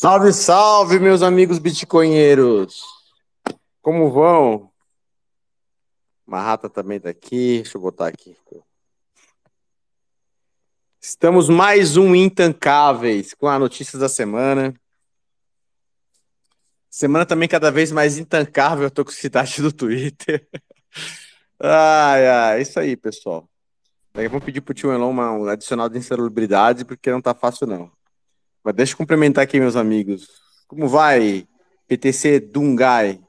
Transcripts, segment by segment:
Salve, salve, meus amigos bitcoinheiros! Como vão? Marrata também tá aqui, deixa eu botar aqui. Estamos mais um Intancáveis com as notícias da semana. Semana também cada vez mais intancável, eu tô com cidade do Twitter. ai, ai, isso aí, pessoal. Vamos pedir pro tio Elon um adicional de insalubridade, porque não tá fácil não. Mas deixa eu cumprimentar aqui meus amigos. Como vai, PTC Dungai?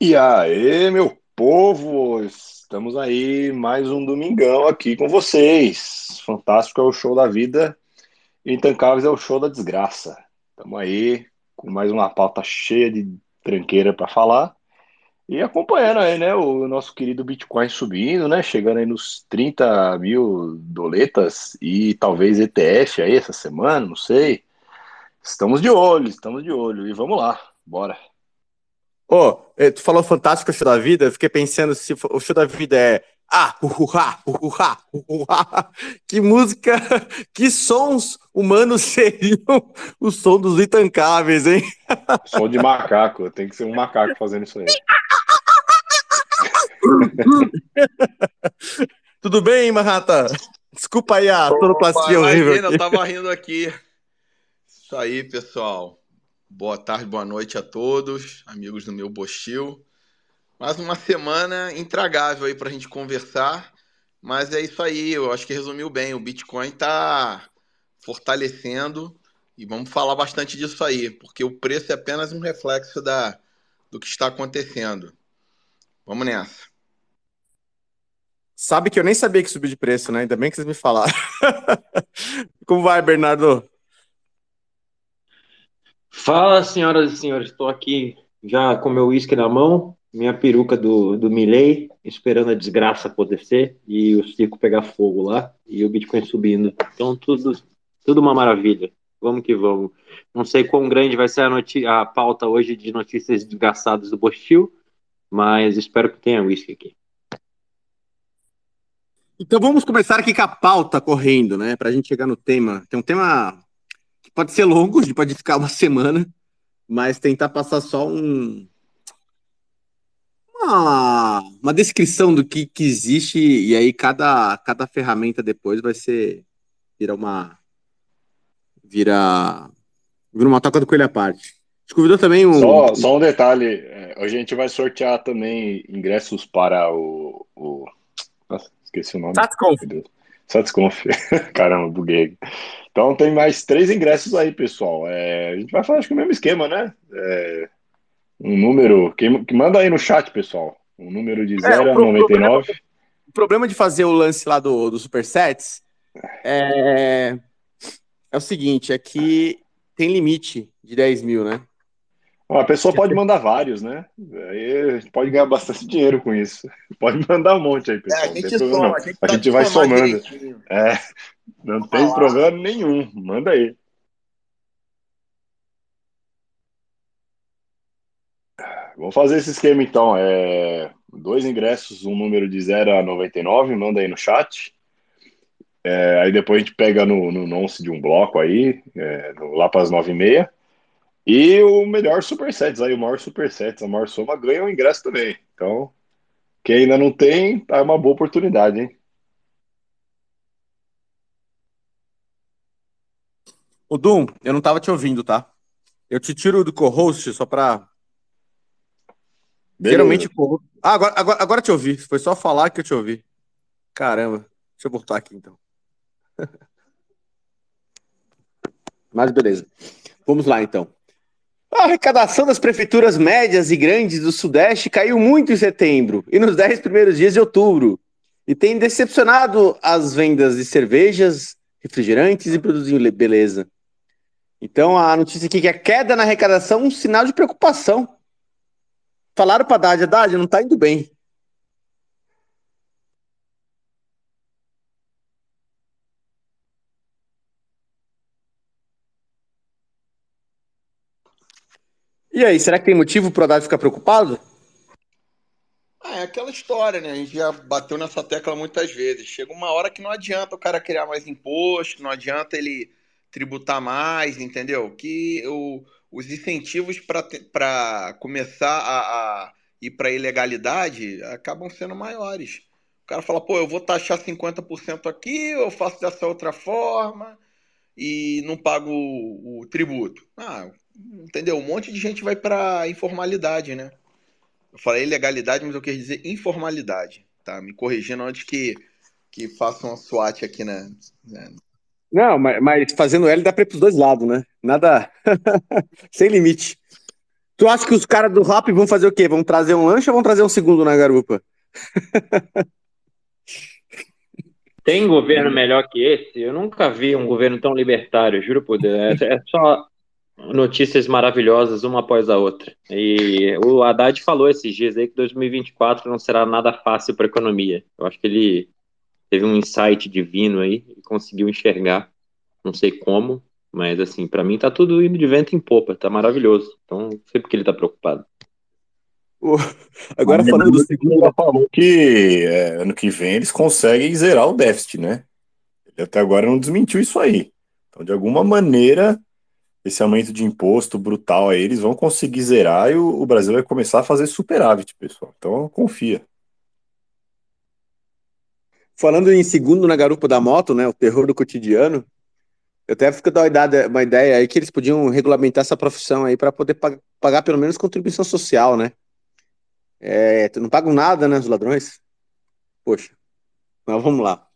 E aí, meu povo, estamos aí mais um domingão aqui com vocês. Fantástico é o show da vida, Intancáveis é o show da desgraça. Estamos aí com mais uma pauta cheia de tranqueira para falar. E acompanhando aí, né, o nosso querido Bitcoin subindo, né, chegando aí nos 30 mil doletas e talvez ETF aí essa semana, não sei. Estamos de olho, estamos de olho e vamos lá, bora. Ô, oh, tu falou fantástico o show da vida, eu fiquei pensando se o show da vida é ah, uhuha, uhuha, uhuha. Que música, que sons humanos seriam o som dos intancáveis, hein? Som de macaco, tem que ser um macaco fazendo isso aí. Tudo bem, Marrata? Desculpa aí a sonoplastia horrível. Imagina, eu tava rindo aqui. Isso aí, pessoal. Boa tarde, boa noite a todos, amigos do meu Bostil. Mais uma semana intragável aí para a gente conversar, mas é isso aí, eu acho que resumiu bem. O Bitcoin está fortalecendo e vamos falar bastante disso aí, porque o preço é apenas um reflexo da, do que está acontecendo. Vamos nessa. Sabe que eu nem sabia que subiu de preço, né? Ainda bem que vocês me falaram. Como vai, Bernardo? Fala, senhoras e senhores. Estou aqui já com meu uísque na mão, minha peruca do, do Milley, esperando a desgraça acontecer e o circo pegar fogo lá e o Bitcoin subindo. Então, tudo, tudo uma maravilha. Vamos que vamos. Não sei quão grande vai ser a, a pauta hoje de notícias desgraçadas do Bostil, mas espero que tenha uísque aqui. Então vamos começar aqui com a pauta correndo, né? Para a gente chegar no tema. Tem um tema que pode ser longo, pode ficar uma semana, mas tentar passar só um uma, uma descrição do que, que existe e aí cada, cada ferramenta depois vai ser vira uma vira vira uma toca do coelho à parte. Te convidou também um. Só, só um detalhe: é, hoje a gente vai sortear também ingressos para o. o... Esqueci o nome. Satsconf. Satsconf. Caramba, buguei. Então tem mais três ingressos aí, pessoal. É, a gente vai fazer acho que o mesmo esquema, né? É, um número. Que, que manda aí no chat, pessoal. Um número de 0 é, a 99. Problema, o problema de fazer o lance lá do, do Supersets é, é o seguinte: é que tem limite de 10 mil, né? A pessoa pode mandar vários, né? Aí pode ganhar bastante dinheiro com isso. Pode mandar um monte aí, pessoal. É, a gente, soma, a gente, a gente vai somando. É, não tem problema nenhum. Manda aí. Vamos fazer esse esquema então. É, dois ingressos, um número de 0 a 99, manda aí no chat. É, aí depois a gente pega no, no nonce de um bloco aí, é, lá para as 9 e meia. E o melhor Supersets, aí o maior Supersets, a maior soma ganha o ingresso também. Então, quem ainda não tem, tá uma boa oportunidade, hein? O Dum, eu não tava te ouvindo, tá? Eu te tiro do co-host só pra. Beleza. Geralmente. Ah, agora, agora, agora te ouvi. Foi só falar que eu te ouvi. Caramba. Deixa eu voltar aqui então. Mas beleza. Vamos lá então. A arrecadação das prefeituras médias e grandes do Sudeste caiu muito em setembro e nos 10 primeiros dias de outubro, e tem decepcionado as vendas de cervejas, refrigerantes e produtos de beleza. Então a notícia aqui é que a queda na arrecadação é um sinal de preocupação. Falaram para Haddad, Haddad, não está indo bem. E aí, será que tem motivo para o Haddad ficar preocupado? Ah, é aquela história, né? A gente já bateu nessa tecla muitas vezes. Chega uma hora que não adianta o cara criar mais imposto, não adianta ele tributar mais, entendeu? Que o, os incentivos para começar a, a ir para ilegalidade acabam sendo maiores. O cara fala, pô, eu vou taxar 50% aqui, eu faço dessa outra forma e não pago o, o tributo. Ah, entendeu? Um monte de gente vai para informalidade, né? Eu falei ilegalidade, mas eu quis dizer informalidade, tá? Me corrigindo antes que, que façam uma SWAT aqui, né? Não, mas, mas fazendo L dá para ir pros dois lados, né? Nada. Sem limite. Tu acha que os caras do rap vão fazer o quê? Vão trazer um lanche ou vão trazer um segundo na garupa? Tem governo melhor que esse? Eu nunca vi um governo tão libertário, juro por Deus. É, é só notícias maravilhosas uma após a outra. E o Haddad falou esses dias aí que 2024 não será nada fácil para a economia. Eu acho que ele teve um insight divino aí e conseguiu enxergar, não sei como, mas assim, para mim tá tudo indo de vento em popa, tá maravilhoso. Então, não sei porque ele tá preocupado. Agora falando do segundo, ela falou que é, ano que vem eles conseguem zerar o déficit, né? Ele até agora não desmentiu isso aí. Então, de alguma maneira, esse aumento de imposto brutal aí, eles vão conseguir zerar e o, o Brasil vai começar a fazer superávit, pessoal. Então, confia. Falando em segundo na garupa da moto, né? O terror do cotidiano. Eu até fico dando uma ideia aí que eles podiam regulamentar essa profissão aí para poder pagar pelo menos contribuição social, né? É, não pagam nada, né, os ladrões? Poxa, mas vamos lá.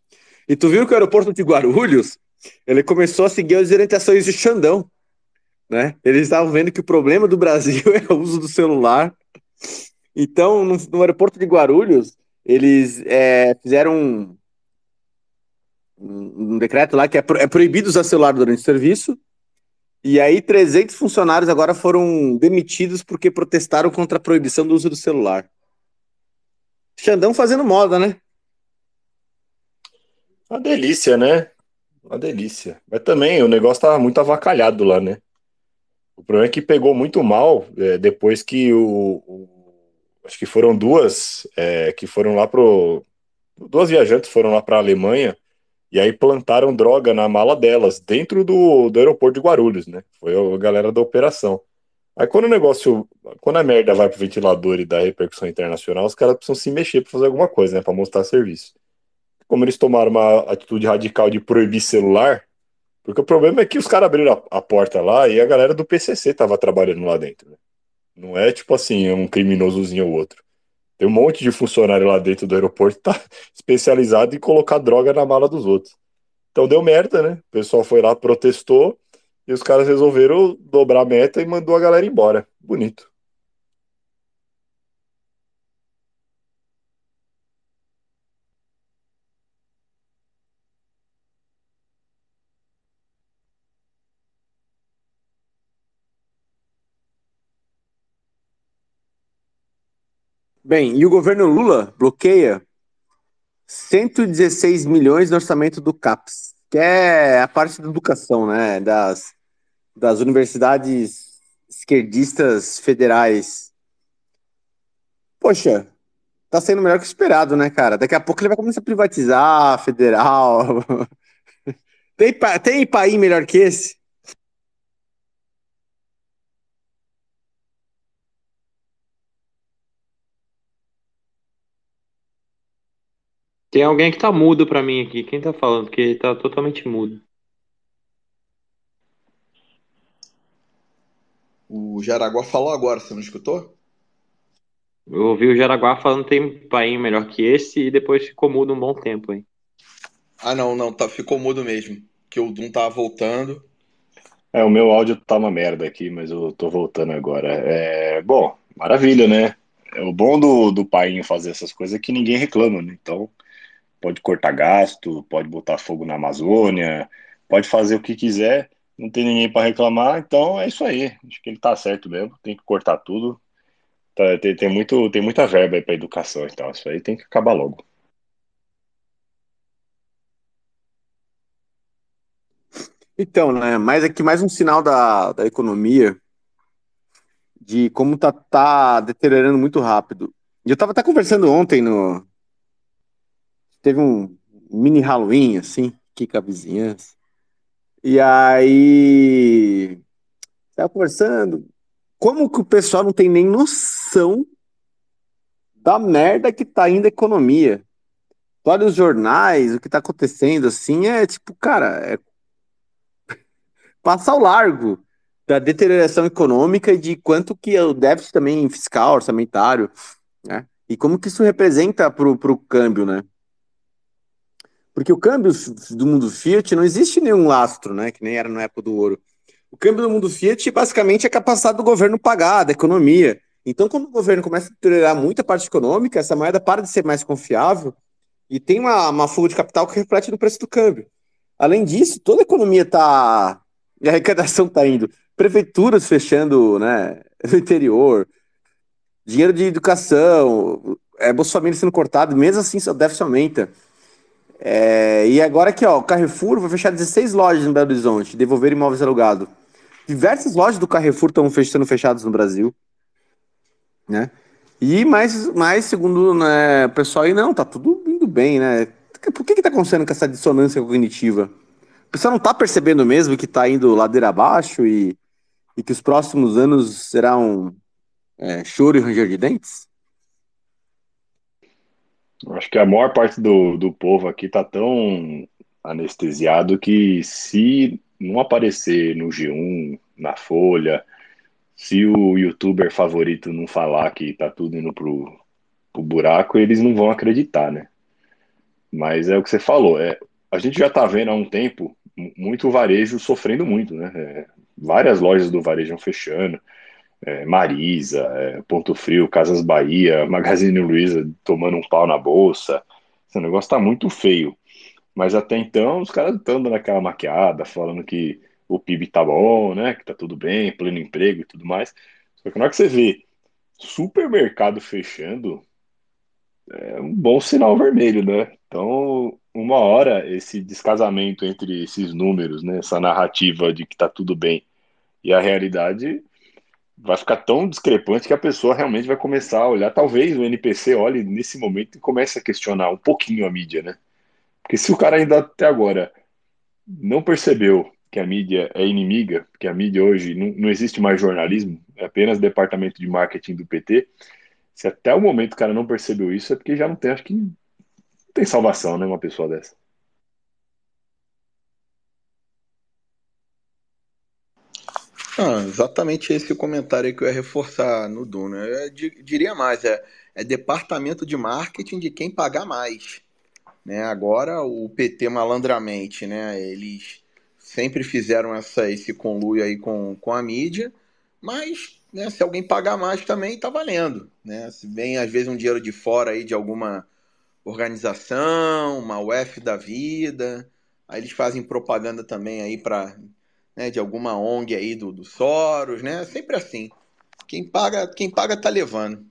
E tu viu que o aeroporto de Guarulhos, ele começou a seguir as orientações de Xandão, né? Eles estavam vendo que o problema do Brasil é o uso do celular. Então, no, no aeroporto de Guarulhos, eles é, fizeram um, um, decreto lá que é, pro, é proibido usar celular durante o serviço. E aí, 300 funcionários agora foram demitidos porque protestaram contra a proibição do uso do celular. Xandão fazendo moda, né? Uma delícia, né? Uma delícia. Mas também o negócio tava muito avacalhado lá, né? O problema é que pegou muito mal é, depois que o, o, Acho que foram duas é, que foram lá pro. Duas viajantes foram lá para a Alemanha e aí plantaram droga na mala delas, dentro do, do aeroporto de Guarulhos, né? Foi a galera da operação. Aí quando o negócio, quando a merda vai pro ventilador e dá repercussão internacional, os caras precisam se mexer para fazer alguma coisa, né? Para mostrar serviço. Como eles tomaram uma atitude radical de proibir celular, porque o problema é que os caras abriram a, a, porta lá e a galera do PCC tava trabalhando lá dentro, né? Não é tipo assim, um criminosozinho ou outro. Tem um monte de funcionário lá dentro do aeroporto que tá especializado em colocar droga na mala dos outros. Então deu merda, né? O pessoal foi lá, protestou, e os caras resolveram dobrar a meta e mandou a galera embora. Bonito. Bem, e o governo Lula bloqueia 116 milhões no orçamento do CAPES, que é a parte da educação, né? Das, das universidades esquerdistas federais. Poxa, tá sendo melhor que esperado, né, cara? Daqui a pouco ele vai começar a privatizar a federal. tem, tem país melhor que esse? Tem alguém que tá mudo pra mim aqui. Quem tá falando? Porque tá totalmente mudo. O Jaraguá falou agora, você não escutou? Eu ouvi o Jaraguá falando que tem painho melhor que esse e depois ficou mudo um bom tempo, hein? Ah, não, não, tá, ficou mudo mesmo. Que o Doom tava voltando. É, o meu áudio tá uma merda aqui, mas eu tô voltando agora. É, bom, maravilha, né? É, o bom do, do painho fazer essas coisas é que ninguém reclama, né? Então, pode cortar gasto, pode botar fogo na Amazônia, pode fazer o que quiser, não tem ninguém para reclamar, então é isso aí. Acho que ele tá certo mesmo, tem que cortar tudo. Tá, tem, tem, muito, tem muita verba aí para educação e tal, isso aí tem que acabar logo. Então, né, mais aqui mais um sinal da, da economia de como tá, tá deteriorando muito rápido. Eu estava até conversando ontem no, teve um mini Halloween, assim, aqui com a vizinhança. E aí. Tava conversando. Como que o pessoal não tem nem noção da merda que tá indo a economia? Olha os jornais, o que tá acontecendo assim, é tipo, cara, é passar ao largo da deterioração econômica e de quanto que é o déficit também fiscal, orçamentário, né? E como que isso representa para o câmbio, né? Porque o câmbio do mundo Fiat não existe nenhum lastro, né? Que nem era na época do ouro. O câmbio do mundo Fiat basicamente é capacidade do governo pagar, da economia. Então, quando o governo começa a deteriorar muito a parte econômica, essa moeda para de ser mais confiável e tem uma, uma fuga de capital que reflete no preço do câmbio. Além disso, toda a economia está. E a arrecadação está indo. Prefeituras fechando né, no interior, dinheiro de educação, é, Bolsa Família sendo cortado, mesmo assim o déficit aumenta. É, e agora aqui, ó, o Carrefour vai fechar 16 lojas em Belo Horizonte, devolver imóveis alugados. Diversas lojas do Carrefour estão sendo fechadas no Brasil, né? E mais, mais segundo né, o pessoal aí, não, tá tudo indo bem, né? Por que que tá acontecendo com essa dissonância cognitiva? O pessoal não tá percebendo mesmo que tá indo ladeira abaixo e, e que os próximos anos serão é, choro e ranger de dentes? Acho que a maior parte do, do povo aqui tá tão anestesiado que se não aparecer no G1, na Folha, se o youtuber favorito não falar que tá tudo indo pro, pro buraco, eles não vão acreditar, né? Mas é o que você falou, é, a gente já tá vendo há um tempo muito varejo sofrendo muito, né? É, várias lojas do varejo fechando é, Marisa, é, Ponto Frio, Casas Bahia, Magazine Luiza tomando um pau na bolsa. Esse negócio tá muito feio. Mas até então os caras estão dando aquela maquiada, falando que o PIB tá bom, né? Que tá tudo bem, pleno emprego e tudo mais. Só que na hora que você vê supermercado fechando, é um bom sinal vermelho, né? Então, uma hora esse descasamento entre esses números, né? Essa narrativa de que tá tudo bem e a realidade vai ficar tão discrepante que a pessoa realmente vai começar a olhar. Talvez o NPC olhe nesse momento e comece a questionar um pouquinho a mídia, né? Porque se o cara ainda até agora não percebeu que a mídia é inimiga, que a mídia hoje não, não existe mais jornalismo, é apenas departamento de marketing do PT. Se até o momento o cara não percebeu isso, é porque já não tem, acho que não tem salvação, né? Uma pessoa dessa. Ah, exatamente esse comentário que eu ia reforçar no Duna. Eu diria mais, é, é departamento de marketing de quem pagar mais. Né? Agora o PT malandramente, né? Eles sempre fizeram essa, esse conluio aí com, com a mídia, mas né, se alguém pagar mais também tá valendo. Né? Se vem às vezes um dinheiro de fora aí de alguma organização, uma UF da vida, aí eles fazem propaganda também aí para né, de alguma ONG aí do, do Soros, né? Sempre assim. Quem paga, quem paga tá levando.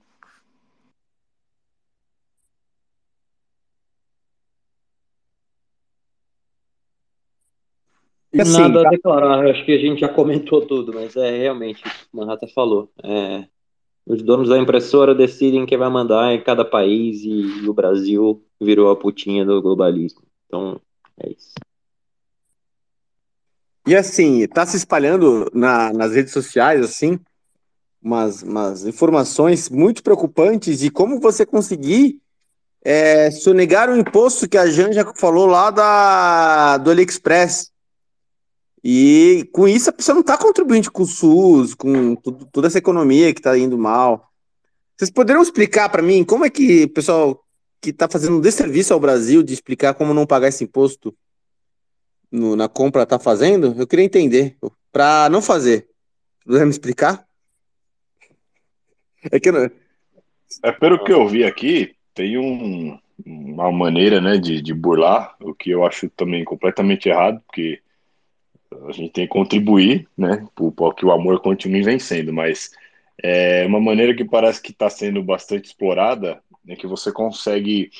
Assim, Nada a tá- declarar, acho que a gente já comentou tudo, mas é realmente o que o Manhattan falou. É, os donos da impressora decidem quem vai mandar em cada país e, e o Brasil virou a putinha do globalismo. Então, é isso. E assim, tá se espalhando na, nas redes sociais, assim, umas, umas informações muito preocupantes de como você conseguir é, sonegar o imposto que a Janja falou lá da, do AliExpress. E com isso a pessoa não está contribuindo com o SUS, com tudo, toda essa economia que está indo mal. Vocês poderiam explicar para mim como é que o pessoal que está fazendo um desserviço ao Brasil de explicar como não pagar esse imposto no, na compra tá fazendo, eu queria entender. Para não fazer, puder me explicar? É que não... É pelo que eu vi aqui, tem um, uma maneira né, de, de burlar, o que eu acho também completamente errado, porque a gente tem que contribuir né, para que o amor continue vencendo, mas é uma maneira que parece que está sendo bastante explorada, é que você consegue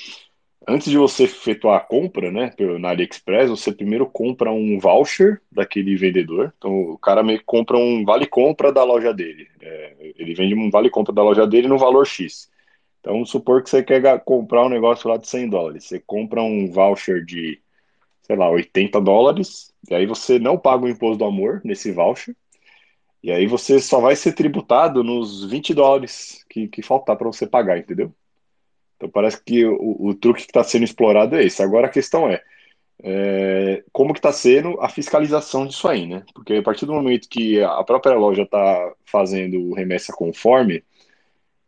antes de você efetuar a compra, né, na AliExpress, você primeiro compra um voucher daquele vendedor. Então, o cara me compra um vale-compra da loja dele. É, ele vende um vale-compra da loja dele no valor X. Então, supor que você quer comprar um negócio lá de 100 dólares. Você compra um voucher de, sei lá, 80 dólares, e aí você não paga o imposto do amor nesse voucher, e aí você só vai ser tributado nos 20 dólares que, que faltar para você pagar, entendeu? Então parece que o, o truque que está sendo explorado é esse. Agora a questão é, é como que está sendo a fiscalização disso aí, né? Porque a partir do momento que a própria loja está fazendo remessa conforme,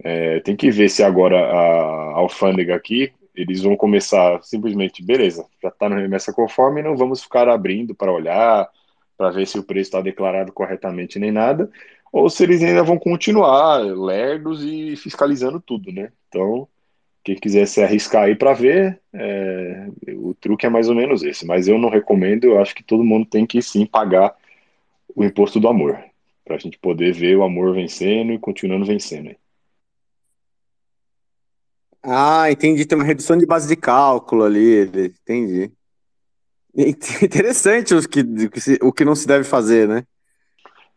é, tem que ver se agora a, a alfândega aqui, eles vão começar simplesmente, beleza, já está no remessa conforme, não vamos ficar abrindo para olhar, para ver se o preço está declarado corretamente nem nada, ou se eles ainda vão continuar lerdos e fiscalizando tudo, né? Então, quem quiser se arriscar aí para ver, é, o truque é mais ou menos esse. Mas eu não recomendo, eu acho que todo mundo tem que sim pagar o imposto do amor, para a gente poder ver o amor vencendo e continuando vencendo. Ah, entendi. Tem uma redução de base de cálculo ali. Entendi. Interessante o que, o que não se deve fazer, né?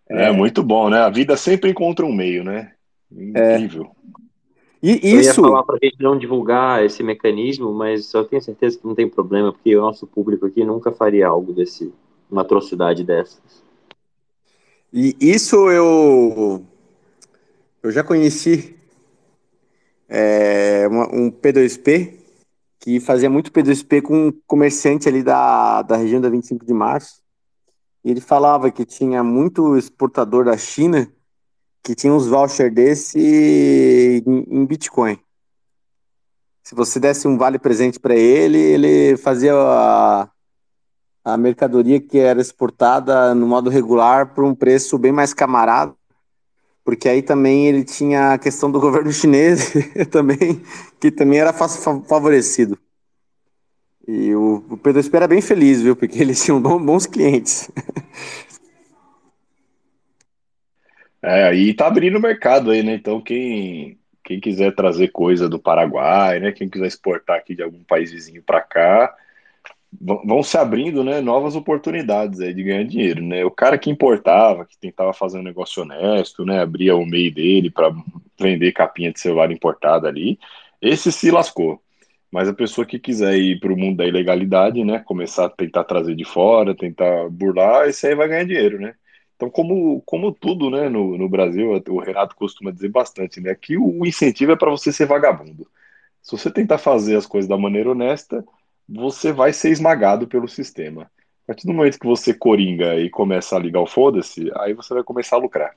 É, é muito bom, né? A vida sempre encontra um meio, né? É. Incrível. É. E isso... Eu ia falar para a gente não divulgar esse mecanismo, mas eu tenho certeza que não tem problema, porque o nosso público aqui nunca faria algo desse, uma atrocidade dessas. E isso eu, eu já conheci é, uma, um P2P que fazia muito P2P com um comerciante ali da, da região da 25 de março. E ele falava que tinha muito exportador da China que tinha uns vouchers desse em, em Bitcoin. Se você desse um vale presente para ele, ele fazia a, a mercadoria que era exportada no modo regular por um preço bem mais camarada, porque aí também ele tinha a questão do governo chinês também, que também era favorecido. E o, o P2P era bem feliz, viu? Porque eles tinham bons clientes. É, aí tá abrindo o mercado aí, né? Então quem, quem quiser trazer coisa do Paraguai, né? Quem quiser exportar aqui de algum país vizinho para cá, vão se abrindo, né? Novas oportunidades aí de ganhar dinheiro, né? O cara que importava, que tentava fazer um negócio honesto, né? Abria o meio dele para vender capinha de celular importada ali, esse se lascou. Mas a pessoa que quiser ir para o mundo da ilegalidade, né? Começar a tentar trazer de fora, tentar burlar, esse aí vai ganhar dinheiro, né? Então, como, como tudo né, no, no Brasil, o Renato costuma dizer bastante, né? Que o incentivo é para você ser vagabundo. Se você tentar fazer as coisas da maneira honesta, você vai ser esmagado pelo sistema. A partir do momento que você coringa e começa a ligar o foda-se, aí você vai começar a lucrar.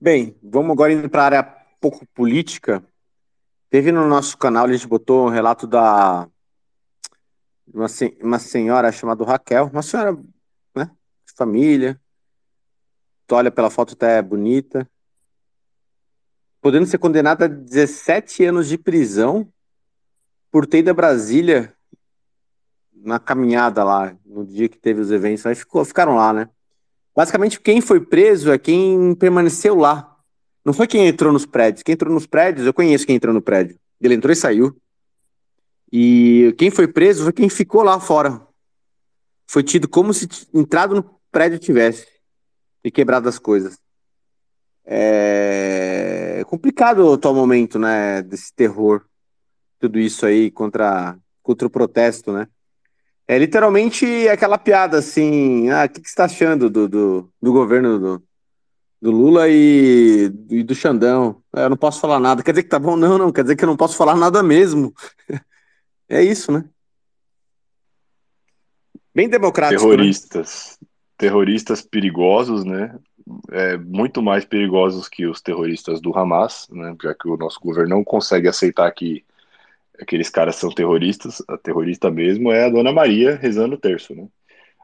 Bem, vamos agora indo para a área pouco política. Teve no nosso canal, a gente botou um relato da uma, uma senhora chamada Raquel, uma senhora né, de família, tu olha pela foto até é bonita, podendo ser condenada a 17 anos de prisão por ter ido a Brasília na caminhada lá, no dia que teve os eventos, aí ficou, ficaram lá, né? Basicamente, quem foi preso é quem permaneceu lá. Não foi quem entrou nos prédios. Quem entrou nos prédios, eu conheço quem entrou no prédio. Ele entrou e saiu. E quem foi preso foi quem ficou lá fora. Foi tido como se entrado no prédio tivesse e quebrado as coisas. É complicado o atual momento, né, desse terror, tudo isso aí contra, contra o protesto, né? É literalmente aquela piada assim, ah, o que, que você está achando do, do, do governo do, do Lula e, e do Xandão? Eu não posso falar nada. Quer dizer que tá bom? Não, não, quer dizer que eu não posso falar nada mesmo. É isso, né? Bem democrático. Né? Terroristas. Né? Terroristas perigosos, né? É, muito mais perigosos que os terroristas do Hamas, né? Já que o nosso governo não consegue aceitar que aqueles caras são terroristas. A terrorista mesmo é a Dona Maria rezando o terço, né?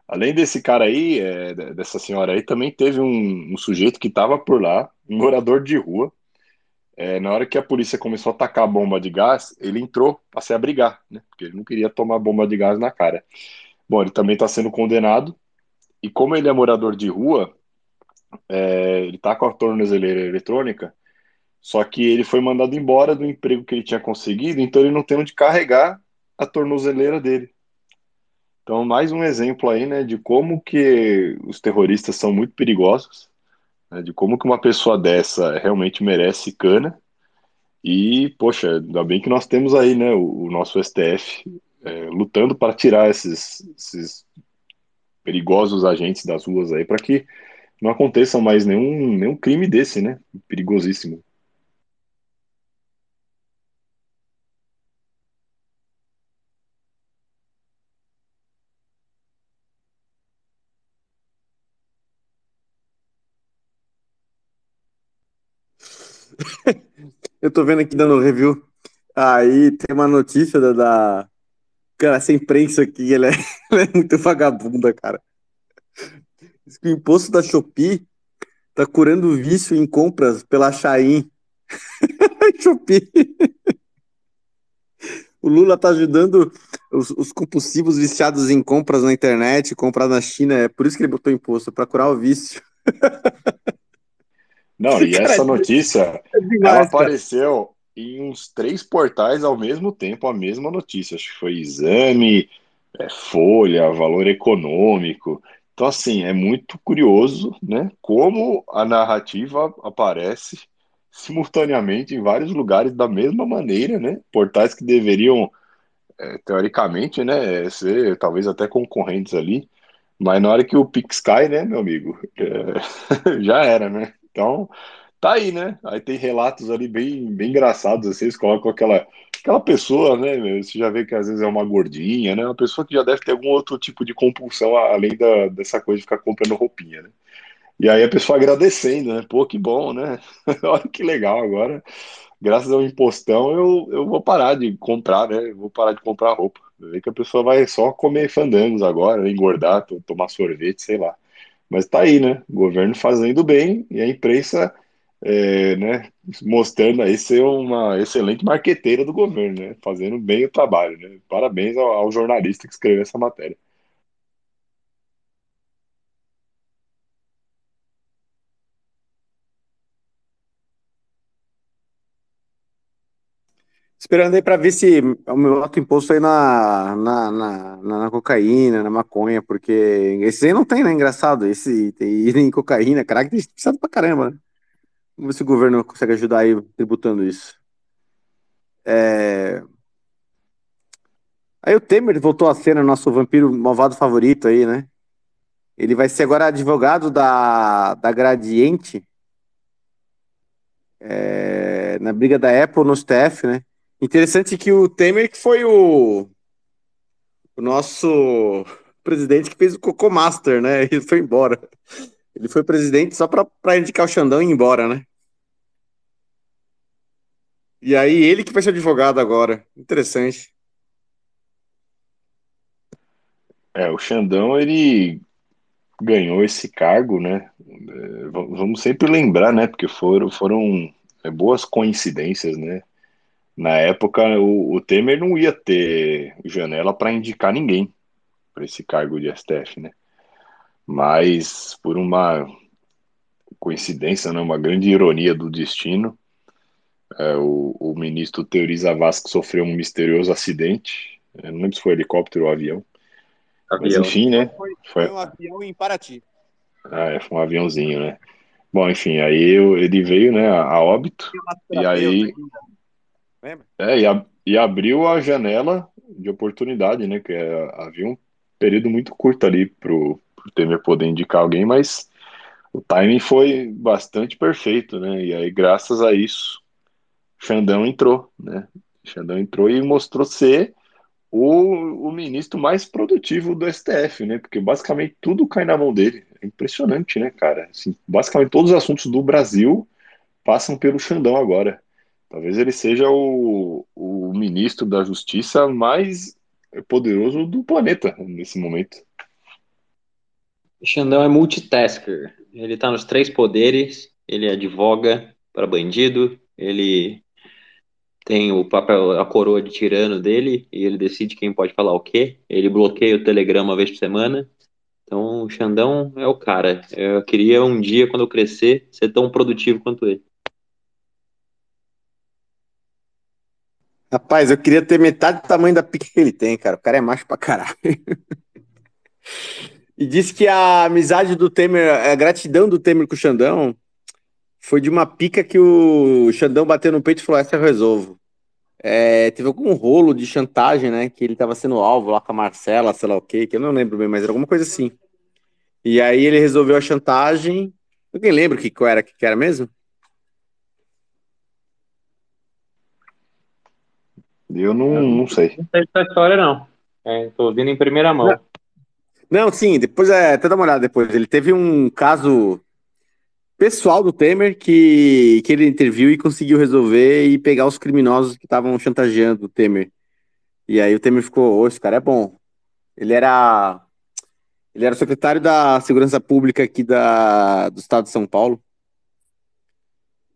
Além desse cara aí, é, dessa senhora aí, também teve um, um sujeito que estava por lá, um morador de rua, é, na hora que a polícia começou a atacar a bomba de gás, ele entrou para se abrigar, né? Porque ele não queria tomar bomba de gás na cara. Bom, ele também está sendo condenado, e como ele é morador de rua, é, ele está com a tornozeleira eletrônica, só que ele foi mandado embora do emprego que ele tinha conseguido, então ele não tem onde carregar a tornozeleira dele. Então, mais um exemplo aí, né, de como que os terroristas são muito perigosos né, de como que uma pessoa dessa realmente merece cana E, poxa, ainda bem que nós temos aí, né, o, o nosso STF é, lutando para tirar esses, esses perigosos agentes das ruas aí, para que não aconteça mais nenhum, nenhum crime desse, né? Perigosíssimo. Eu tô vendo aqui dando review. Aí tem uma notícia da. da... Cara, essa imprensa aqui, ela é, ela é muito vagabunda, cara. Diz que o imposto da Shopee tá curando vício em compras pela Shein. Shopee. O Lula tá ajudando os, os, compulsivos viciados em compras na internet, comprar na China. É por isso que ele botou imposto, para curar o vício. Não, e essa notícia, é demais, ela apareceu em uns três portais ao mesmo tempo, a mesma notícia. Acho que foi Exame, é, Folha, Valor Econômico. Então, assim, é muito curioso, né? Como a narrativa aparece simultaneamente em vários lugares da mesma maneira, né? Portais que deveriam, é, teoricamente, né, ser talvez até concorrentes ali, mas na hora que o Pix cai, né, meu amigo, é, já era, né? Então, tá aí, né? Aí tem relatos ali bem, bem engraçados, assim, eles colocam aquela, aquela pessoa, né? Você já vê que às vezes é uma gordinha, né? Uma pessoa que já deve ter algum outro tipo de compulsão, além da, dessa coisa de ficar comprando roupinha, né? E aí a pessoa agradecendo, né? Pô, que bom, né? Olha que legal agora. Graças ao impostão, eu, eu vou parar de comprar, né? vou parar de comprar roupa. Vê que a pessoa vai só comer fandangos agora, engordar, tomar sorvete, sei lá. Mas tá aí, né? O governo fazendo bem e a imprensa é, né, mostrando aí ser uma excelente marqueteira do governo, né? Fazendo bem o trabalho, né? Parabéns ao, ao jornalista que escreveu essa matéria. Esperando aí para ver se o meu alto imposto aí na, na, na, na, cocaína, na maconha, porque esse aí não tem, né? Engraçado. Esse tem em cocaína, caraca, tem precisado pra caramba, né? Vamos ver se o governo consegue ajudar aí tributando isso. É... Aí o Temer voltou a ser o nosso vampiro malvado favorito aí, né? Ele vai ser agora advogado da, da Gradiente é... na briga da Apple no STF, né? Interessante que o Temer que foi o, o nosso presidente que fez o Cocô Master, né? Ele foi embora. Ele foi presidente só para indicar o Xandão e ir embora, né? E aí ele que vai ser advogado agora. Interessante. É, o Xandão, ele ganhou esse cargo, né? É, vamos sempre lembrar, né? Porque foram, foram é, boas coincidências, né? Na época, o, o Temer não ia ter janela para indicar ninguém para esse cargo de STF, né? Mas por uma coincidência, né, uma grande ironia do destino, é, o, o, ministro Teoriza Vasco sofreu um misterioso acidente. Eu não lembro se foi helicóptero ou avião. avião. Mas enfim, né? Foi, foi, um avião em Paraty. Ah, é, foi um aviãozinho, né? Bom, enfim, aí ele veio, né, a óbito. E aí. Lembra? É, e, a, e abriu a janela de oportunidade, né? Que é, havia um período muito curto ali pro, pro Temer poder indicar alguém, mas o timing foi bastante perfeito, né? E aí, graças a isso, Xandão entrou, né? Xandão entrou e mostrou ser o, o ministro mais produtivo do STF, né? Porque basicamente tudo cai na mão dele. É impressionante, né, cara? Assim, basicamente todos os assuntos do Brasil passam pelo Xandão agora. Talvez ele seja o, o ministro da Justiça mais poderoso do planeta nesse momento. Xandão é multitasker. Ele está nos três poderes. Ele advoga para bandido. Ele tem o papel, a coroa de tirano dele e ele decide quem pode falar o quê. Ele bloqueia o Telegram uma vez por semana. Então, o Xandão é o cara. Eu queria um dia, quando eu crescer, ser tão produtivo quanto ele. Rapaz, eu queria ter metade do tamanho da pique que ele tem, cara. O cara é macho pra caralho. e disse que a amizade do Temer, a gratidão do Temer com o Xandão foi de uma pica que o Xandão bateu no peito e falou: essa eu resolvo. É, teve algum rolo de chantagem, né? Que ele tava sendo alvo lá com a Marcela, sei lá o quê, que eu não lembro bem, mas era alguma coisa assim. E aí ele resolveu a chantagem. Alguém lembra o que, que era, que era mesmo? Eu não, não sei. Não sei essa história, não. É, tô ouvindo em primeira mão. Não. Não, sim, depois é. Até dá uma olhada depois. Ele teve um caso pessoal do Temer que, que ele interviu e conseguiu resolver e pegar os criminosos que estavam chantageando o Temer. E aí o Temer ficou, oh, esse cara é bom. Ele era. Ele era secretário da Segurança Pública aqui da, do estado de São Paulo.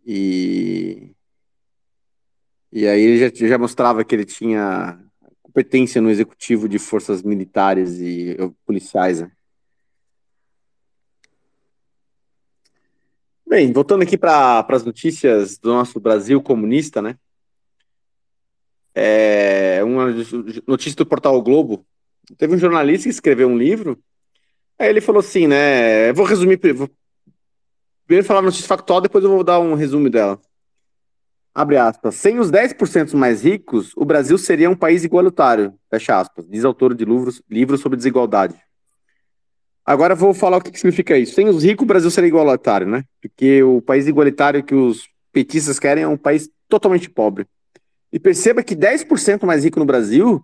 E. E aí ele já, já mostrava que ele tinha competência no executivo de forças militares e policiais. Né? Bem, voltando aqui para as notícias do nosso Brasil comunista, né? É, uma notícia do portal o Globo. Teve um jornalista que escreveu um livro. Aí ele falou assim, né? Eu vou resumir. Vou primeiro falar a notícia factual, depois eu vou dar um resumo dela. Abre aspas. Sem os 10% mais ricos, o Brasil seria um país igualitário. Fecha aspas. Diz autor de livros, livros sobre desigualdade. Agora vou falar o que, que significa isso. Sem os ricos, o Brasil seria igualitário, né? Porque o país igualitário que os petistas querem é um país totalmente pobre. E perceba que 10% mais rico no Brasil,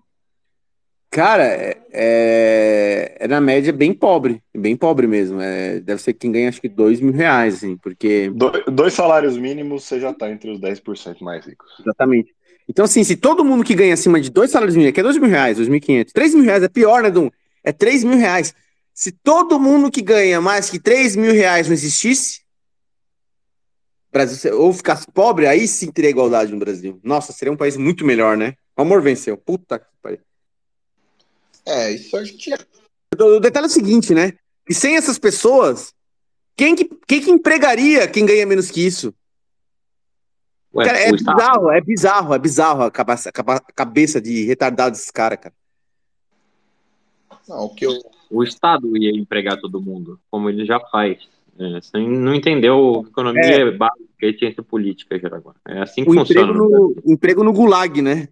cara, é, é, é, na média bem pobre. Bem pobre mesmo. É, deve ser quem ganha acho que 2 mil reais, assim, porque. dois salários mínimos, você já tá entre os 10% mais ricos. Exatamente. Então, assim, se todo mundo que ganha acima de dois salários mínimos, que é 2 mil reais, 2.500, 3 mil reais é pior, né, Dum? É 3 mil reais. Se todo mundo que ganha mais que 3 mil reais não existisse, Brasil, ou ficasse pobre, aí sim teria igualdade no Brasil. Nossa, seria um país muito melhor, né? O amor venceu. Puta que pariu. É, isso a gente. O detalhe é o seguinte, né? E sem essas pessoas, quem que, quem que empregaria quem ganha menos que isso? Ué, cara, é bizarro, é bizarro, é bizarro a cabeça, a cabeça de retardado desses caras, cara. Não, o que eu, o Estado ia empregar todo mundo, como ele já faz. É, você não entendeu economia é. básica e ciência política, Jaraguá. É assim que o funciona. Emprego no, emprego no gulag, né?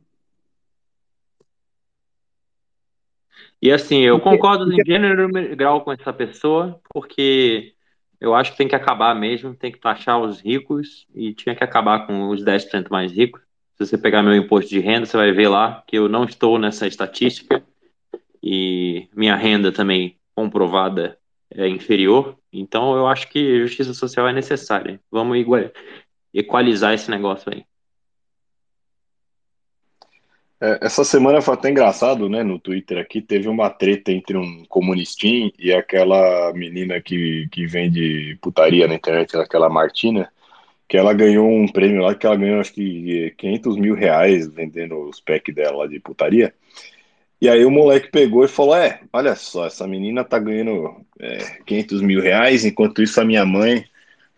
E assim, eu porque, concordo porque... em gênero grau com essa pessoa, porque eu acho que tem que acabar mesmo, tem que taxar os ricos e tinha que acabar com os 10% mais ricos. Se você pegar meu imposto de renda, você vai ver lá que eu não estou nessa estatística e minha renda também comprovada é inferior. Então eu acho que justiça social é necessária. Vamos equalizar esse negócio aí. É, essa semana foi até engraçado, né? No Twitter aqui teve uma treta entre um comunistinho e aquela menina que, que vende putaria na internet, aquela Martina, que ela ganhou um prêmio lá, que ela ganhou acho que 500 mil reais vendendo os packs dela de putaria. E aí o moleque pegou e falou: É, olha só, essa menina tá ganhando é, 500 mil reais, enquanto isso a minha mãe,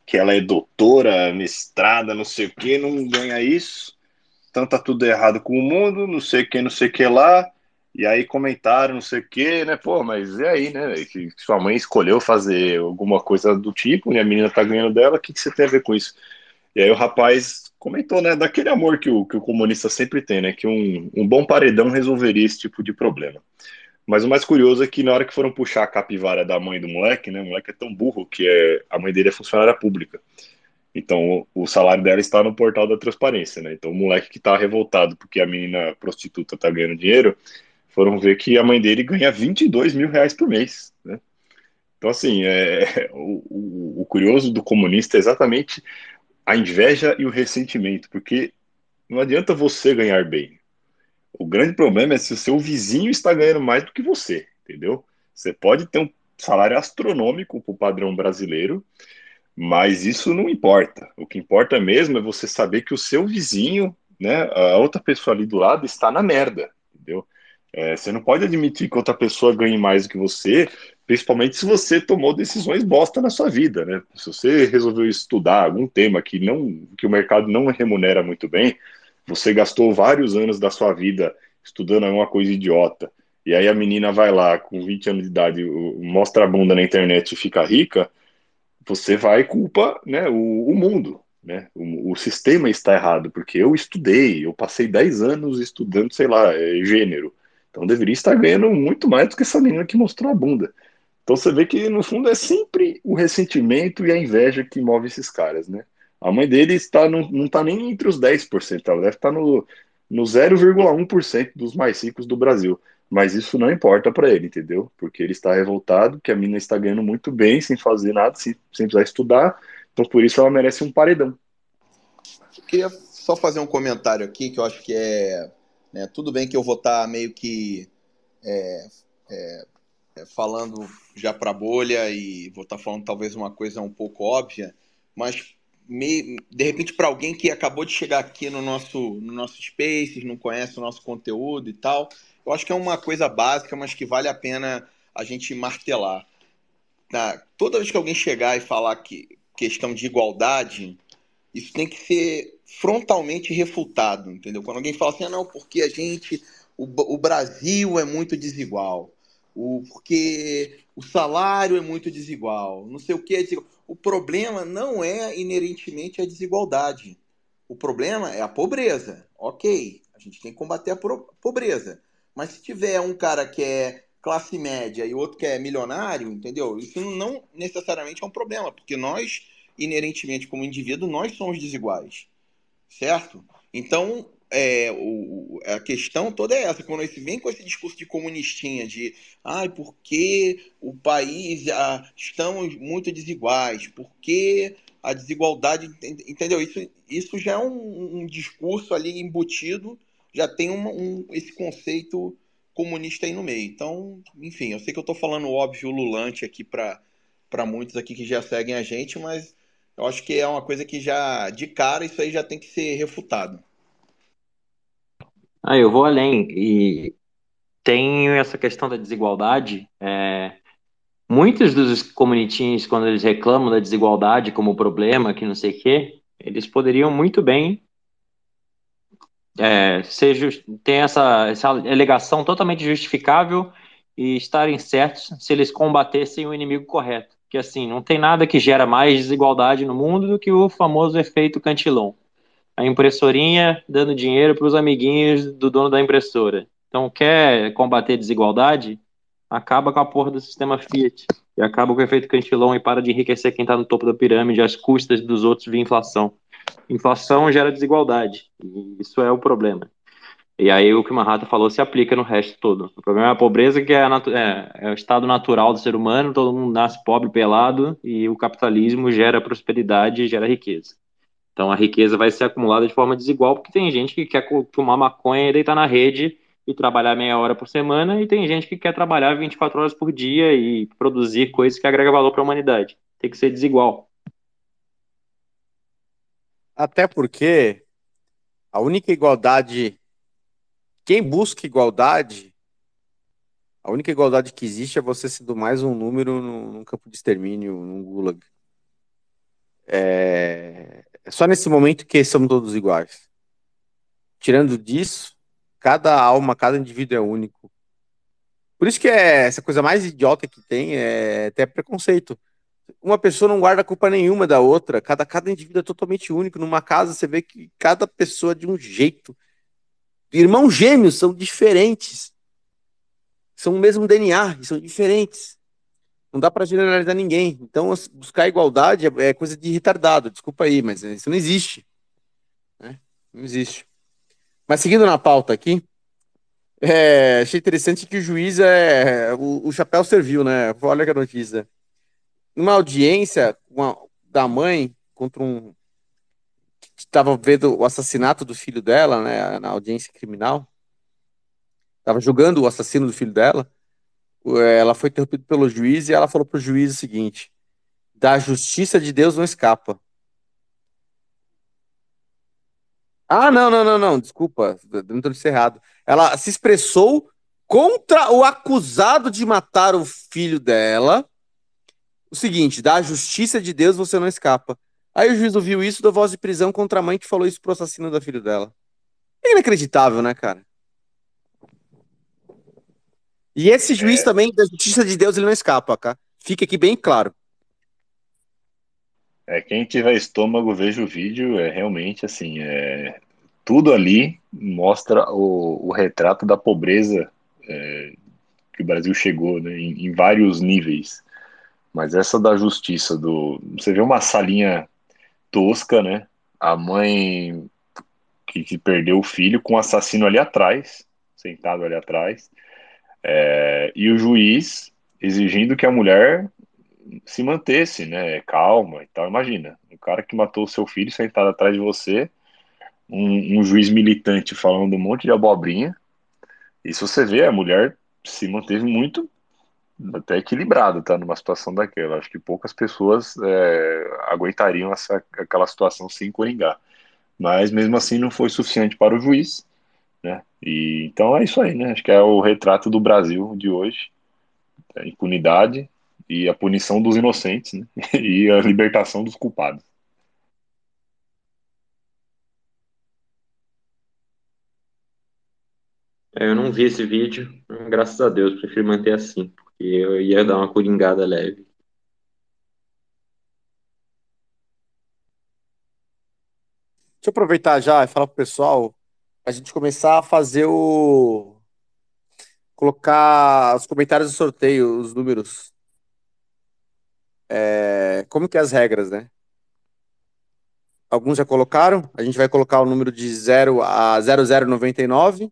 que ela é doutora, mestrada, não sei o que, não ganha isso. Então tá tudo errado com o mundo, não sei o que, não sei que lá. E aí comentaram, não sei o que, né? Pô, mas e aí, né? Que sua mãe escolheu fazer alguma coisa do tipo, e a menina tá ganhando dela, o que, que você tem a ver com isso? E aí o rapaz comentou, né, daquele amor que o, que o comunista sempre tem, né, que um, um bom paredão resolveria esse tipo de problema. Mas o mais curioso é que na hora que foram puxar a capivara da mãe do moleque, né, o moleque é tão burro que é, a mãe dele é funcionária pública. Então o, salário dela está no portal da transparência, né? Então o moleque que está revoltado porque a menina prostituta está ganhando dinheiro, foram ver que a mãe dele ganha 22 mil reais por mês, né? Então, assim, é, o, o, o curioso do comunista é exatamente a inveja e o ressentimento, porque não adianta você ganhar bem. O grande problema é se o seu vizinho está ganhando mais do que você, entendeu? Você pode ter um salário astronômico para o padrão brasileiro, mas isso não importa. O que importa mesmo é você saber que o seu vizinho, né, a outra pessoa ali do lado, está na merda, entendeu? É, você não pode admitir que outra pessoa ganhe mais do que você, principalmente se você tomou decisões bosta na sua vida, né? Se você resolveu estudar algum tema que não que o mercado não remunera muito bem, você gastou vários anos da sua vida estudando alguma coisa idiota, e aí a menina vai lá com 20 anos de idade, mostra a bunda na internet e fica rica, você vai culpa né, o, o mundo. Né? O, o, sistema está errado, porque eu estudei, eu passei 10 anos estudando, sei lá, é, gênero. Então deveria estar ganhando muito mais do que essa menina que mostrou a bunda. Então você vê que no fundo é sempre o ressentimento e a inveja que move esses caras, né? A mãe dele está, não, não está nem entre os 10%, ela deve estar no, no 0,1% dos mais ricos do Brasil. Mas isso não importa para ele, entendeu? Porque ele está revoltado, que a mina está ganhando muito bem, sem fazer nada, sem, sem precisar estudar. Então por isso ela merece um paredão. Eu queria só fazer um comentário aqui, que eu acho que é. Né, tudo bem que eu vou estar tá meio que é, é, é falando já para bolha e vou estar tá falando talvez uma coisa um pouco óbvia, mas de repente para alguém que acabou de chegar aqui no nosso no nosso Spaces, não conhece o nosso conteúdo e tal, eu acho que é uma coisa básica, mas que vale a pena a gente martelar. Tá? Toda vez que alguém chegar e falar que questão de igualdade, isso tem que ser frontalmente refutado, entendeu? Quando alguém fala assim, ah, não, porque a gente, o, o Brasil é muito desigual, o, porque o salário é muito desigual, não sei o que é desigual o problema não é inerentemente a desigualdade. O problema é a pobreza. Ok, a gente tem que combater a pobreza. Mas se tiver um cara que é classe média e outro que é milionário, entendeu? Isso não necessariamente é um problema, porque nós, inerentemente como indivíduo, nós somos desiguais. Certo? Então, é, o, a questão toda é essa. Quando você vem com esse discurso de comunistinha, de ai, porque o país ah, estamos muito desiguais, porque a desigualdade, entendeu? Isso, isso já é um, um discurso ali embutido, já tem uma, um, esse conceito comunista aí no meio. Então, enfim, eu sei que eu estou falando óbvio lulante aqui para muitos aqui que já seguem a gente, mas eu acho que é uma coisa que já, de cara, isso aí já tem que ser refutado. Ah, eu vou além e tem essa questão da desigualdade. É, muitos dos comunitinhos, quando eles reclamam da desigualdade como problema, que não sei o quê, eles poderiam muito bem é, ser ter essa, essa alegação totalmente justificável e estarem certos se eles combatessem o inimigo correto. Que assim, não tem nada que gera mais desigualdade no mundo do que o famoso efeito Cantillon a impressorinha dando dinheiro para os amiguinhos do dono da impressora. Então, quer combater desigualdade? Acaba com a porra do sistema Fiat. E acaba com o efeito Cantillon e para de enriquecer quem está no topo da pirâmide às custas dos outros via inflação. Inflação gera desigualdade. E isso é o problema. E aí o que o Mahata falou se aplica no resto todo. O problema é a pobreza, que é, é, é, o estado natural do ser humano, todo mundo nasce pobre, pelado, e o capitalismo gera prosperidade e gera riqueza. Então a riqueza vai ser acumulada de forma desigual, porque tem gente que quer fumar maconha e deitar na rede e trabalhar meia hora por semana, e tem gente que quer trabalhar 24 horas por dia e produzir coisas que agregam valor para a humanidade. Tem que ser desigual. Até porque a única igualdade. Quem busca igualdade, a única igualdade que existe é você sendo mais um número num, campo de extermínio, num gulag. É, é só nesse momento que somos todos iguais. Tirando disso, cada alma, cada indivíduo é único. Por isso que é essa coisa mais idiota que tem é até preconceito. Uma pessoa não guarda culpa nenhuma da outra. Cada, cada indivíduo é totalmente único. Numa casa, você vê que cada pessoa é de um jeito. Irmãos gêmeos são diferentes. São o mesmo DNA são diferentes. Não dá para generalizar ninguém. Então, buscar igualdade é, é, coisa de retardado. Desculpa aí, mas isso não existe. Né? Não existe. Mas seguindo na pauta aqui, é, achei interessante que o juiz é. O, o chapéu serviu, né? Olha que notícia. Numa audiência uma, da mãe contra um. que estava vendo o assassinato do filho dela, né? Na audiência criminal. Estava julgando o assassino do filho dela ela foi interrompida pelo juiz e ela falou para o juiz o seguinte: da justiça de Deus não escapa. Ah, não, não, não, não, desculpa, não estou errado. Ela se expressou contra o acusado de matar o filho dela. O seguinte: da justiça de Deus você não escapa. Aí o juiz ouviu isso da voz de prisão contra a mãe que falou isso pro assassino da filha dela. É inacreditável, né, cara? E esse juiz é... também, da justiça de Deus, ele não escapa, tá? Fica aqui bem claro. É, quem tiver estômago, veja o vídeo, é realmente assim, é, tudo ali mostra o, o retrato da pobreza é, que o Brasil chegou, né, em, em, vários níveis. Mas essa da justiça, do você vê uma salinha tosca, né? A mãe que, que perdeu o filho com o assassino ali atrás, sentado ali atrás, é, e o juiz exigindo que a mulher se mantesse, né, calma e tal. Imagina, o cara que matou o seu filho sentado atrás de você, um, um juiz militante falando um monte de abobrinha. Se você vê, a mulher se manteve muito até equilibrada, tá? Numa situação daquela. Acho que poucas pessoas é, aguentariam essa, aquela situação sem coringar. Mas mesmo assim não foi suficiente para o juiz, né? E então é isso aí, né? Acho que é o retrato do Brasil de hoje. É impunidade e a punição dos inocentes, né? E a libertação dos culpados. Eu não vi esse vídeo, graças a Deus, prefiro manter assim, porque eu ia dar uma coringada leve. Deixa eu aproveitar já e falar pro pessoal a gente começar a fazer o. colocar os comentários do sorteio, os números. É... Como que é as regras, né? Alguns já colocaram. A gente vai colocar o número de 0 a 0099.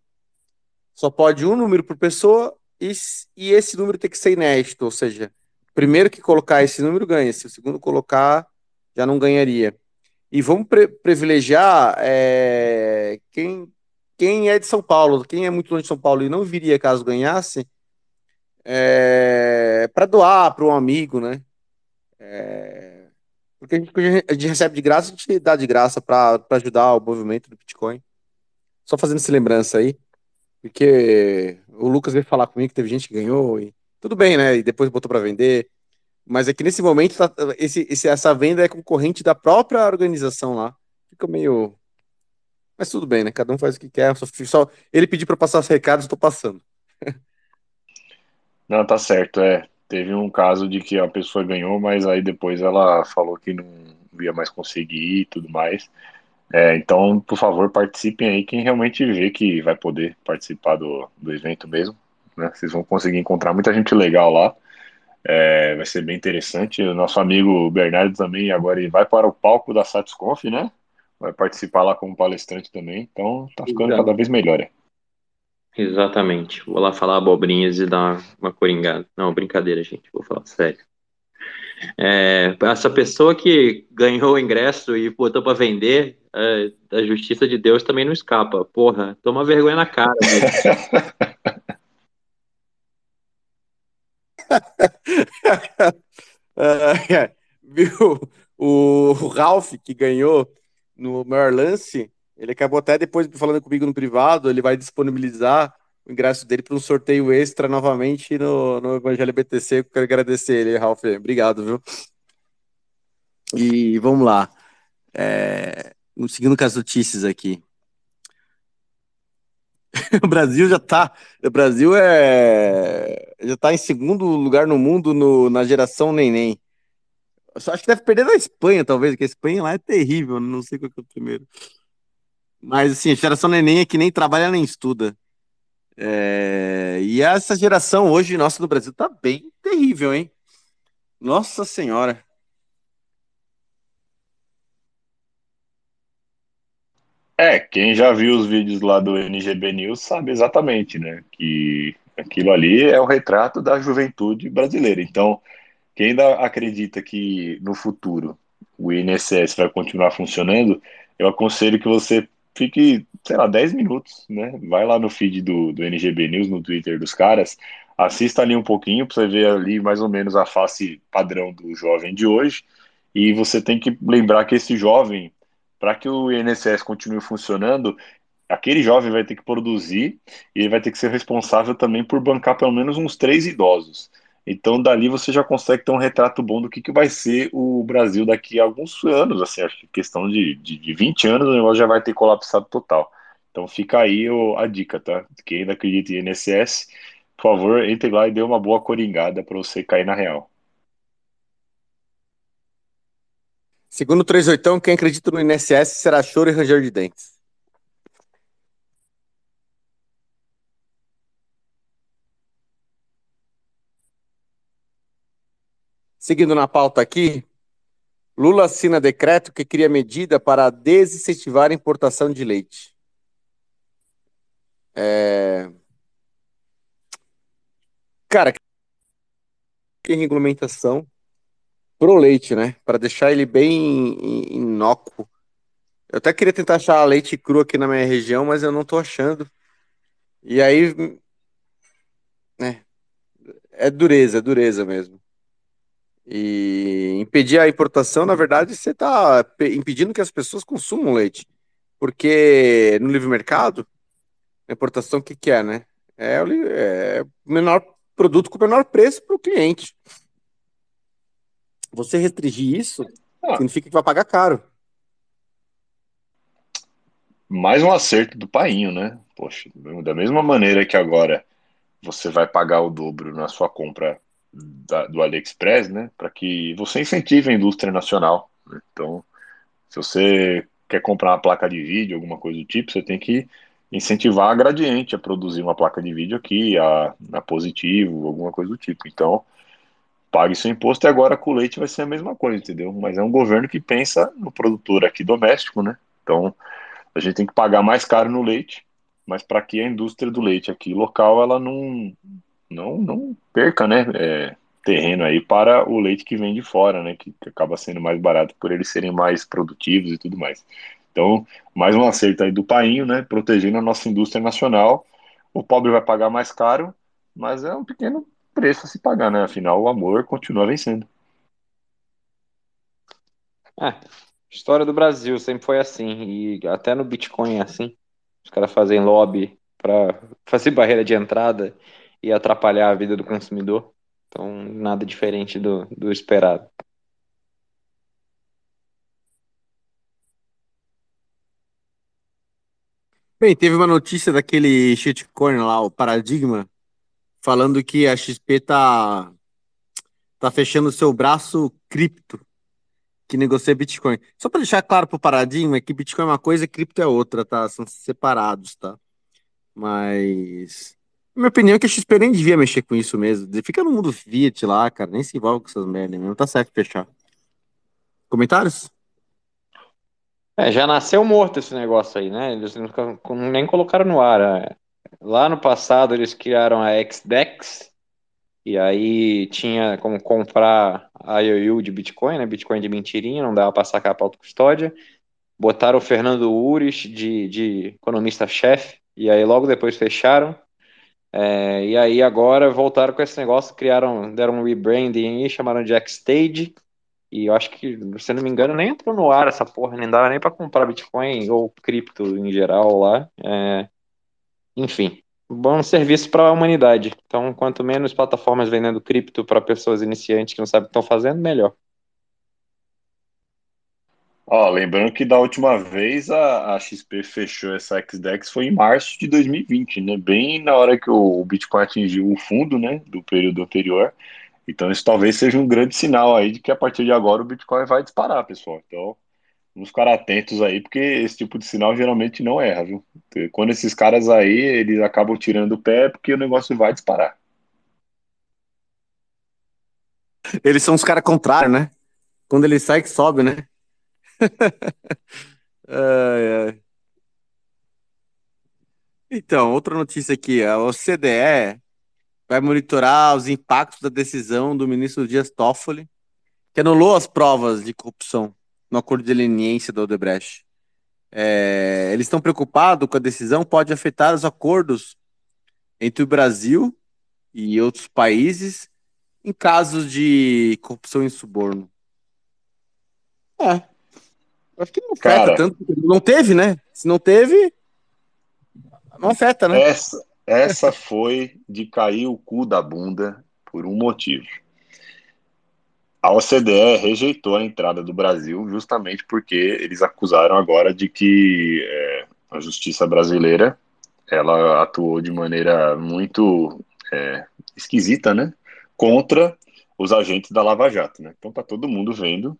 Só pode um número por pessoa e, e esse número tem que ser inédito, ou seja, primeiro que colocar esse número ganha. Se o segundo colocar, já não ganharia. E vamos privilegiar é, quem, quem é de São Paulo, quem é muito longe de São Paulo e não viria caso ganhasse, é, para doar para um amigo, né? É, porque a gente, a gente, recebe de graça, a gente dá de graça para ajudar o movimento do Bitcoin. Só fazendo essa lembrança aí, porque o Lucas veio falar comigo que teve gente que ganhou e tudo bem, né? E depois botou para vender. Mas é que nesse momento tá, esse, esse, essa venda é concorrente da própria organização lá. Fica meio. Mas tudo bem, né? Cada um faz o que quer. Só, só... Ele pediu para passar os recados, tô passando. Não, tá certo. É, teve um caso de que a pessoa ganhou, mas aí depois ela falou que não ia mais conseguir e tudo mais. É, então, por favor, participem aí quem realmente vê que vai poder participar do, do evento mesmo. Né? Vocês vão conseguir encontrar muita gente legal lá. É, vai ser bem interessante. O nosso amigo Bernardo também agora ele vai para o palco da Satisconf, né? Vai participar lá como palestrante também. Então tá ficando Exato. cada vez melhor. É. Exatamente. Vou lá falar abobrinhas e dar uma coringada. Não, brincadeira, gente. Vou falar sério. É, essa pessoa que ganhou o ingresso e botou para vender, é, da justiça de Deus também não escapa. Porra, toma vergonha na cara. uh, viu? O, o Ralph, que ganhou no maior lance, ele acabou até depois falando comigo no privado, ele vai disponibilizar o ingresso dele para um sorteio extra novamente no, no Evangelho BTC. Eu quero agradecer ele, Ralph. Obrigado, viu? E vamos lá. É, seguindo com as notícias aqui. o Brasil já tá. O Brasil é. Já tá em segundo lugar no mundo no, na geração neném. Eu só acho que deve perder da Espanha, talvez, porque a Espanha lá é terrível, não sei qual é o primeiro. Mas assim, a geração neném é que nem trabalha nem estuda. É... E essa geração hoje nossa no Brasil tá bem terrível, hein? Nossa Senhora. É, quem já viu os vídeos lá do NGB News sabe exatamente, né? Que aquilo ali é o retrato da juventude brasileira. Então, quem ainda acredita que no futuro o INSS vai continuar funcionando, eu aconselho que você fique, sei lá, 10 minutos, né? Vai lá no feed do, do NGB News, no Twitter dos caras, assista ali um pouquinho para você ver ali mais ou menos a face padrão do jovem de hoje. E você tem que lembrar que esse jovem para que o INSS continue funcionando, aquele jovem vai ter que produzir e ele vai ter que ser responsável também por bancar pelo menos uns três idosos. Então, dali você já consegue ter um retrato bom do que, que vai ser o Brasil daqui a alguns anos. Assim, acho que questão de, de, de 20 anos o negócio já vai ter colapsado total. Então, fica aí a dica, tá? Quem ainda acredita em INSS, por favor, entre lá e dê uma boa coringada para você cair na real. Segundo o 38, quem acredita no INSS será choro e ranger de dentes. Seguindo na pauta aqui, Lula assina decreto que cria medida para desincentivar a importação de leite. É... Cara, tem regulamentação pro leite, né? Para deixar ele bem inócuo. Eu até queria tentar achar leite cru aqui na minha região, mas eu não tô achando. E aí, né? É dureza, é dureza mesmo. E impedir a importação, na verdade, você está impedindo que as pessoas consumam leite. Porque no livre mercado, a importação, o que, que é, né? É o é menor produto com o menor preço para o cliente. Você restringir isso ah. significa que vai pagar caro. Mais um acerto do painho, né? Poxa, da mesma maneira que agora você vai pagar o dobro na sua compra da, do AliExpress, né? Para que você incentive a indústria nacional. Né? Então, se você quer comprar uma placa de vídeo, alguma coisa do tipo, você tem que incentivar a Gradiente a produzir uma placa de vídeo aqui, a, a Positivo, alguma coisa do tipo. Então, pague seu imposto e agora com o leite vai ser a mesma coisa, entendeu? Mas é um governo que pensa no produtor aqui doméstico, né? Então, a gente tem que pagar mais caro no leite, mas para que a indústria do leite aqui local ela não não, não perca, né, é, terreno aí para o leite que vem de fora, né, que, que, acaba sendo mais barato por eles serem mais produtivos e tudo mais. Então, mais um acerto aí do painho, né, protegendo a nossa indústria nacional. O pobre vai pagar mais caro, mas é um pequeno preço a se pagar, né? Afinal, o amor continua vencendo. É, história do Brasil sempre foi assim, e até no Bitcoin é assim. Os caras fazem lobby para fazer barreira de entrada e atrapalhar a vida do consumidor. Então, nada diferente do, do esperado. Bem, teve uma notícia daquele shitcoin lá, o Paradigma, falando que a XP tá, tá fechando o seu braço cripto, que negocia Bitcoin. Só para deixar claro pro Paradigma que Bitcoin é uma coisa e cripto é outra, tá? São separados, tá? Mas minha opinião é que a XP nem devia mexer com isso mesmo. Fica no mundo Fiat lá, cara. Nem se envolve com essas merdas. Não tá certo fechar. Comentários? É, já nasceu morto esse negócio aí, né? Eles nem colocaram no ar. É. Lá no passado eles criaram a XDEX e aí tinha como comprar a IOU de Bitcoin, né? Bitcoin de mentirinha, não dava para sacar para autocustódia. Botaram o Fernando Ures de, de economista-chefe e aí logo depois fecharam. É, e aí agora voltaram com esse negócio, criaram, deram um rebranding e chamaram de X-Stage. E eu acho que, se não me engano, nem entrou no ar essa porra, nem dava nem para comprar Bitcoin ou cripto em geral lá. É, enfim, bom serviço para a humanidade. Então, quanto menos plataformas vendendo cripto para pessoas iniciantes que não sabem o que estão fazendo, melhor. Ó, lembrando que da última vez a, a XP fechou essa XDEX foi em março de 2020, né? Bem na hora que o, o Bitcoin atingiu o fundo, né? Do período anterior. Então isso talvez seja um grande sinal aí de que a partir de agora o Bitcoin vai disparar, pessoal. Então vamos ficar atentos aí, porque esse tipo de sinal geralmente não erra, viu? Quando esses caras aí, eles acabam tirando o pé, porque o negócio vai disparar. Eles são os caras contrários, né? Quando ele sai que sobe, né? ai, ai. Então, outra notícia aqui, a OCDE vai monitorar os impactos da decisão do ministro Dias Toffoli, que anulou as provas de corrupção no acordo de leniência da Odebrecht. É, eles estão preocupados com a decisão, pode afetar os acordos entre o Brasil e outros países em casos de corrupção e suborno. É, Acho que não afeta Cara, tanto, não teve, né? Se não teve, não afeta, né? Essa, essa foi de cair o cu da bunda por um motivo. A OCDE rejeitou a entrada do Brasil justamente porque eles acusaram agora de que é, a justiça brasileira ela atuou de maneira muito é, esquisita, né? Contra os agentes da Lava Jato, né? Então tá todo mundo vendo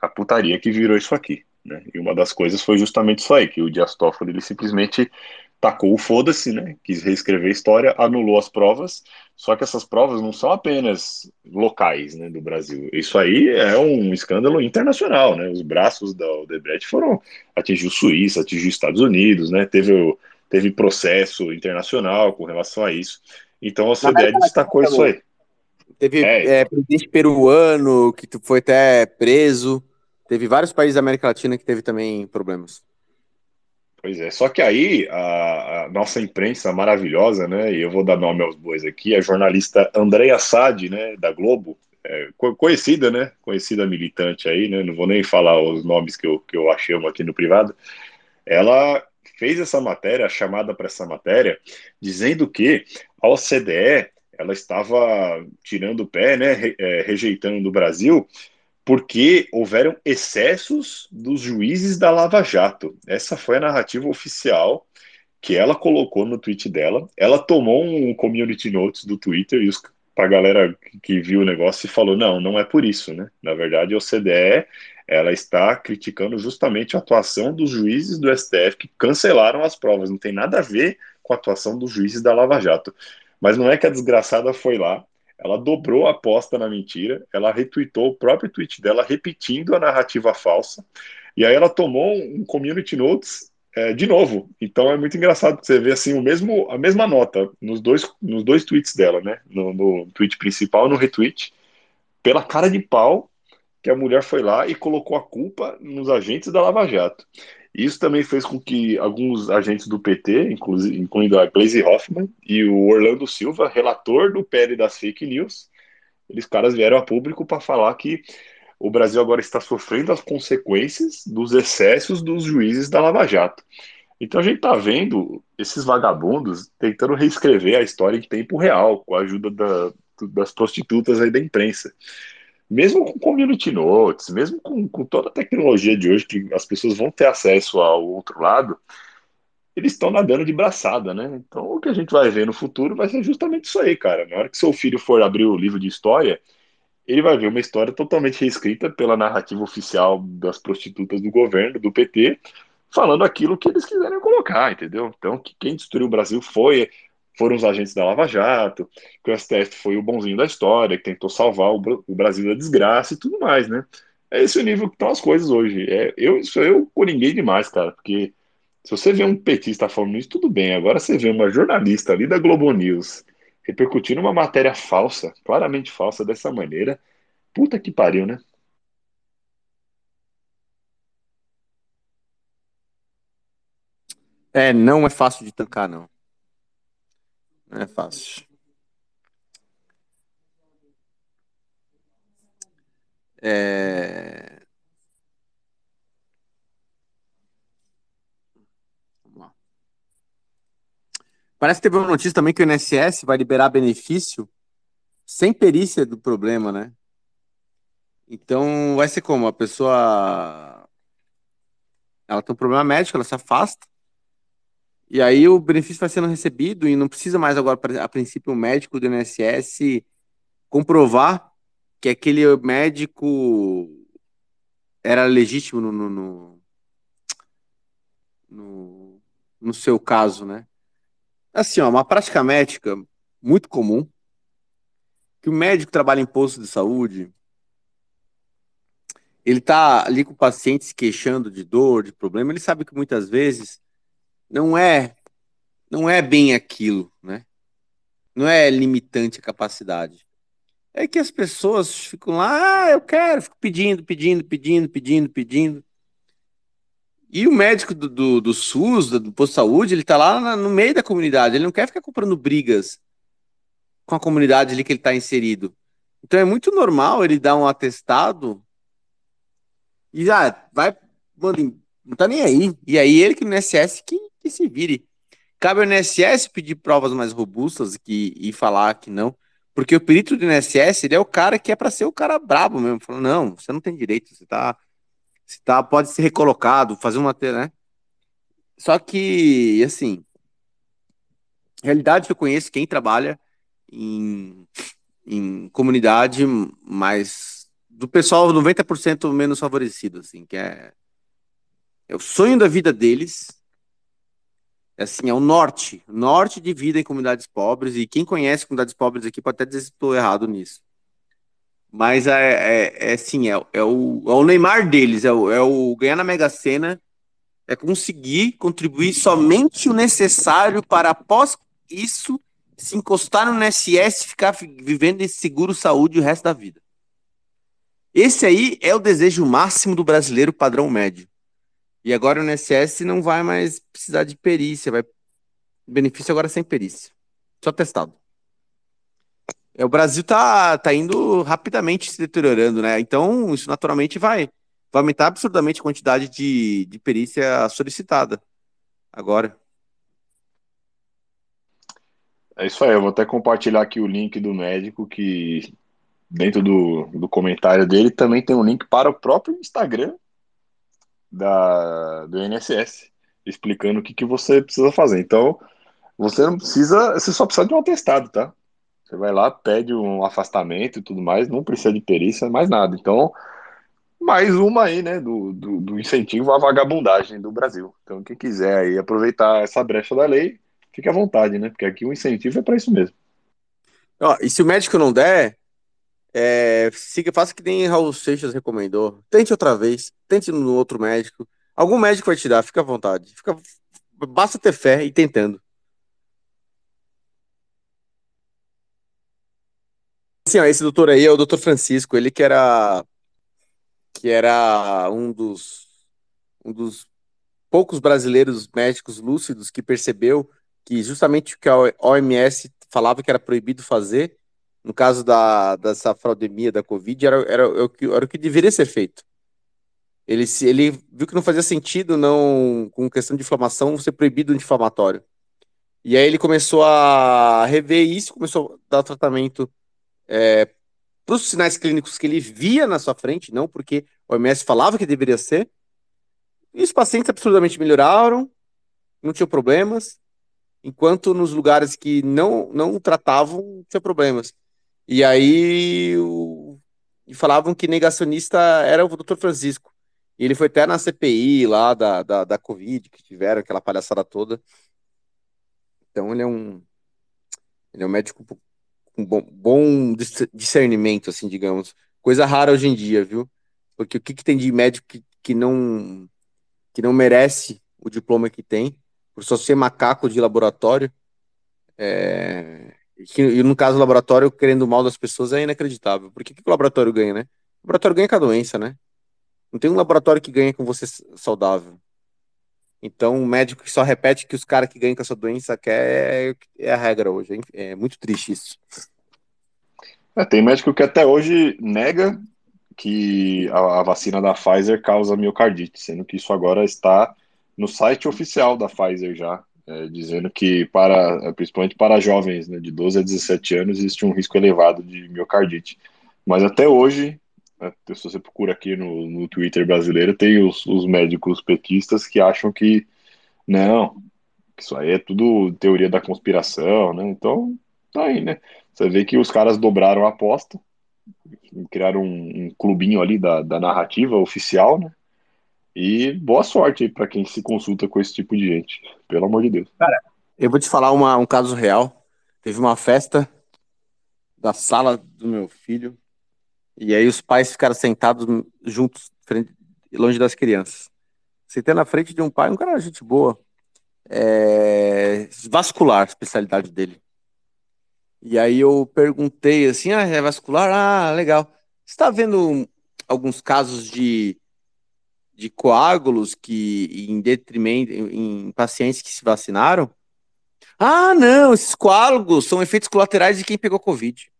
a putaria que virou isso aqui. Né? E uma das coisas foi justamente isso aí, que o Dias Toffoli ele simplesmente tacou o foda-se, né? Quis reescrever a história, anulou as provas, só que essas provas não são apenas locais, né, do Brasil. Isso aí é um escândalo internacional, né? Os braços da Odebrecht foram atingiu Suíça, atingiu Estados Unidos, né? Teve teve processo internacional com relação a isso. Então a OCDE destacou isso aí. Teve é, é, presidente peruano que foi até preso. Teve vários países da América Latina que teve também problemas. Pois é, só que aí a, a, nossa imprensa maravilhosa, né, e eu vou dar nome aos bois aqui, a jornalista Andréa Sade, né, da Globo, é, conhecida, né, conhecida militante aí, né, não vou nem falar os nomes que eu, que eu achei aqui no privado, ela fez essa matéria, chamada para essa matéria, dizendo que a OCDE ela estava tirando o pé, né, é, rejeitando o Brasil, porque houveram excessos dos juízes da Lava Jato. Essa foi a narrativa oficial que ela colocou no tweet dela. Ela tomou um community notes do Twitter e para a galera que viu o negócio e falou: não, não é por isso, né? Na verdade, a OCDE ela está criticando justamente a atuação dos juízes do STF que cancelaram as provas. Não tem nada a ver com a atuação dos juízes da Lava Jato. Mas não é que a desgraçada foi lá, ela dobrou a aposta na mentira, ela retweetou o próprio tweet dela repetindo a narrativa falsa, e aí ela tomou um community notes é, de novo. Então é muito engraçado você ver assim o mesmo, a mesma nota nos dois, nos dois tweets dela, né? No, no tweet principal e no retweet, pela cara de pau que a mulher foi lá e colocou a culpa nos agentes da Lava Jato. Isso também fez com que alguns agentes do PT, incluindo a Glaze Hoffman e o Orlando Silva, relator do PL das fake news, eles caras vieram a público para falar que o Brasil agora está sofrendo as consequências dos excessos dos juízes da Lava Jato. Então a gente está vendo esses vagabundos tentando reescrever a história em tempo real, com a ajuda da, das prostitutas aí da imprensa mesmo com community notes, mesmo com, com toda a tecnologia de hoje, que as pessoas vão ter acesso ao outro lado, eles estão nadando de braçada, né? Então, o que a gente vai ver no futuro vai ser justamente isso aí, cara. Na hora que seu filho for abrir o livro de história, ele vai ver uma história totalmente reescrita pela narrativa oficial das prostitutas do governo, do PT, falando aquilo que eles quiserem colocar, entendeu? Então, que quem destruiu o Brasil foi foram os agentes da Lava Jato, que o STF foi o bonzinho da história, que tentou salvar o, Brasil da desgraça e tudo mais, né? É esse o nível que estão as coisas hoje. É, eu sou eu por ninguém demais, cara, porque se você vê um petista falando isso, tudo bem. Agora você vê uma jornalista ali da Globo News repercutindo uma matéria falsa, claramente falsa dessa maneira. Puta que pariu, né? É, não é fácil de tancar, não. Não é fácil. É... Vamos lá. Parece que teve uma notícia também que o INSS vai liberar benefício sem perícia do problema, né? Então vai ser como? A pessoa ela tem um problema médico, ela se afasta, e aí o benefício vai sendo recebido e não precisa mais agora, a princípio, o médico do INSS comprovar que aquele médico era legítimo no, no, no, no seu caso, né? Assim, ó, uma prática médica muito comum, que o médico trabalha em posto de saúde, ele tá ali com o paciente se queixando de dor, de problema, ele sabe que muitas vezes não é não é bem aquilo, né? Não é limitante a capacidade. É que as pessoas ficam lá, ah, eu quero, fico pedindo, pedindo, pedindo, pedindo, pedindo. E o médico do, do, do SUS, do, do posto de saúde, ele tá lá na, no meio da comunidade, ele não quer ficar comprando brigas com a comunidade ali que ele está inserido. Então é muito normal ele dar um atestado e ah, vai, mano, não tá nem aí. E aí ele que no INSS que que se vire. Cabe ao INSS pedir provas mais robustas que, e falar que não. Porque o perito do INSS, ele é o cara que é para ser o cara brabo mesmo. Falando, não, você não tem direito, você tá, você tá, pode ser recolocado, fazer uma, né? Só que, assim, realidade que eu conheço, quem trabalha em, em comunidade mais do pessoal 90% menos favorecido, assim, que é, é o sonho da vida deles. Assim, é o norte, norte de vida em comunidades pobres, e quem conhece comunidades pobres aqui pode até dizer se estou errado nisso. Mas é, é, é assim, é, é, o, é o Neymar deles, é o, é o ganhar na Mega Sena, é conseguir contribuir somente o necessário para após isso se encostar no INSS e ficar vivendo esse seguro saúde o resto da vida. Esse aí é o desejo máximo do brasileiro padrão médio. E agora o INSS não vai mais precisar de perícia, vai benefício agora sem perícia. Só testado. É, o Brasil tá, tá indo rapidamente se deteriorando, né? Então, isso naturalmente vai, vai aumentar absurdamente a quantidade de, de perícia solicitada agora. É isso aí, eu vou até compartilhar aqui o link do médico que dentro do, do comentário dele também tem um link para o próprio Instagram da, do INSS, explicando o que, que você precisa fazer. Então, você não precisa, você só precisa de um atestado, tá? Você vai lá, pede um afastamento e tudo mais, não precisa de perícia, mais nada. Então, mais uma aí, né, do, do, do, incentivo à vagabundagem do Brasil. Então, quem quiser aí aproveitar essa brecha da lei, fique à vontade, né? Porque aqui o incentivo é para isso mesmo. Ó, e se o médico não der, é, siga, faça que nem Raul Seixas recomendou. Tente outra vez, tente no outro médico. Algum médico vai te dar, fica à vontade. Fica, basta ter fé e tentando. Assim, ó, esse doutor aí é o doutor Francisco, ele que era que era um dos um dos poucos brasileiros médicos lúcidos que percebeu que justamente o que a OMS falava que era proibido fazer, no caso da, dessa fraudemia da Covid, era, era, era, o que, era o que deveria ser feito. Ele, ele viu que não fazia sentido, não, com questão de inflamação, ser proibido o inflamatório. E aí ele começou a rever isso, começou a dar tratamento é, para os sinais clínicos que ele via na sua frente, não porque o OMS falava que deveria ser. E os pacientes absurdamente melhoraram, não tinham problemas, enquanto nos lugares que não, não tratavam, tinha problemas. E aí o, e falavam que negacionista era o Dr. Francisco. E ele foi até na CPI lá da, da, da Covid, que tiveram aquela palhaçada toda. Então ele é um. Ele é um médico um bom, bom discernimento, assim, digamos. Coisa rara hoje em dia, viu? Porque o que, que tem de médico que, que, não, que não merece o diploma que tem, por só ser macaco de laboratório, é... e no caso do laboratório, querendo o mal das pessoas, é inacreditável. Por que, que o laboratório ganha, né? O laboratório ganha com a doença, né? Não tem um laboratório que ganha com você saudável. Então, um médico que só repete que os caras que ganham com essa doença quer é, é a regra hoje. Hein? É muito triste isso. É, tem médico que até hoje nega que a, a, vacina da Pfizer causa miocardite, sendo que isso agora está no site oficial da Pfizer já, é, dizendo que para, principalmente para jovens né, de 12 a 17 anos existe um risco elevado de miocardite. Mas até hoje né? Se você procura aqui no, no Twitter brasileiro, tem os, os médicos petistas que acham que não, isso aí é tudo teoria da conspiração, né? Então, tá aí, né? Você vê que os caras dobraram a aposta, criaram um, um clubinho ali da, da narrativa oficial, né? E boa sorte aí para quem se consulta com esse tipo de gente, pelo amor de Deus. Cara, eu vou te falar uma, um caso real. Teve uma festa da sala do meu filho, e aí os pais ficaram sentados juntos, frente, longe das crianças. Sentei na frente de um pai, um cara gente boa, é, vascular, especialidade dele. E aí eu perguntei assim, ah, é vascular? Ah, legal. Você está vendo alguns casos de, de coágulos que em detrimento em pacientes que se vacinaram? Ah, não, esses coágulos são efeitos colaterais de quem pegou Covid.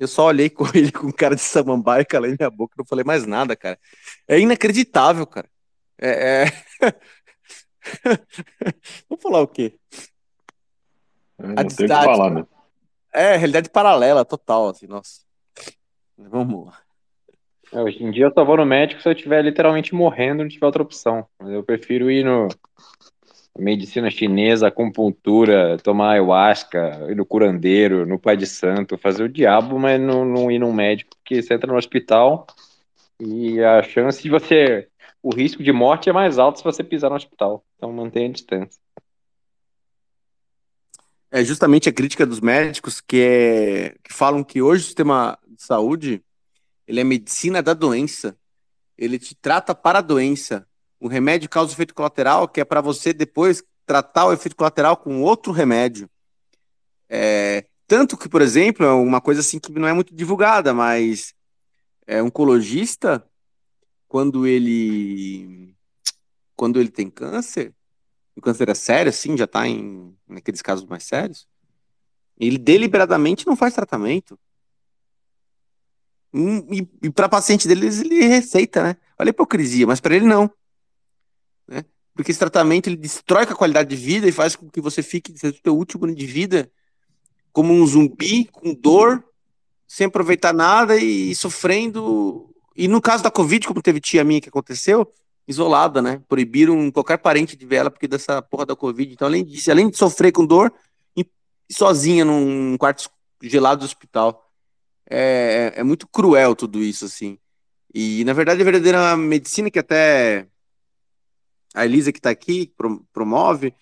Eu só olhei com ele com cara de samambaia, calei minha boca, não falei mais nada, cara. É inacreditável, cara. É. é... Vou falar o quê? É, não tem que falar, né? É, realidade paralela, total, assim, nossa. Vamos lá. É, hoje em dia eu só vou no médico se eu estiver literalmente morrendo não tiver outra opção. Mas eu prefiro ir no, medicina chinesa, acupuntura, tomar ayahuasca, ir no curandeiro, no pai de santo, fazer o diabo, mas não, não ir num médico, porque você entra no hospital e a chance de você. O risco de morte é mais alto se você pisar no hospital. Então mantenha a distância. É justamente a crítica dos médicos que, é, que falam que hoje o sistema de saúde ele é medicina da doença. Ele te trata para a doença. O remédio causa efeito colateral, que é para você depois tratar o efeito colateral com outro remédio. É, tanto que, por exemplo, é uma coisa assim que não é muito divulgada, mas é oncologista, quando ele quando ele tem câncer, o câncer é sério, assim, já está em naqueles casos mais sérios, ele deliberadamente não faz tratamento. Hum, e, e para paciente dele, ele receita, né? Olha a hipocrisia, mas para ele não. Né? Porque esse tratamento ele destrói a qualidade de vida e faz com que você fique, o seu último ano de vida, como um zumbi, com dor, sem aproveitar nada e, e sofrendo. E no caso da Covid, como teve tia minha que aconteceu, isolada, né? Proibiram qualquer parente de ver ela porque dessa porra da Covid. Então, além disso, além de sofrer com dor, sozinha num quarto gelado do hospital é, é, é muito cruel tudo isso, assim. E, na verdade, a verdadeira medicina que até a Elisa que está aqui promove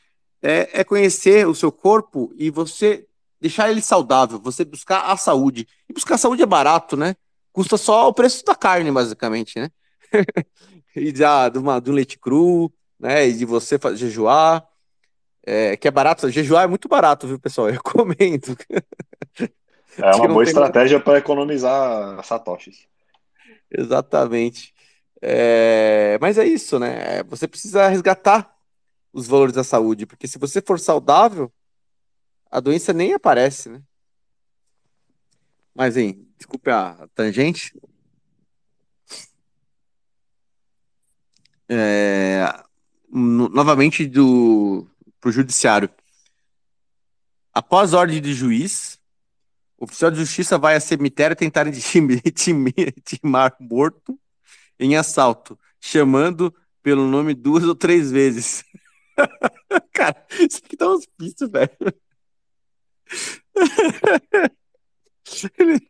é, é, conhecer o seu corpo e você deixar ele saudável, você buscar a saúde. E buscar a saúde é barato, né? Custa só o preço da carne, basicamente, né? e de, de, uma, de um leite cru, né? E de você jejuar. É, que é barato, jejuar é muito barato, viu, pessoal? Eu recomendo. É uma boa estratégia para economizar satoshis. Exatamente. É... Mas é isso, né? Você precisa resgatar os valores da saúde, porque se você for saudável, a doença nem aparece, né? Mas, hein, desculpe a tangente. É... Novamente do para o judiciário. Após ordem de juiz, o oficial de justiça vai a cemitério tentar intimar morto em assalto, chamando pelo nome duas ou três vezes. Cara, isso aqui dá uns pistos, velho. Ele...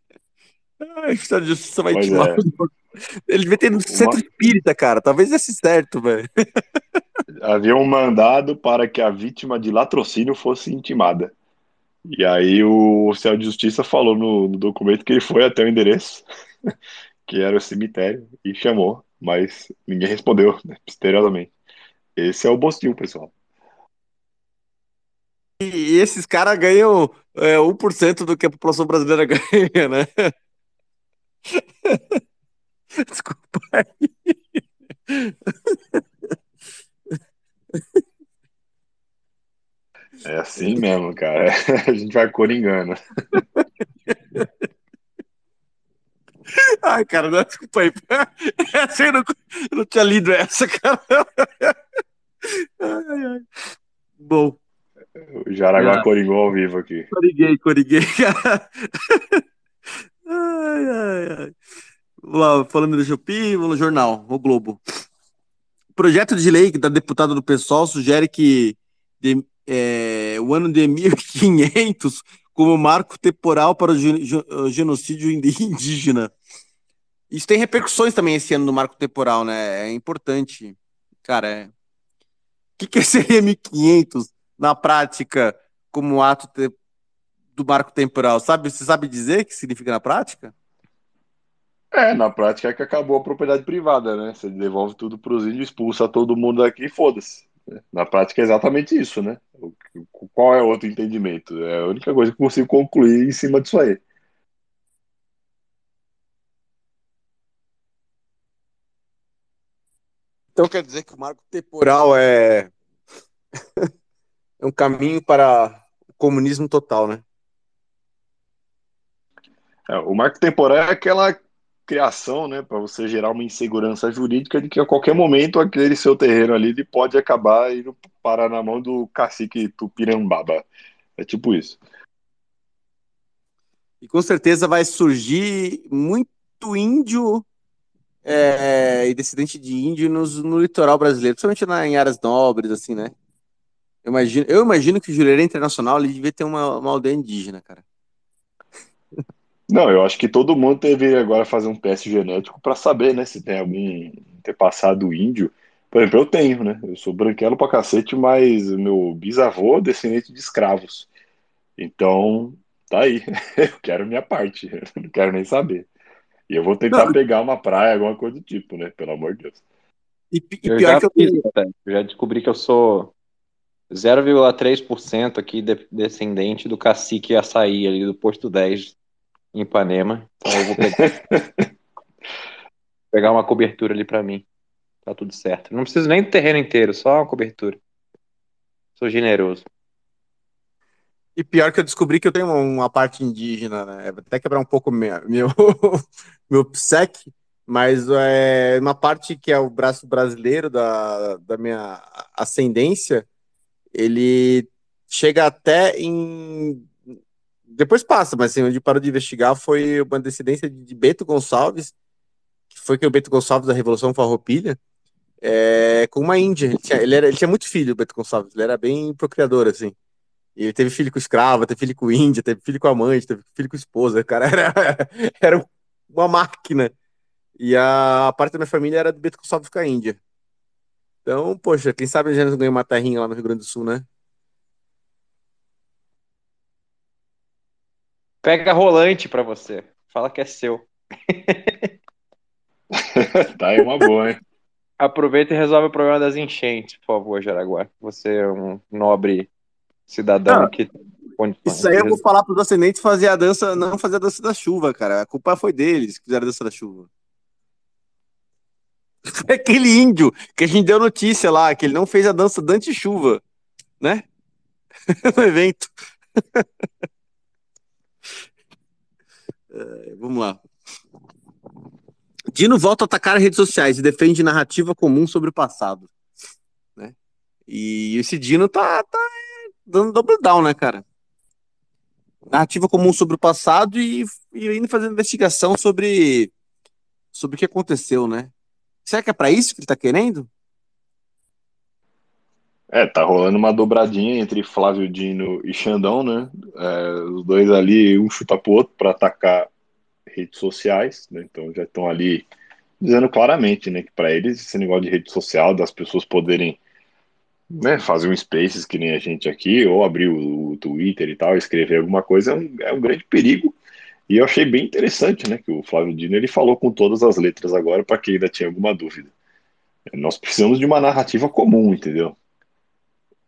o oficial de justiça vai pois intimar. É. Ele devia ter no Uma... centro espírita, cara. Talvez desse certo, velho. Havia um mandado para que a vítima de latrocínio fosse intimada. E aí o oficial de justiça falou no, no documento que ele foi até o endereço, que era o cemitério, e chamou, mas ninguém respondeu, né, misteriosamente. Esse é o Bostil, pessoal. E esses caras ganham é, 1% do que a população brasileira ganha, né? Desculpa aí. É assim mesmo, cara. A gente vai coringando. Ai, cara, não, desculpa aí. Essa eu não, eu não tinha lido essa, cara. Ai, ai. Bom. O Jaraguá ah, coringou ao vivo aqui. Coriguei, coriguei, cara. Ai, ai, ai. Vamos lá, falando do Jupi, no jornal, o Globo. Projeto de lei da deputada do PSOL sugere que é, o ano de 1500 como marco temporal para o genocídio indígena. Isso tem repercussões também esse ano no marco temporal, né? É importante. Cara, é... o que, que é seria 1500 na prática como ato te... do marco temporal? Sabe, você sabe dizer o que significa na prática? É, na prática é que acabou a propriedade privada, né? Você devolve tudo para os índios, expulsa todo mundo daqui e foda-se. Na prática é exatamente isso, né? Qual é o outro entendimento? É a única coisa que eu consigo concluir em cima disso aí. Então quer dizer que o marco temporal é, é um caminho para o comunismo total, né? É, o marco temporal é aquela criação, né, para você gerar uma insegurança jurídica de que a qualquer momento aquele seu terreno ali pode acabar e parar na mão do cacique Tupirambaba. É tipo isso. E com certeza vai surgir muito índio é, e descendente de índio no litoral brasileiro, principalmente na, em áreas nobres, assim, né? Eu imagino, eu imagino que o Jurerê Internacional ele devia ter uma, uma aldeia indígena, cara. Não, eu acho que todo mundo deveria agora fazer um teste genético para saber, né, se tem algum ter passado índio. Por exemplo, eu tenho, né? Eu sou branquelo pra cacete, mas meu bisavô é descendente de escravos. Então, tá aí. Eu quero minha parte. Eu não quero nem saber. E eu vou tentar não. pegar uma praia, alguma coisa do tipo, né? Pelo amor de Deus. E, e eu, já que eu... Fiz, eu já descobri que eu sou 0,3% aqui de, descendente do cacique açaí ali do posto 10 em Ipanema. Então eu vou pegar, pegar uma cobertura ali para mim. Tá tudo certo. Não preciso nem do terreno inteiro, só uma cobertura. Sou generoso. E pior que eu descobri que eu tenho uma, parte indígena, né? Vou até quebrar um pouco meu, meu, meu psec, mas é uma parte que é o braço brasileiro da, da minha ascendência, ele chega até em depois passa, mas assim, onde parou de investigar foi uma descendência de Beto Gonçalves, que foi que o Beto Gonçalves da Revolução Farroupilha, é, com uma índia. Ele tinha, ele, era, ele tinha muito filho, o Beto Gonçalves, ele era bem procriador, assim. Ele teve filho com escrava, teve filho com índia, teve filho com amante, teve filho com esposa. O cara era, era uma máquina. E a parte da minha família era do Beto Gonçalves com a Índia. Então, poxa, quem sabe a gente ganha uma terrinha lá no Rio Grande do Sul, né? Pega rolante para você. Fala que é seu. tá aí uma boa, hein? Aproveita e resolve o problema das enchentes, por favor, Jaraguá. Você é um nobre cidadão ah, que. Isso aí eu vou falar para os ascendentes fazer a dança, não fazer a dança da chuva, cara. A culpa foi deles que fizeram a dança da chuva. Foi aquele índio que a gente deu notícia lá, que ele não fez a dança da chuva né? no evento. É, vamos lá. Dino volta a atacar redes sociais e defende narrativa comum sobre o passado. Né? E esse Dino tá, tá dando double down, né, cara? Narrativa comum sobre o passado e, e indo fazendo investigação sobre, sobre o que aconteceu, né? Será que é para isso que ele tá querendo? É, tá rolando uma dobradinha entre Flávio Dino e Xandão, né? É, os dois ali, um chuta pro outro para atacar redes sociais, né? Então já estão ali dizendo claramente, né, que para eles esse negócio de rede social, das pessoas poderem né, fazer um Spaces que nem a gente aqui, ou abrir o, o Twitter e tal, escrever alguma coisa, é um, é um, grande perigo. E eu achei bem interessante, né, que o Flávio Dino ele falou com todas as letras agora para quem ainda tinha alguma dúvida. Nós precisamos de uma narrativa comum, entendeu?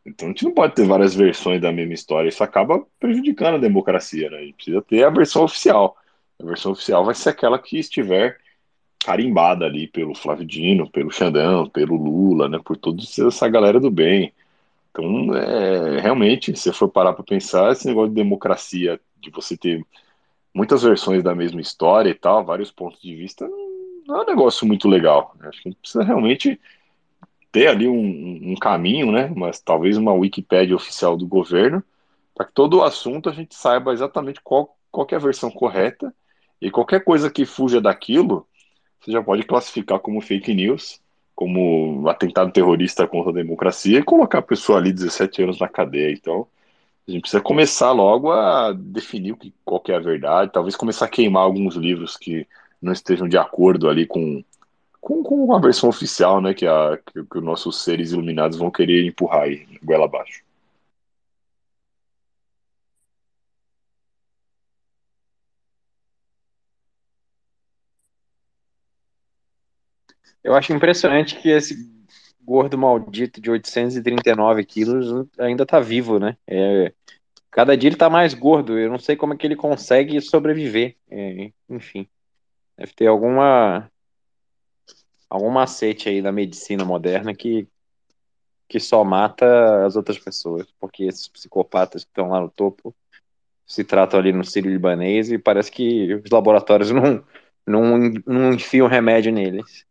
Então a gente não pode ter várias versões da mesma história, isso acaba prejudicando a democracia, né? A gente precisa ter a versão oficial. A versão oficial vai ser aquela que estiver carimbada ali pelo Flávio Dino, pelo Xandão, pelo Lula, né? Por toda essa galera do bem. Então, é, realmente, se for parar para pensar, esse negócio de democracia, de você ter muitas versões da mesma história e tal, vários pontos de vista, não é um negócio muito legal. Acho que a gente precisa realmente ter ali um, um caminho, né? Mas talvez uma Wikipédia oficial do governo, para que todo o assunto a gente saiba exatamente qual, qual é a versão correta e qualquer coisa que fuja daquilo, você já pode classificar como fake news, como atentado terrorista contra a democracia e colocar a pessoa ali 17 anos na cadeia. Então, a gente precisa começar logo a definir o que, qual que é a verdade, talvez começar a queimar alguns livros que não estejam de acordo ali com com, com a versão oficial, né, que, a, que, que os nossos seres iluminados vão querer empurrar aí, goela abaixo. Eu acho impressionante que esse gordo maldito de 839 quilos ainda tá vivo, né? É, cada dia ele tá mais gordo. Eu não sei como é que ele consegue sobreviver. É, enfim, deve ter alguma algum macete aí da medicina moderna que, que só mata as outras pessoas, porque esses psicopatas que estão lá no topo se tratam ali no Sírio Libanês e parece que os laboratórios não, não, não enfiam remédio neles.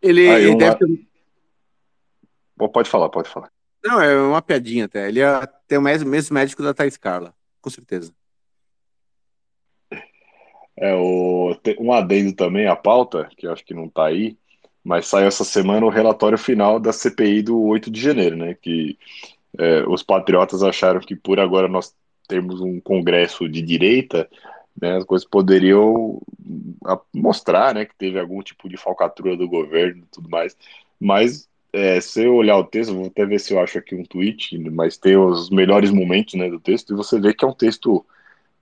Ele, ele deve ter... Pode falar, pode falar. Não, é uma piadinha até. Ele é, tem o mesmo médico da Thais Carla, com certeza. É, o, um adendo também à pauta, que eu acho que não está aí, mas saiu essa semana o relatório final da CPI do 8 de janeiro, né? Que é, os patriotas acharam que por agora nós temos um congresso de direita, né, as coisas poderiam mostrar né, que teve algum tipo de falcatrua do governo e tudo mais, mas é, se eu olhar o texto, vou até ver se eu acho aqui um tweet, mas tem os melhores momentos né, do texto, e você vê que é um texto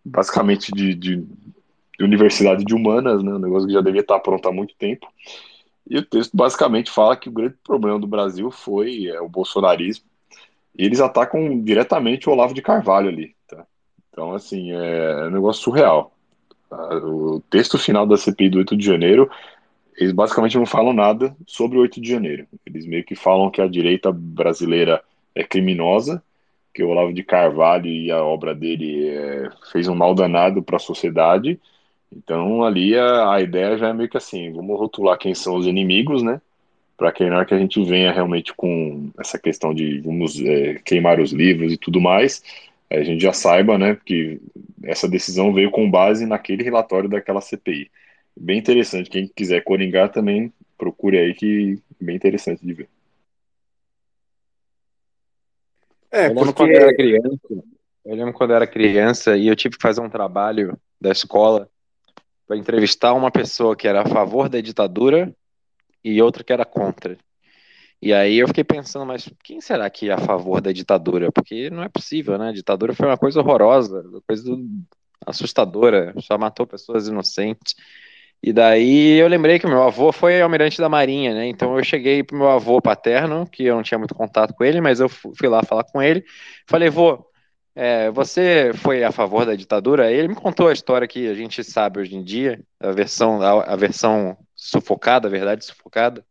basicamente de, de universidade de humanas, né, um negócio que já devia estar pronto há muito tempo, e o texto basicamente fala que o grande problema do Brasil foi é, o bolsonarismo, e eles atacam diretamente o Olavo de Carvalho ali, tá? Então, assim, é um negócio surreal. O texto final da CPI do 8 de janeiro, eles basicamente não falam nada sobre o 8 de janeiro. Eles meio que falam que a direita brasileira é criminosa, que o Olavo de Carvalho e a obra dele é, fez um mal danado para a sociedade. Então, ali a, a ideia já é meio que assim: vamos rotular quem são os inimigos, né? para que na hora que a gente venha realmente com essa questão de vamos é, queimar os livros e tudo mais, a gente já saiba, né, que essa decisão veio com base naquele relatório daquela CPI. Bem interessante, quem quiser coringar também procure aí que é bem interessante de ver. É, eu lembro porque... quando eu era criança, eu lembro quando eu era criança e eu tive que fazer um trabalho da escola para entrevistar uma pessoa que era a favor da ditadura e outra que era contra. E aí eu fiquei pensando, mas quem será que é a favor da ditadura? Porque não é possível, né? A ditadura foi uma coisa horrorosa, uma coisa assustadora, só matou pessoas inocentes. E daí eu lembrei que meu avô foi almirante da Marinha, né? Então eu cheguei pro meu avô paterno, que eu não tinha muito contato com ele, mas eu fui lá falar com ele. Falei, vô, é, você foi a favor da ditadura? Ele me contou a história que a gente sabe hoje em dia, a versão, a, a versão sufocada, a verdade sufocada.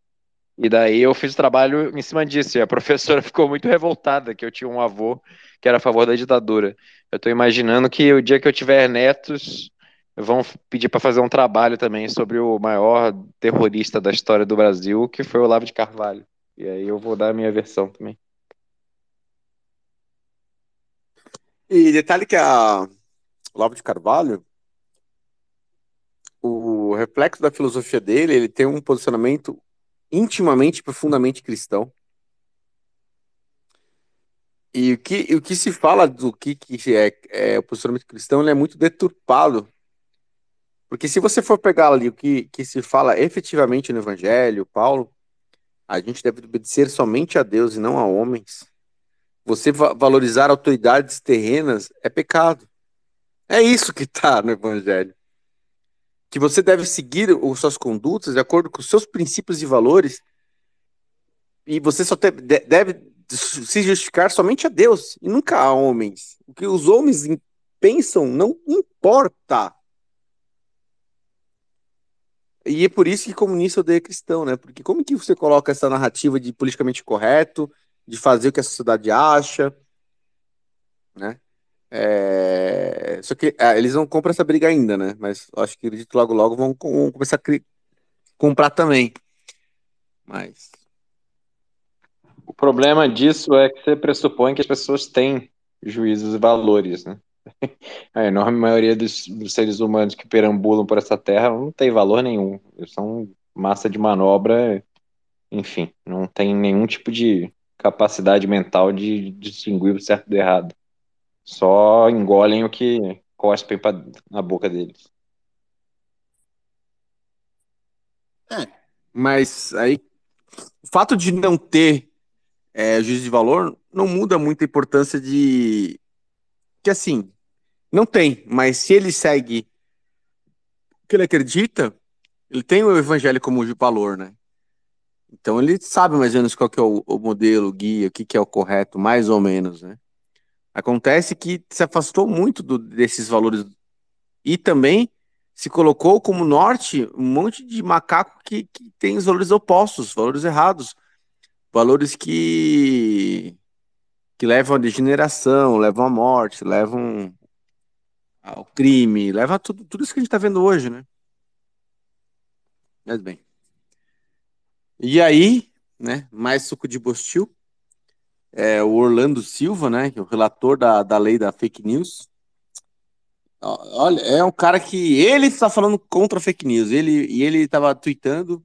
E daí eu fiz o trabalho em cima disso. E a professora ficou muito revoltada que eu tinha um avô que era a favor da ditadura. Eu estou imaginando que o dia que eu tiver netos, vão pedir para fazer um trabalho também sobre o maior terrorista da história do Brasil, que foi o Olavo de Carvalho. E aí eu vou dar a minha versão também. E detalhe que a Olavo de Carvalho, o reflexo da filosofia dele, ele tem um posicionamento intimamente, profundamente cristão. E o que, o que se fala do que, que é, é o posicionamento cristão, ele é muito deturpado. Porque se você for pegar ali o que, que se fala efetivamente no Evangelho, Paulo, a gente deve obedecer somente a Deus e não a homens. Você va valorizar autoridades terrenas é pecado. É isso que está no Evangelho que você deve seguir as suas condutas de acordo com os seus princípios e valores, e você só te, deve se justificar somente a Deus e nunca a homens. O que os homens pensam não importa. E é por isso que comunista odeia cristão, né? Porque como que você coloca essa narrativa de politicamente correto, de fazer o que a sociedade acha, né? É... Só que é, eles não compram essa briga ainda, né? Mas acho que acredito logo logo vão, vão começar a cri... comprar também. Mas. O problema disso é que você pressupõe que as pessoas têm juízos e valores, né? A enorme maioria dos, dos seres humanos que perambulam por essa terra não tem valor nenhum. Eles são massa de manobra, enfim, não tem nenhum tipo de capacidade mental de distinguir o certo do errado só engolem o que cospem pra, na boca deles. É, mas aí o fato de não ter é, juízo de valor não muda muito a importância de que assim não tem, mas se ele segue o que ele acredita, ele tem o evangelho como valor, né? Então ele sabe mais ou menos qual que é o, o modelo, o guia, o que, que é o correto, mais ou menos, né? Acontece que se afastou muito do, desses valores e também se colocou como norte um monte de macaco que, que tem os valores opostos, valores errados, valores que que levam à degeneração, levam à morte, levam ao crime, levam a tudo, tudo isso que a gente está vendo hoje, né? Mas bem. E aí, né, mais suco de bostil, é, o Orlando Silva, né, é o relator da, da lei da fake news. Olha, é um cara que ele está falando contra fake news. Ele, e ele estava tweetando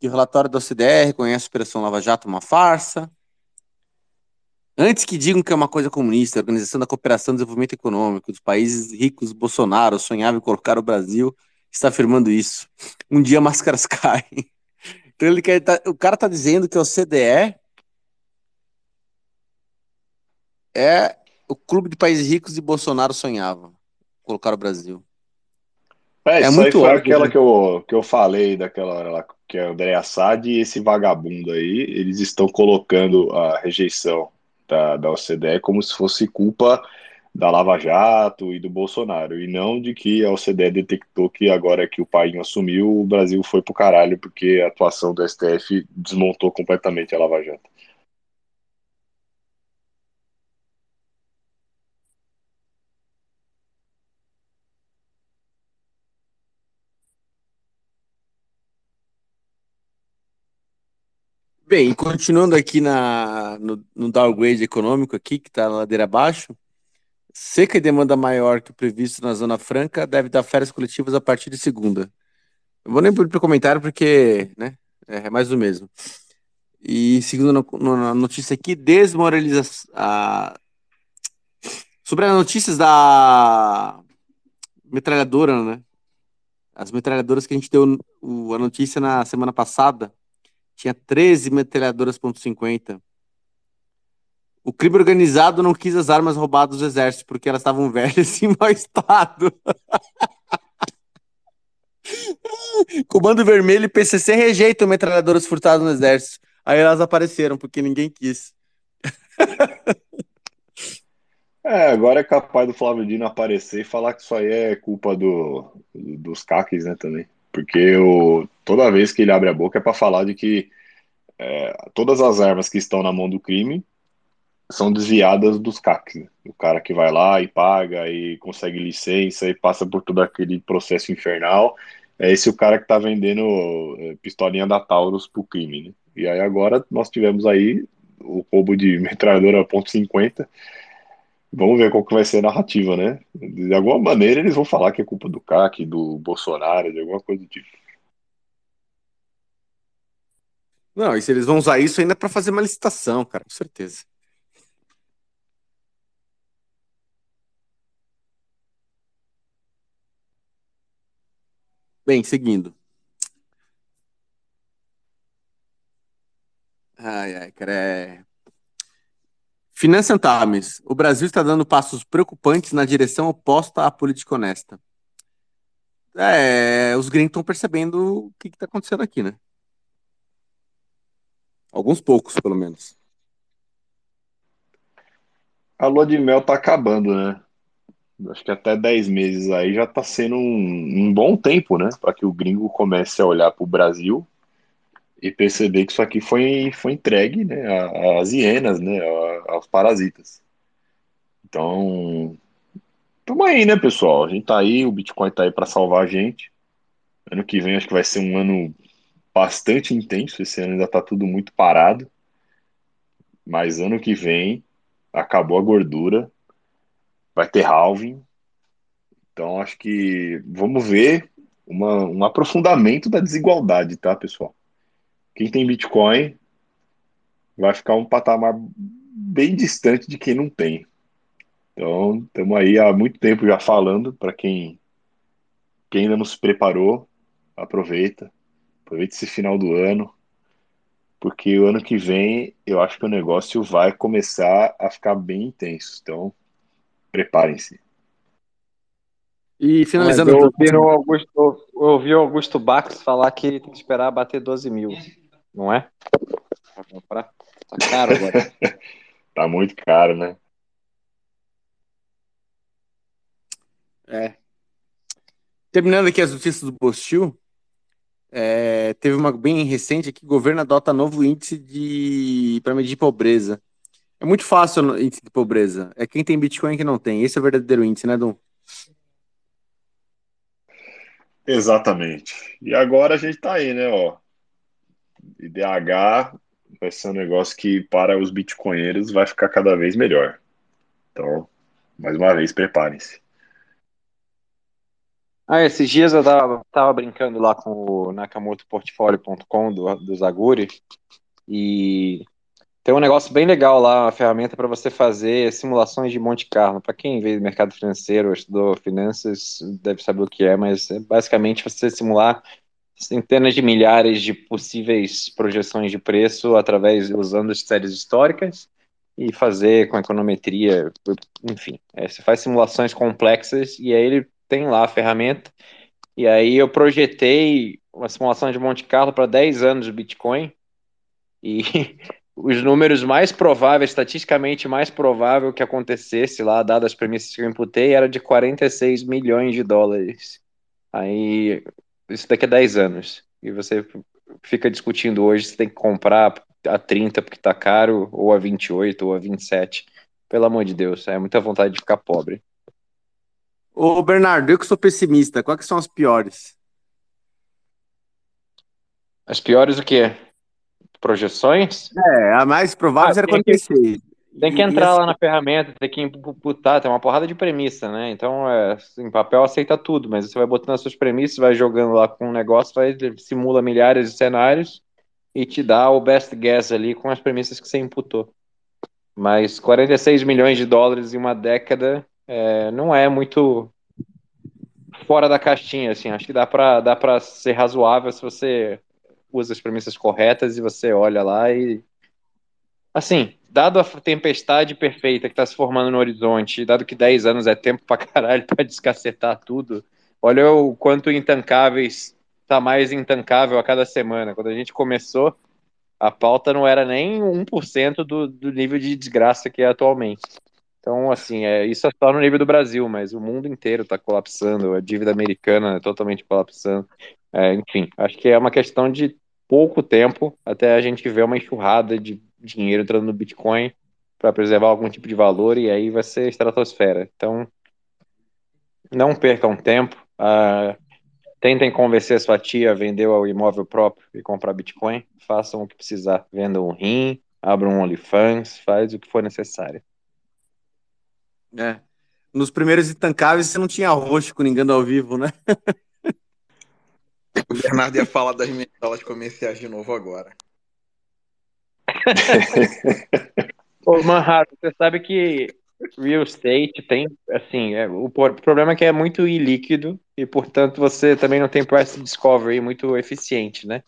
que o relatório da OCDE reconhece a Operação Lava Jato uma farsa. Antes que digam que é uma coisa comunista, a Organização da Cooperação e Desenvolvimento Econômico dos países ricos, Bolsonaro sonhava em colocar o Brasil, está afirmando isso. Um dia máscaras caem. Então ele quer, tá, o cara está dizendo que o CDE é o clube de países ricos e Bolsonaro sonhava colocar o Brasil. É, é isso muito aí foi óbvio, aquela né? que, eu, que eu falei daquela hora lá, que é o André Assad e esse vagabundo aí, eles estão colocando a rejeição da, da OCDE como se fosse culpa da Lava Jato e do Bolsonaro, e não de que a OCDE detectou que agora que o pai assumiu, o Brasil foi pro caralho, porque a atuação do STF desmontou completamente a Lava Jato. Bem, continuando aqui na, no, no downgrade econômico aqui, que está na ladeira abaixo, seca e demanda maior que o previsto na Zona Franca deve dar férias coletivas a partir de segunda. Não vou nem para o comentário porque né, é mais do mesmo. E segundo a notícia aqui, desmoralização. Sobre as notícias da metralhadora, né? As metralhadoras que a gente deu a notícia na semana passada, tinha 13 metralhadoras .50. O crime organizado não quis as armas roubadas do exército porque elas estavam velhas e em mau estado. Comando Vermelho e PCC rejeitam metralhadoras furtadas no exército. Aí elas apareceram porque ninguém quis. É, agora é capaz do Flávio Dino aparecer e falar que isso aí é culpa do, dos caques, né, também. Porque o, toda vez que ele abre a boca é para falar de que é, todas as armas que estão na mão do crime são desviadas dos CACs. Né? O cara que vai lá e paga e consegue licença e passa por todo aquele processo infernal. É esse o cara que está vendendo é, pistolinha da Taurus pro crime. Né? E aí agora nós tivemos aí o roubo de metralhadora .50. Vamos ver qual que vai ser a narrativa, né? De alguma maneira eles vão falar que é culpa do CAC, do Bolsonaro, de alguma coisa do tipo. Não, e se eles vão usar isso ainda para fazer uma licitação, cara, com certeza. Bem, seguindo. Ai, ai, cara, é... Financial Times. O Brasil está dando passos preocupantes na direção oposta à política honesta. É, os gringos estão percebendo o que está acontecendo aqui, né? Alguns poucos, pelo menos. A lua de mel tá acabando, né? Acho que até 10 meses aí já tá sendo um, um bom tempo, né? Para que o gringo comece a olhar para o Brasil e perceber que isso aqui foi, foi entregue né, às hienas, né, aos parasitas. Então, tamo aí, né, pessoal? A gente tá aí, o Bitcoin tá aí para salvar a gente. Ano que vem acho que vai ser um ano bastante intenso. Esse ano ainda está tudo muito parado. Mas ano que vem acabou a gordura, vai ter halving. Então acho que vamos ver uma, um aprofundamento da desigualdade, tá, pessoal? Quem tem Bitcoin vai ficar um patamar bem distante de quem não tem. Então, estamos aí há muito tempo já falando para quem, quem ainda não se preparou, aproveita. Aproveite esse final do ano, porque o ano que vem eu acho que o negócio vai começar a ficar bem intenso. Então, preparem-se. E finalizando. eu ouvi o Augusto, eu ouvi o Augusto Bax falar que tem que esperar bater 12 mil, não é? Tá caro agora. tá muito caro, né? É. Terminando aqui as notícias do Bostil, é, teve uma bem recente aqui, o governo adota novo índice de para medir pobreza. É muito fácil o índice de pobreza. É quem tem Bitcoin que não tem. Esse é o verdadeiro índice, né, Dom? Exatamente. E agora a gente tá aí, né, ó. IDH vai ser um negócio que para os bitcoinheiros vai ficar cada vez melhor. Então, mais uma vez, preparem-se. Ah, esses dias eu tava, tava brincando lá com o nakamotoportfolio.com do, do Zaguri e tem um negócio bem legal lá, uma ferramenta para você fazer simulações de Monte Carlo. Para quem veio do mercado financeiro, estudou finanças, deve saber o que é, mas é basicamente você simular centenas de milhares de possíveis projeções de preço através usando séries históricas e fazer com econometria, enfim, é, você faz simulações complexas e aí ele tem lá a ferramenta. E aí eu projetei uma simulação de Monte Carlo para 10 anos de Bitcoin. E os números mais prováveis, estatisticamente mais provável que acontecesse lá, dadas as premissas que eu imputei, era de 46 milhões de dólares. Aí, isso daqui a 10 anos. E você fica discutindo hoje se tem que comprar a 30 porque tá caro, ou a 28, ou a 27. Pelo amor de Deus, é muita vontade de ficar pobre. Ô, Bernardo, eu que sou pessimista, quais são as piores? As piores o quê? Projeções? É, a mais provável ah, era acontecer. Tem que entrar lá na ferramenta, tem que imputar, tem uma porrada de premissa, né? Então, é, em papel aceita tudo, mas você vai botando as suas premissas, vai jogando lá com um negócio, vai simula milhares de cenários e te dá o best guess ali com as premissas que você imputou. Mas 46 milhões de dólares em uma década é, não é muito fora da caixinha, assim. Acho que dá para dá para ser razoável se você usa as premissas corretas e você olha lá e assim, dado a tempestade perfeita que está se formando no horizonte, dado que 10 anos é tempo para caralho para descacetar tudo, olha o quanto intancáveis tá mais intancável a cada semana. Quando a gente começou, a pauta não era nem 1% do, do nível de desgraça que é atualmente. Então, assim, é, isso é só no nível do Brasil, mas o mundo inteiro está colapsando, a dívida americana é totalmente colapsando. É, enfim, acho que é uma questão de pouco tempo até a gente ver uma enxurrada de dinheiro entrando no Bitcoin para preservar algum tipo de valor e aí vai ser estratosfera. Então, não percam tempo. Uh, tentem convencer sua tia a vender o imóvel próprio e comprar Bitcoin. Façam o que precisar. Vendam um rim, abram um OnlyFans, faz o que for necessário. É. Nos primeiros intancáveis você não tinha roxo com ninguém ao vivo, né? o Bernardo ia falar das mensalas comerciais de novo agora. Ô, Manhattan, você sabe que real estate tem, assim, é, o problema é que é muito ilíquido e, portanto, você também não tem price discovery muito eficiente, né?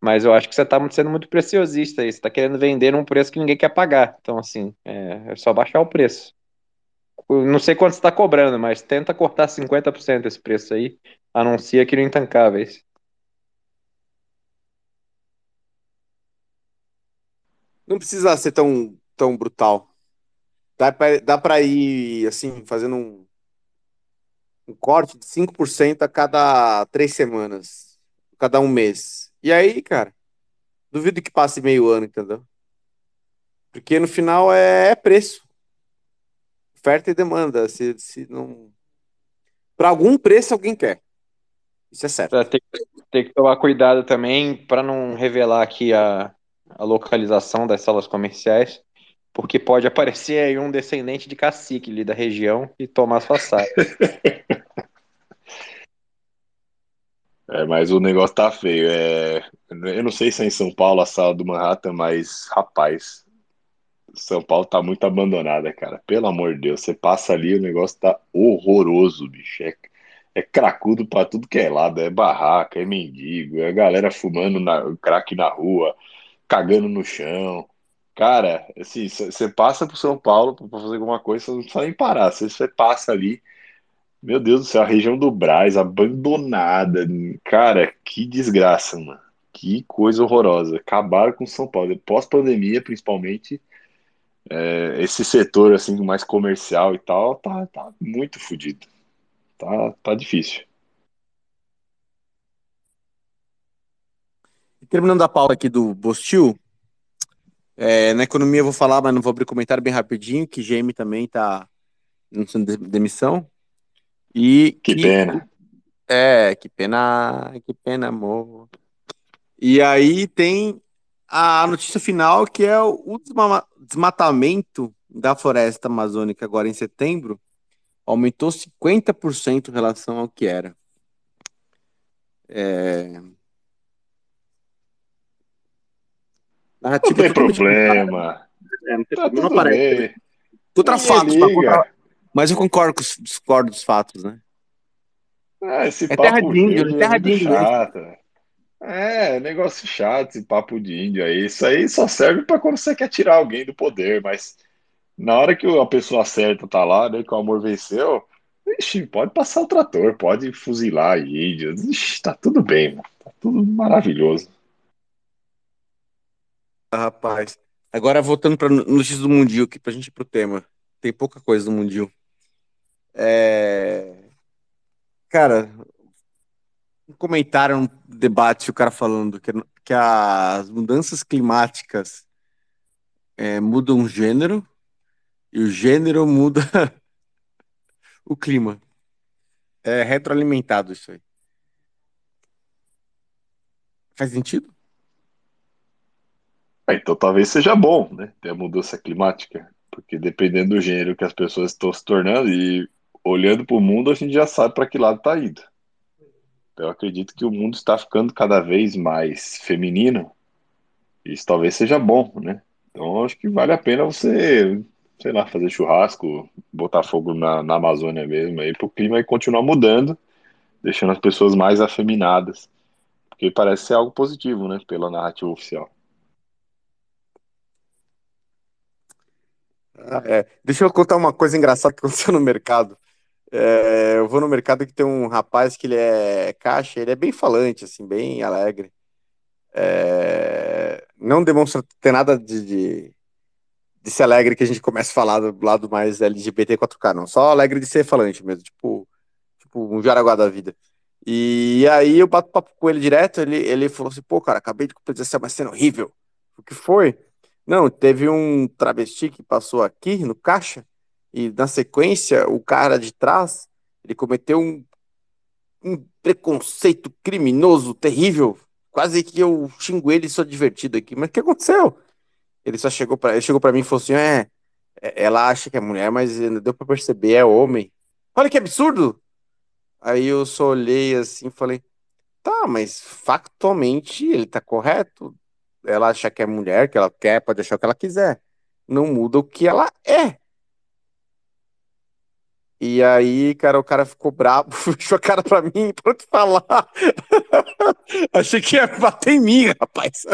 Mas eu acho que você está sendo muito preciosista aí. Você está querendo vender num preço que ninguém quer pagar. Então, assim, é, é só baixar o preço não sei quanto está cobrando, mas tenta cortar 50% desse preço aí. Anuncia aqui no Intancáveis. Não precisa ser tão, tão brutal. Dá pra, dá pra ir, assim, fazendo um, um corte de 5% a cada três semanas. Cada um mês. E aí, cara, duvido que passe meio ano, entendeu? Porque no final é, é preço oferta e demanda. Se, se não. Para algum preço alguém quer. Isso é certo. É, tem, tem, que tomar cuidado também para não revelar aqui a, a localização das salas comerciais, porque pode aparecer aí um descendente de cacique ali da região e tomar sua sala. É, mas o negócio tá feio. É... Eu não sei se é em São Paulo a sala do Manhattan, mas, rapaz, são Paulo tá muito abandonada, cara. Pelo amor de Deus, você passa ali, o negócio tá horroroso, bicho. É, é cracudo pra tudo que é lado, é barraca, é mendigo, é galera fumando na, crack na rua, cagando no chão. Cara, assim, você passa pro São Paulo pra fazer alguma coisa, você não precisa nem parar. Você passa ali, meu Deus do céu, a região do Braz, abandonada. Cara, que desgraça, mano. Que coisa horrorosa. Acabaram com São Paulo. Pós-pandemia, principalmente, é, esse setor assim mais comercial e tal tá, tá muito fodido. Tá, tá difícil. terminando a pauta aqui do Bostil, é, na economia eu vou falar, mas não vou abrir comentário bem rapidinho, que GM também tá anunciando de demissão. E que, que pena. É, que pena, que pena, amor. E aí tem a notícia final, que é o desmatamento da floresta amazônica agora em setembro, aumentou 50% em relação ao que era. É... Não tem problema. É, não, tem tá problema. não aparece. Bem. Contra fatos, contra... mas eu concordo com os, discordo dos fatos, né? Ah, esse é terra de índio, é terra de índio. É, negócio chato esse papo de índio aí. Isso aí só serve para quando você quer tirar alguém do poder, mas na hora que a pessoa certa tá lá, né, que o amor venceu, ixi, pode passar o trator, pode fuzilar índios, ixi, tá tudo bem, mano. tá tudo maravilhoso. Rapaz, agora voltando para notícias do Mundial aqui, pra gente ir pro tema. Tem pouca coisa do Mundial. É... Cara, um comentário, um debate, o cara falando que, que as mudanças climáticas é, mudam o gênero e o gênero muda o clima. É retroalimentado isso aí. Faz sentido? É, então talvez seja bom, né? Ter a mudança climática. Porque dependendo do gênero que as pessoas estão se tornando e olhando para o mundo, a gente já sabe para que lado está indo. Então, eu acredito que o mundo está ficando cada vez mais feminino. Isso talvez seja bom, né? Então, acho que vale a pena você, sei lá, fazer churrasco, botar fogo na, na Amazônia mesmo, aí para o clima continuar mudando, deixando as pessoas mais afeminadas. Porque parece ser algo positivo, né? Pela narrativa oficial. Ah, é. Deixa eu contar uma coisa engraçada que aconteceu no mercado. É, eu vou no mercado que tem um rapaz que ele é caixa, ele é bem falante, assim, bem alegre. É, não demonstra ter nada de, de, de, ser alegre que a gente começa a falar do lado mais LGBT 4K, não. Só alegre de ser falante mesmo, tipo, tipo um Jaraguá da vida. E aí eu bato papo com ele direto, ele, ele falou assim, pô, cara, acabei de presenciar uma cena horrível. O que foi? Não, teve um travesti que passou aqui no caixa, e na sequência, o cara de trás, ele cometeu um, um preconceito criminoso terrível. Quase que eu xingo ele sou divertido aqui. Mas o que aconteceu? Ele só chegou para ele chegou para mim e falou assim: é, é, ela acha que é mulher, mas deu para perceber, é homem. Olha que absurdo! Aí eu só olhei assim e falei: tá, mas factualmente ele tá correto. Ela acha que é mulher, que ela quer, pode achar o que ela quiser. Não muda o que ela é. E aí, cara, o cara ficou brabo, fechou a cara pra mim, pra te falar. Achei que ia bater em mim, rapaz.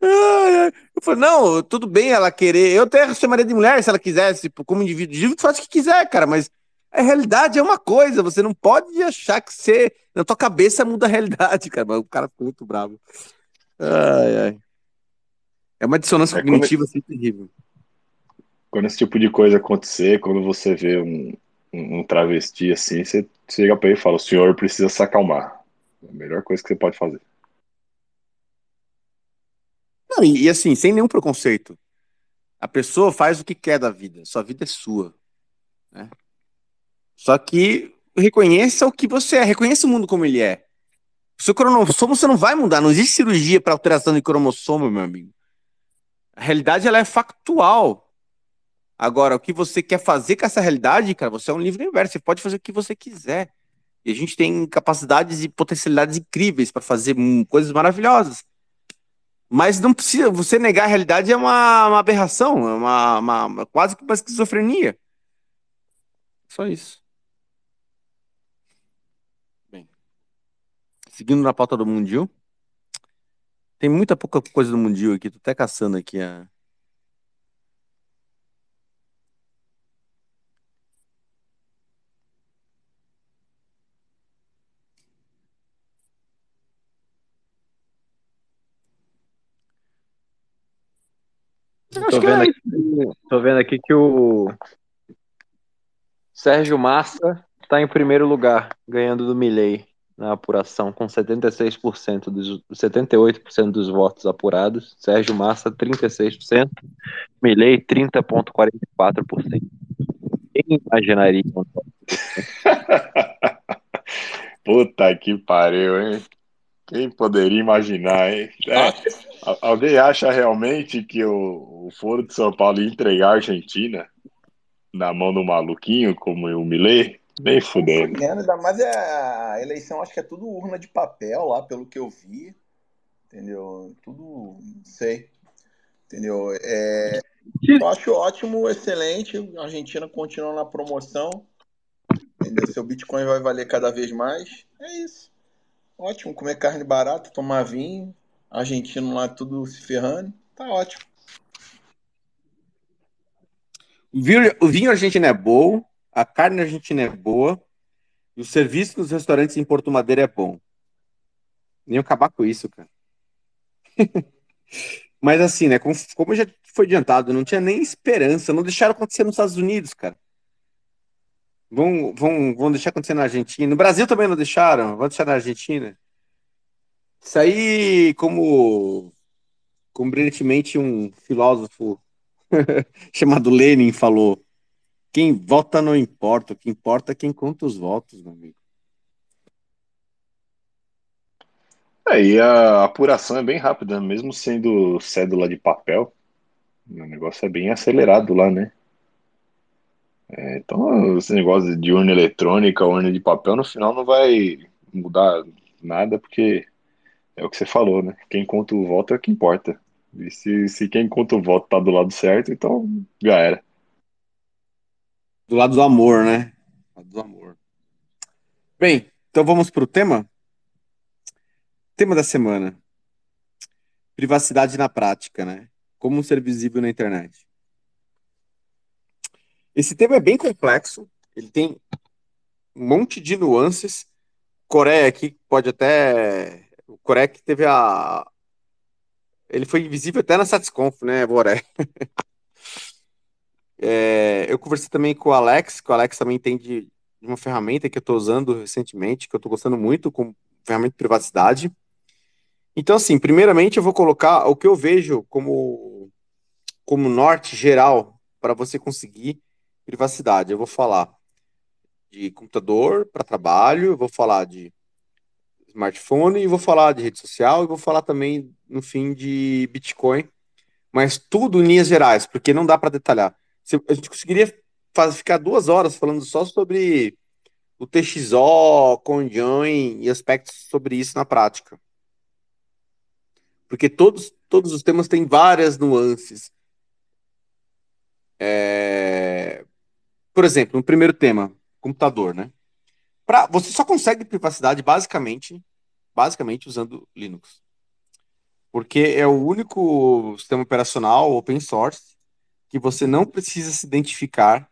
Eu falei, não, tudo bem ela querer. Eu até chamaria de mulher se ela quisesse, tipo, como indivíduo. Indivíduo faz o que quiser, cara, mas a realidade é uma coisa. Você não pode achar que você, na tua cabeça, muda a realidade, cara. Mas o cara ficou muito bravo. Ai, ai. É uma dissonância é cognitiva assim terrível quando esse tipo de coisa acontecer, quando você vê um, um, travesti assim, você chega para ele e fala: o senhor precisa se acalmar. É a melhor coisa que você pode fazer. Não, e, e, assim, sem nenhum preconceito. A pessoa faz o que quer da vida. Sua vida é sua. Né? Só que reconheça o que você é. Reconheça o mundo como ele é. O seu cromossomo você não vai mudar. Não existe cirurgia para alteração de cromossomo, meu amigo. A realidade ela é factual. Agora, o que você quer fazer com essa realidade, cara, você é um livre universo, você pode fazer o que você quiser. E a gente tem capacidades e potencialidades incríveis para fazer coisas maravilhosas. Mas não precisa, você negar a realidade é uma, uma aberração, é uma, uma, uma, quase que uma esquizofrenia. Só isso. Bem, seguindo na pauta do Mundial. Tem muita pouca coisa do Mundial aqui, tô até caçando aqui a, Tô vendo, aqui, tô vendo aqui que o Sérgio Massa está em primeiro lugar, ganhando do Milley na apuração, com 76% dos 78% dos votos apurados. Sérgio Massa, 36%. Milley, 30,44%. Quem imaginaria? Puta que pariu, hein? Quem poderia imaginar, hein? É, alguém acha realmente que o, o Foro de São Paulo ia entregar a Argentina na mão do maluquinho como o Millet? Nem fudendo. Ainda mais é a eleição, acho que é tudo urna de papel lá, pelo que eu vi. Entendeu? Tudo. Não sei. Entendeu? É, eu acho ótimo, excelente. A Argentina continua na promoção. Entendeu? Seu Bitcoin vai valer cada vez mais. É isso. Ótimo. Comer carne barata, tomar vinho. Argentino lá tudo se ferrando. Tá ótimo. O vinho, o vinho argentino é bom, a carne argentina é boa, e o serviço nos restaurantes em Porto Madeira é bom. Nem acabar com isso, cara. Mas assim, né? Como, como, já foi adiantado, não tinha nem esperança. Não deixaram acontecer nos Estados Unidos, cara. Vão, vão, vão deixar acontecer na Argentina. No Brasil também não deixaram. Vão deixar na Argentina. Isso aí, como, como brilhantemente um filósofo chamado Lenin falou: quem vota não importa, o que importa é quem conta os votos, meu amigo. É, a apuração é bem rápida, mesmo sendo cédula de papel, o negócio é bem acelerado lá, né? É, então, esse negócio de urna eletrônica, urna de papel, no final não vai mudar nada, porque é o que você falou, né? Quem conta o voto é o que importa. E se, se quem conta o voto tá do lado certo, então já era. Do lado do amor, né? Do amor. Bem, então vamos para o tema? Tema da semana: privacidade na prática, né? Como ser visível na internet. Esse tema é bem complexo, ele tem um monte de nuances. Coreia aqui pode até. O Coreia que teve a. Ele foi invisível até na Satisconf, né, Boré? é, eu conversei também com o Alex, que o Alex também entende de uma ferramenta que eu estou usando recentemente, que eu estou gostando muito, com ferramenta de privacidade. Então, assim, primeiramente eu vou colocar o que eu vejo como, como norte geral para você conseguir privacidade. Eu vou falar de computador para trabalho, eu vou falar de smartphone, e vou falar de rede social, e vou falar também, no fim, de Bitcoin, mas tudo em linhas gerais, porque não dá para detalhar. A gente conseguiria ficar duas horas falando só sobre o TXO, CoinJoin e aspectos sobre isso na prática porque todos, todos os temas têm várias nuances. É... Por exemplo, no primeiro tema, computador, né? Pra, você só consegue privacidade basicamente, basicamente usando Linux. Porque é o único sistema operacional open source que você não precisa se identificar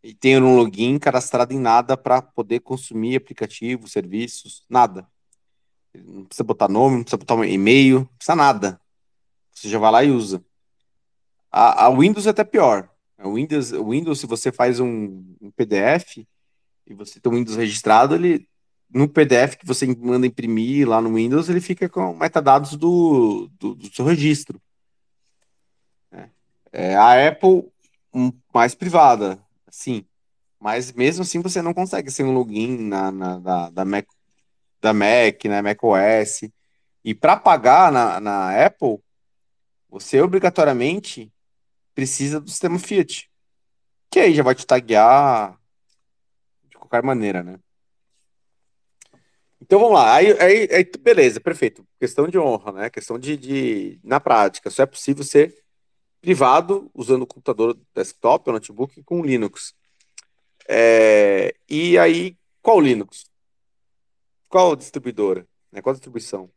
e ter um login cadastrado em nada para poder consumir aplicativos, serviços, nada. Não precisa botar nome, não precisa botar um e-mail, não precisa nada. Você já vai lá e usa. A, a Windows é até pior. O Windows, Windows, se você faz um, um PDF e você tem o Windows registrado, ele no PDF que você manda imprimir lá no Windows, ele fica com metadados do, do, do seu registro. É. É, a Apple, mais privada, sim. Mas mesmo assim você não consegue ser um login na, na da, Mac da Mac, né, Mac OS. E para pagar na, na Apple, você obrigatoriamente precisa do sistema Fiat, que aí já vai te taguear de qualquer maneira, né? Então vamos lá, aí, aí, aí, beleza, perfeito. Questão de honra, né? Questão de, de, na prática, só é possível ser privado usando o computador desktop ou notebook com Linux. É, e aí, qual Linux? qual distribuidora? Né? Qual distribuição?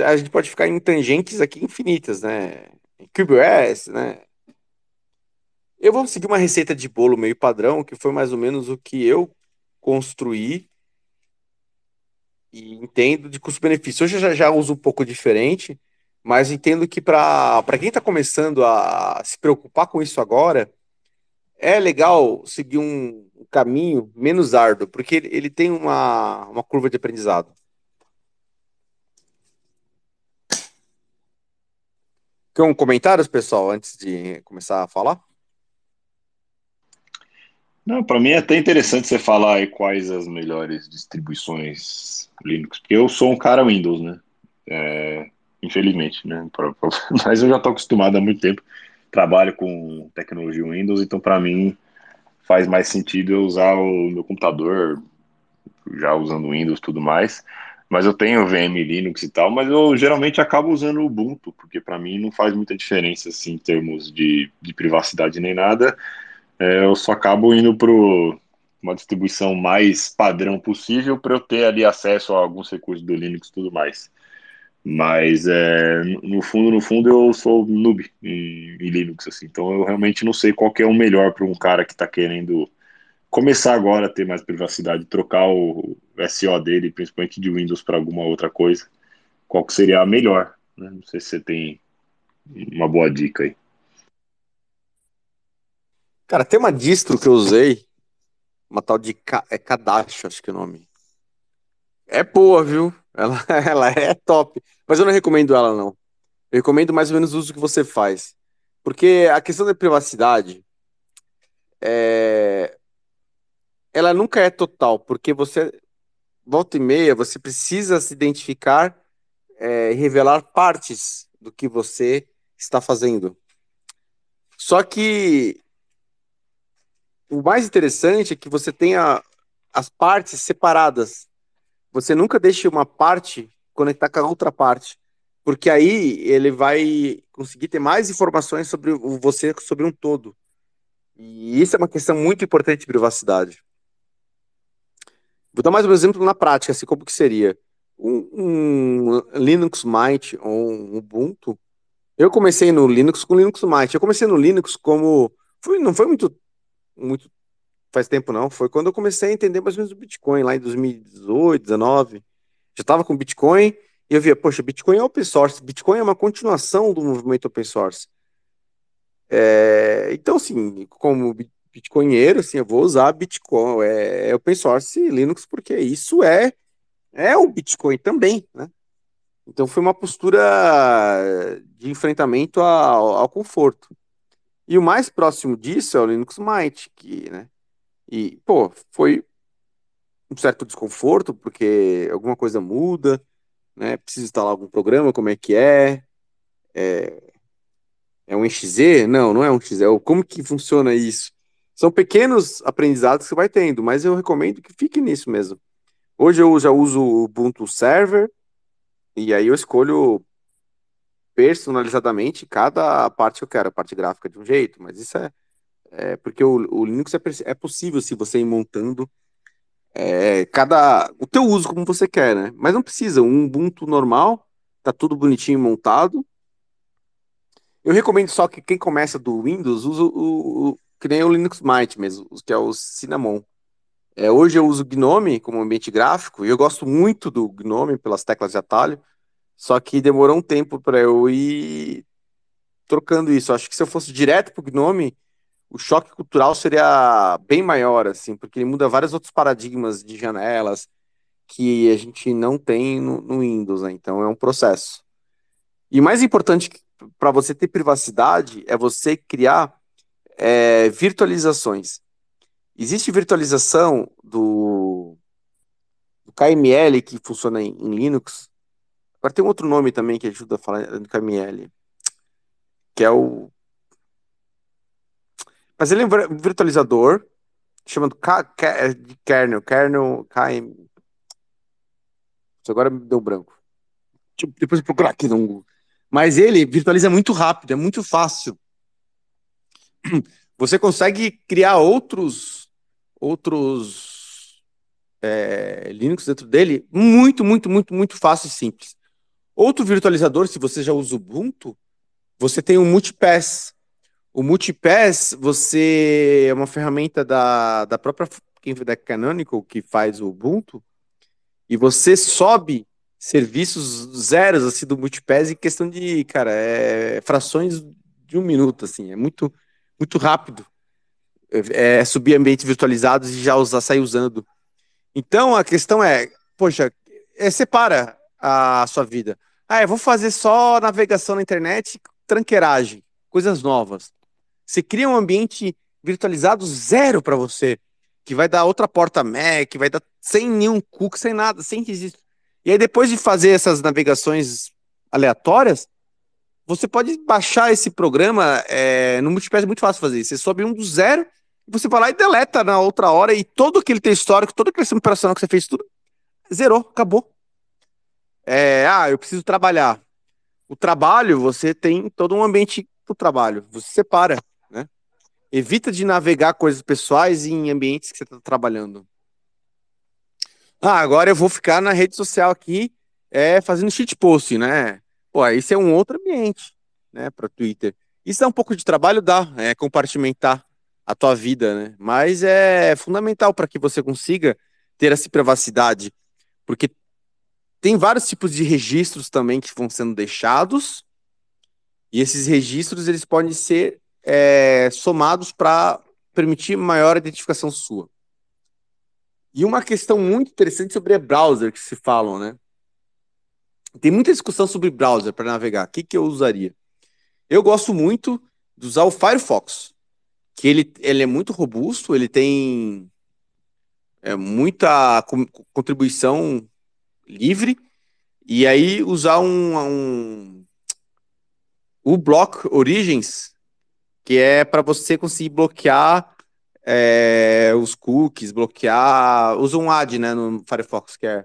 A gente pode ficar em tangentes aqui infinitas, né? QBS, né? Eu vou seguir uma receita de bolo meio padrão, que foi mais ou menos o que eu construí e entendo de custo-benefício. Hoje eu já, já uso um pouco diferente, mas entendo que para quem está começando a se preocupar com isso agora, é legal seguir um, caminho menos árduo, porque ele, ele tem uma, uma curva de aprendizado. Tem um comentários, pessoal, antes de começar a falar? Não, para mim é até interessante você falar quais as melhores distribuições Linux, porque eu sou um cara Windows, né? É, infelizmente, né? Mas eu já estou acostumado há muito tempo trabalho com tecnologia Windows, então para mim faz mais sentido eu usar o meu computador, já usando Windows tudo mais. Mas eu tenho VM Linux e tal, mas eu geralmente acabo usando o Ubuntu, porque para mim não faz muita diferença assim, em termos de, de privacidade nem nada. É, eu só acabo indo para uma distribuição mais padrão possível para eu ter ali acesso a alguns recursos do Linux e tudo mais. Mas é, no fundo, no fundo, eu sou noob em, em, Linux, assim, então eu realmente não sei qual é o melhor para um cara que está querendo começar agora a ter mais privacidade, trocar o SO dele, principalmente de Windows para alguma outra coisa, qual que seria a melhor? Né? Não sei se você tem uma boa dica aí. Cara, tem uma distro que eu usei, uma tal de é Kadash, acho que é o nome. É boa, viu? Ela, ela é top. Mas eu não recomendo ela, não. Eu recomendo mais ou menos o uso que você faz. Porque a questão da privacidade é... ela nunca é total, porque você volta e meia, você precisa se identificar é, e revelar partes do que você está fazendo. Só que o mais interessante é que você tenha as partes separadas. Você nunca deixe uma parte conectar com a outra parte, porque aí ele vai conseguir ter mais informações sobre você, sobre um todo. E isso é uma questão muito importante de privacidade. Vou dar mais um exemplo na prática, assim, como que seria. Um, um Linux Mint ou um Ubuntu. Eu comecei no Linux com Linux Mint. Eu comecei no Linux como... Foi, não foi muito, muito faz tempo não. Foi quando eu comecei a entender mais ou menos o Bitcoin, lá em 2018, 2019. Já estava com Bitcoin e eu via, poxa, Bitcoin é open source. Bitcoin é uma continuação do movimento open source. É, então, assim, como bitcoinheiro, assim, eu vou usar Bitcoin, é, é open source Linux, porque isso é, é o Bitcoin também, né? Então foi uma postura de enfrentamento ao, ao conforto. E o mais próximo disso é o Linux Mint, que, né? E, pô, foi um certo desconforto, porque alguma coisa muda, né? Precisa instalar algum programa, como é que é? É, é um XZ? Não, não é um XZ. Como que funciona isso? São pequenos aprendizados que você vai tendo, mas eu recomendo que fique nisso mesmo. Hoje eu já uso o Ubuntu Server e aí eu escolho personalizadamente cada parte que eu quero, a parte gráfica de um jeito, mas isso é, é porque o, o Linux é, é, possível se você ir montando é, cada o teu uso como você quer, né? Mas não precisa, um Ubuntu normal, tá tudo bonitinho montado. Eu recomendo só que quem começa do Windows use o, o, que nem o Linux Mint mesmo, que é o Cinnamon. É, hoje eu uso o Gnome como ambiente gráfico e eu gosto muito do Gnome pelas teclas de atalho, só que demorou um tempo para eu ir trocando isso. Acho que se eu fosse direto para o Gnome, o choque cultural seria bem maior, assim, porque ele muda vários outros paradigmas de janelas que a gente não tem no, no Windows, né? Então é um processo. E mais importante para você ter privacidade é você criar é, virtualizações. Existe virtualização do, do, KML que funciona em, em, Linux. Agora tem um outro nome também que ajuda a falar do KML, que é o. Mas ele é um virtualizador chamado K, K, kernel, kernel KM. Agora me deu branco. Depois eu procurar aqui no Google. Mas ele virtualiza muito rápido, é muito fácil. Você consegue criar outros outros é, Linux dentro dele muito, muito, muito, muito fácil e simples. Outro virtualizador, se você já usa o Ubuntu, você tem o Multipass. O Multipass, você é uma ferramenta da, da própria da Canonical que faz o Ubuntu, e você sobe serviços zeros assim do Multipass em questão de, cara, é, frações de um minuto, assim, é muito muito rápido é, é, subir ambientes virtualizados e já usar, sair usando. Então a questão é, poxa, é, separa a sua vida. Ah, eu vou fazer só navegação na internet, tranqueiragem, coisas novas. Você cria um ambiente virtualizado zero para você, que vai dar outra porta Mac, vai dar sem nenhum cookie, sem nada, sem registro. E aí depois de fazer essas navegações aleatórias, você pode baixar esse programa é, no Multipass, é muito fácil fazer. Você sobe um do zero, Você vai lá e deleta na outra hora e todo aquele teu histórico, todo aquele sistema operacional que você fez, tudo zerou, acabou. É, ah, eu preciso trabalhar. O trabalho, você tem todo um ambiente para o trabalho. Você separa, né? Evita de navegar coisas pessoais em ambientes que você está trabalhando. Ah, agora eu vou ficar na rede social aqui é, fazendo shitpost, né? Pô, isso é um outro ambiente, né, para Twitter. Isso dá um pouco de trabalho, dá, é compartimentar a tua vida, né? Mas é fundamental para que você consiga ter essa privacidade, porque tem vários tipos de registros também que vão sendo deixados, e esses registros eles podem ser é, somados para permitir maior identificação sua. E uma questão muito interessante sobre browser que se falam, né? Tem muita discussão sobre browser para navegar. O que, que eu usaria? Eu gosto muito de usar o Firefox, que ele, ele é muito robusto, ele tem é, muita contribuição livre, e aí usar um, um o Block Origins, que é para você conseguir bloquear é, os cookies, bloquear. Usa um ad né, no Firefox, que é,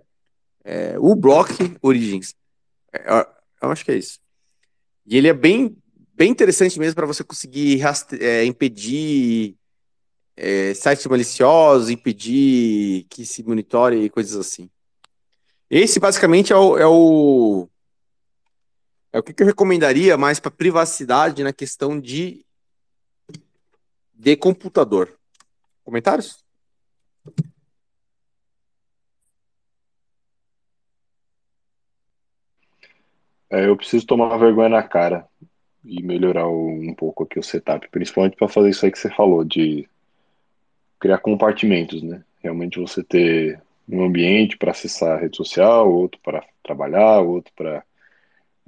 é o Block Origins. É, eu acho que é isso. E ele é bem, bem interessante mesmo para você conseguir é, impedir é, sites maliciosos, impedir que se monitore e coisas assim. Esse basicamente é o, é o, é o que eu recomendaria mais para privacidade na questão de, de computador. Comentários? É, eu preciso tomar vergonha na cara e melhorar um pouco aqui o setup, principalmente para fazer isso aí que você falou, de criar compartimentos, né? Realmente você ter um ambiente para acessar a rede social, outro para trabalhar, outro para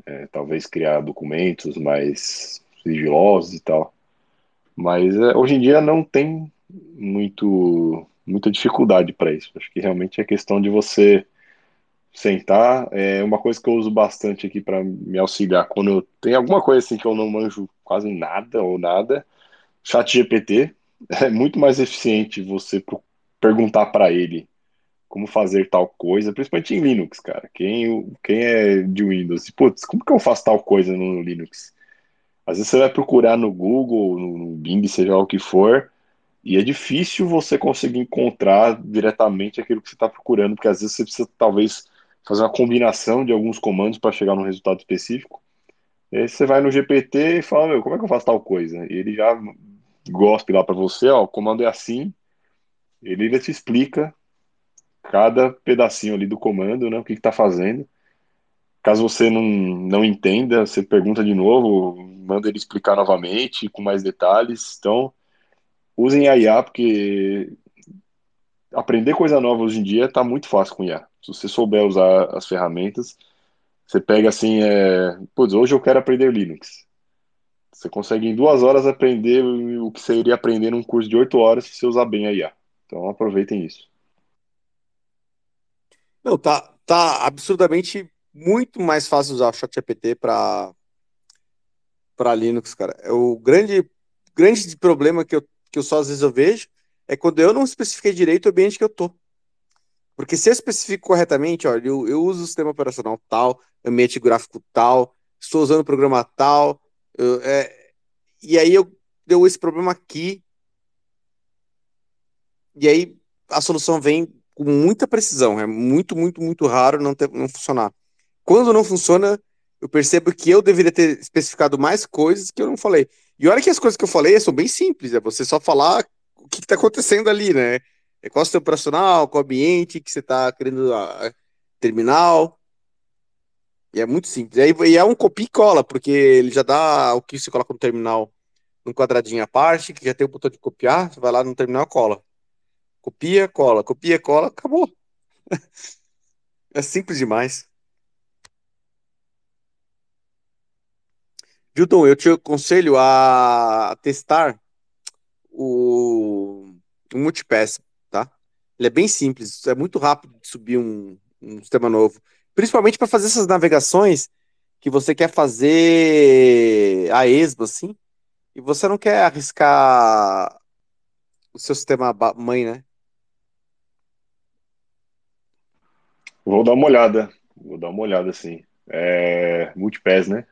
é, talvez criar documentos mais sigilosos e tal. Mas é, hoje em dia não tem muito muita dificuldade para isso. Acho que realmente é questão de você sentar. É uma coisa que eu uso bastante aqui para me auxiliar quando eu tenho alguma coisa assim que eu não manjo quase nada ou nada. Chat GPT é muito mais eficiente você perguntar para ele como fazer tal coisa, principalmente em Linux, cara. Quem, quem é de Windows, putz, como que eu faço tal coisa no Linux? Às vezes você vai procurar no Google, no, Bing, seja o que for, e é difícil você conseguir encontrar diretamente aquilo que você está procurando, porque às vezes você precisa talvez fazer uma combinação de alguns comandos para chegar num resultado específico. E aí você vai no GPT e fala, meu, como é que eu faço tal coisa? E ele já gospe lá para você, ó, o comando é assim, ele ainda te explica cada pedacinho ali do comando, né, o que está fazendo. Caso você não, não entenda, você pergunta de novo, manda ele explicar novamente, com mais detalhes. Então, usem a IA, porque aprender coisa nova hoje em dia está muito fácil com IA. Se você souber usar as ferramentas, você pega assim, é, putz, hoje eu quero aprender Linux. Você consegue em duas horas aprender o que você iria aprender num curso de oito horas se você usar bem a IA. Então aproveitem isso. Não, tá, tá absurdamente muito mais fácil usar o ChatGPT para para Linux, cara. É o grande grande problema que eu, que eu só às vezes eu vejo é quando eu não especifiquei direito o ambiente que eu tô. Porque se eu especifico corretamente, olha, eu, eu uso o sistema operacional tal, ambiente gráfico tal, estou usando o programa tal, eu, é, e aí eu deu esse problema aqui, e aí a solução vem com muita precisão. É muito, muito, muito raro não, ter, não funcionar. Quando não funciona, eu percebo que eu deveria ter especificado mais coisas que eu não falei. E olha que as coisas que eu falei são bem simples, é você só falar o que está acontecendo ali, né? É qual é o seu operacional, qual o ambiente que você está querendo uh, terminal. E é muito simples. E, e é um copia e cola, porque ele já dá o que você coloca no terminal num quadradinho à parte, que já tem o botão de copiar, você vai lá no terminal cola. Copia, cola, copia, cola, acabou. é simples demais. Vilton, eu te aconselho a testar o, o Multipass, tá? Ele é bem simples, é muito rápido de subir um, um sistema novo. Principalmente para fazer essas navegações que você quer fazer a esmo, assim, e você não quer arriscar o seu sistema mãe, né? Vou dar uma olhada. Vou dar uma olhada, sim. É... Multipass, né?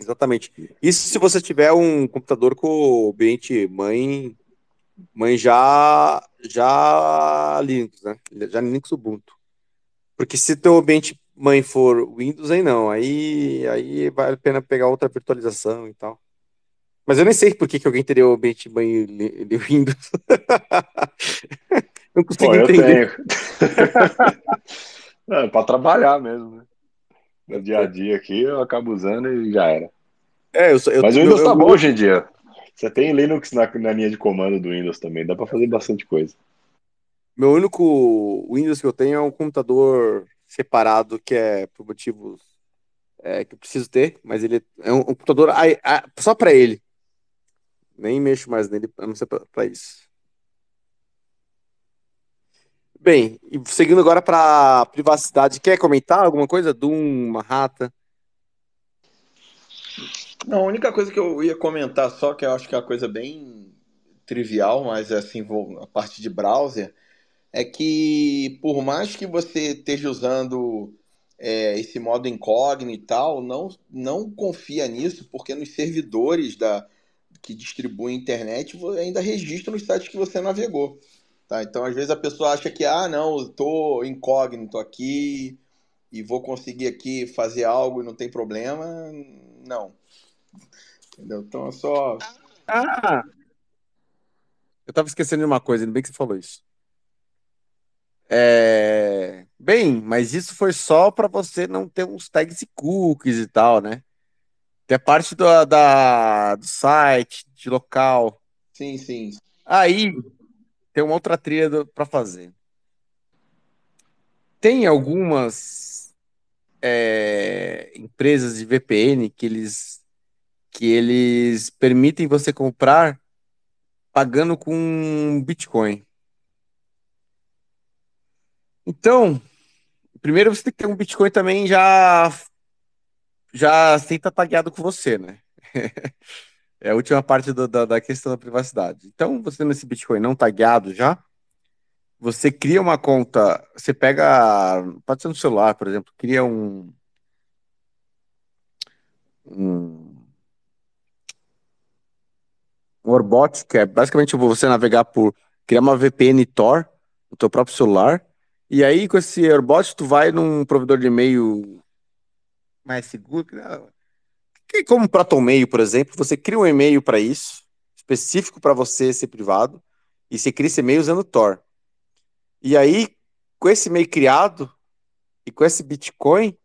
Exatamente. Isso se você tiver um computador com o ambiente mãe, mãe já, já Linux, né? Já Linux Ubuntu. Porque se teu ambiente mãe for Windows, aí não. Aí, aí vale a pena pegar outra virtualização e tal. Mas eu nem sei por que, que alguém teria o ambiente mãe de Windows. não consigo Pô, entender. é, para trabalhar mesmo, né? No dia a dia aqui eu acabo usando e já era. É, eu, eu, Mas o Windows eu, tá bom hoje em dia. Você tem Linux na, na linha de comando do Windows também, dá para fazer bastante coisa. Meu único Windows que eu tenho é um computador separado que é por motivos é, que eu preciso ter, mas ele é um, um computador só para ele. Nem mexo mais nele, a não ser para isso. Bem, seguindo agora para privacidade, quer comentar alguma coisa? Doom, rata? Não, a única coisa que eu ia comentar só, que eu acho que é uma coisa bem trivial, mas é assim, a parte de browser, é que por mais que você esteja usando é, esse modo incógnito e tal, não, não confia nisso, porque nos servidores da, que distribuem internet ainda registram os sites que você navegou. Tá? Então, às vezes a pessoa acha que, ah, não, eu estou incógnito aqui e vou conseguir aqui fazer algo e não tem problema. Não. Entendeu? Então é só. Ah! Eu tava esquecendo de uma coisa, ainda bem que você falou isso. É... Bem, mas isso foi só para você não ter uns tags e cookies e tal, né? Tem a parte do, da, do site, de local. Sim, sim. Aí tem uma outra trilha para fazer. Tem algumas é, empresas de VPN que eles que eles permitem você comprar pagando com Bitcoin. Então, primeiro você tem que ter um Bitcoin também já já sem estar tagueado com você, né? é a última parte do, da, da questão da privacidade. Então, você tendo esse Bitcoin não tagueado já, você cria uma conta, você pega, pode ser no celular, por exemplo, cria um, um um Orbot, que é basicamente você navegar por criar uma VPN Tor no teu próprio celular. E aí, com esse Orbot, tu vai num provedor de e-mail mais seguro. Que, como ProtonMail, por exemplo, você cria um e-mail para isso, específico para você ser privado, e você cria esse e-mail usando Tor. E aí, com esse e-mail criado e com esse Bitcoin,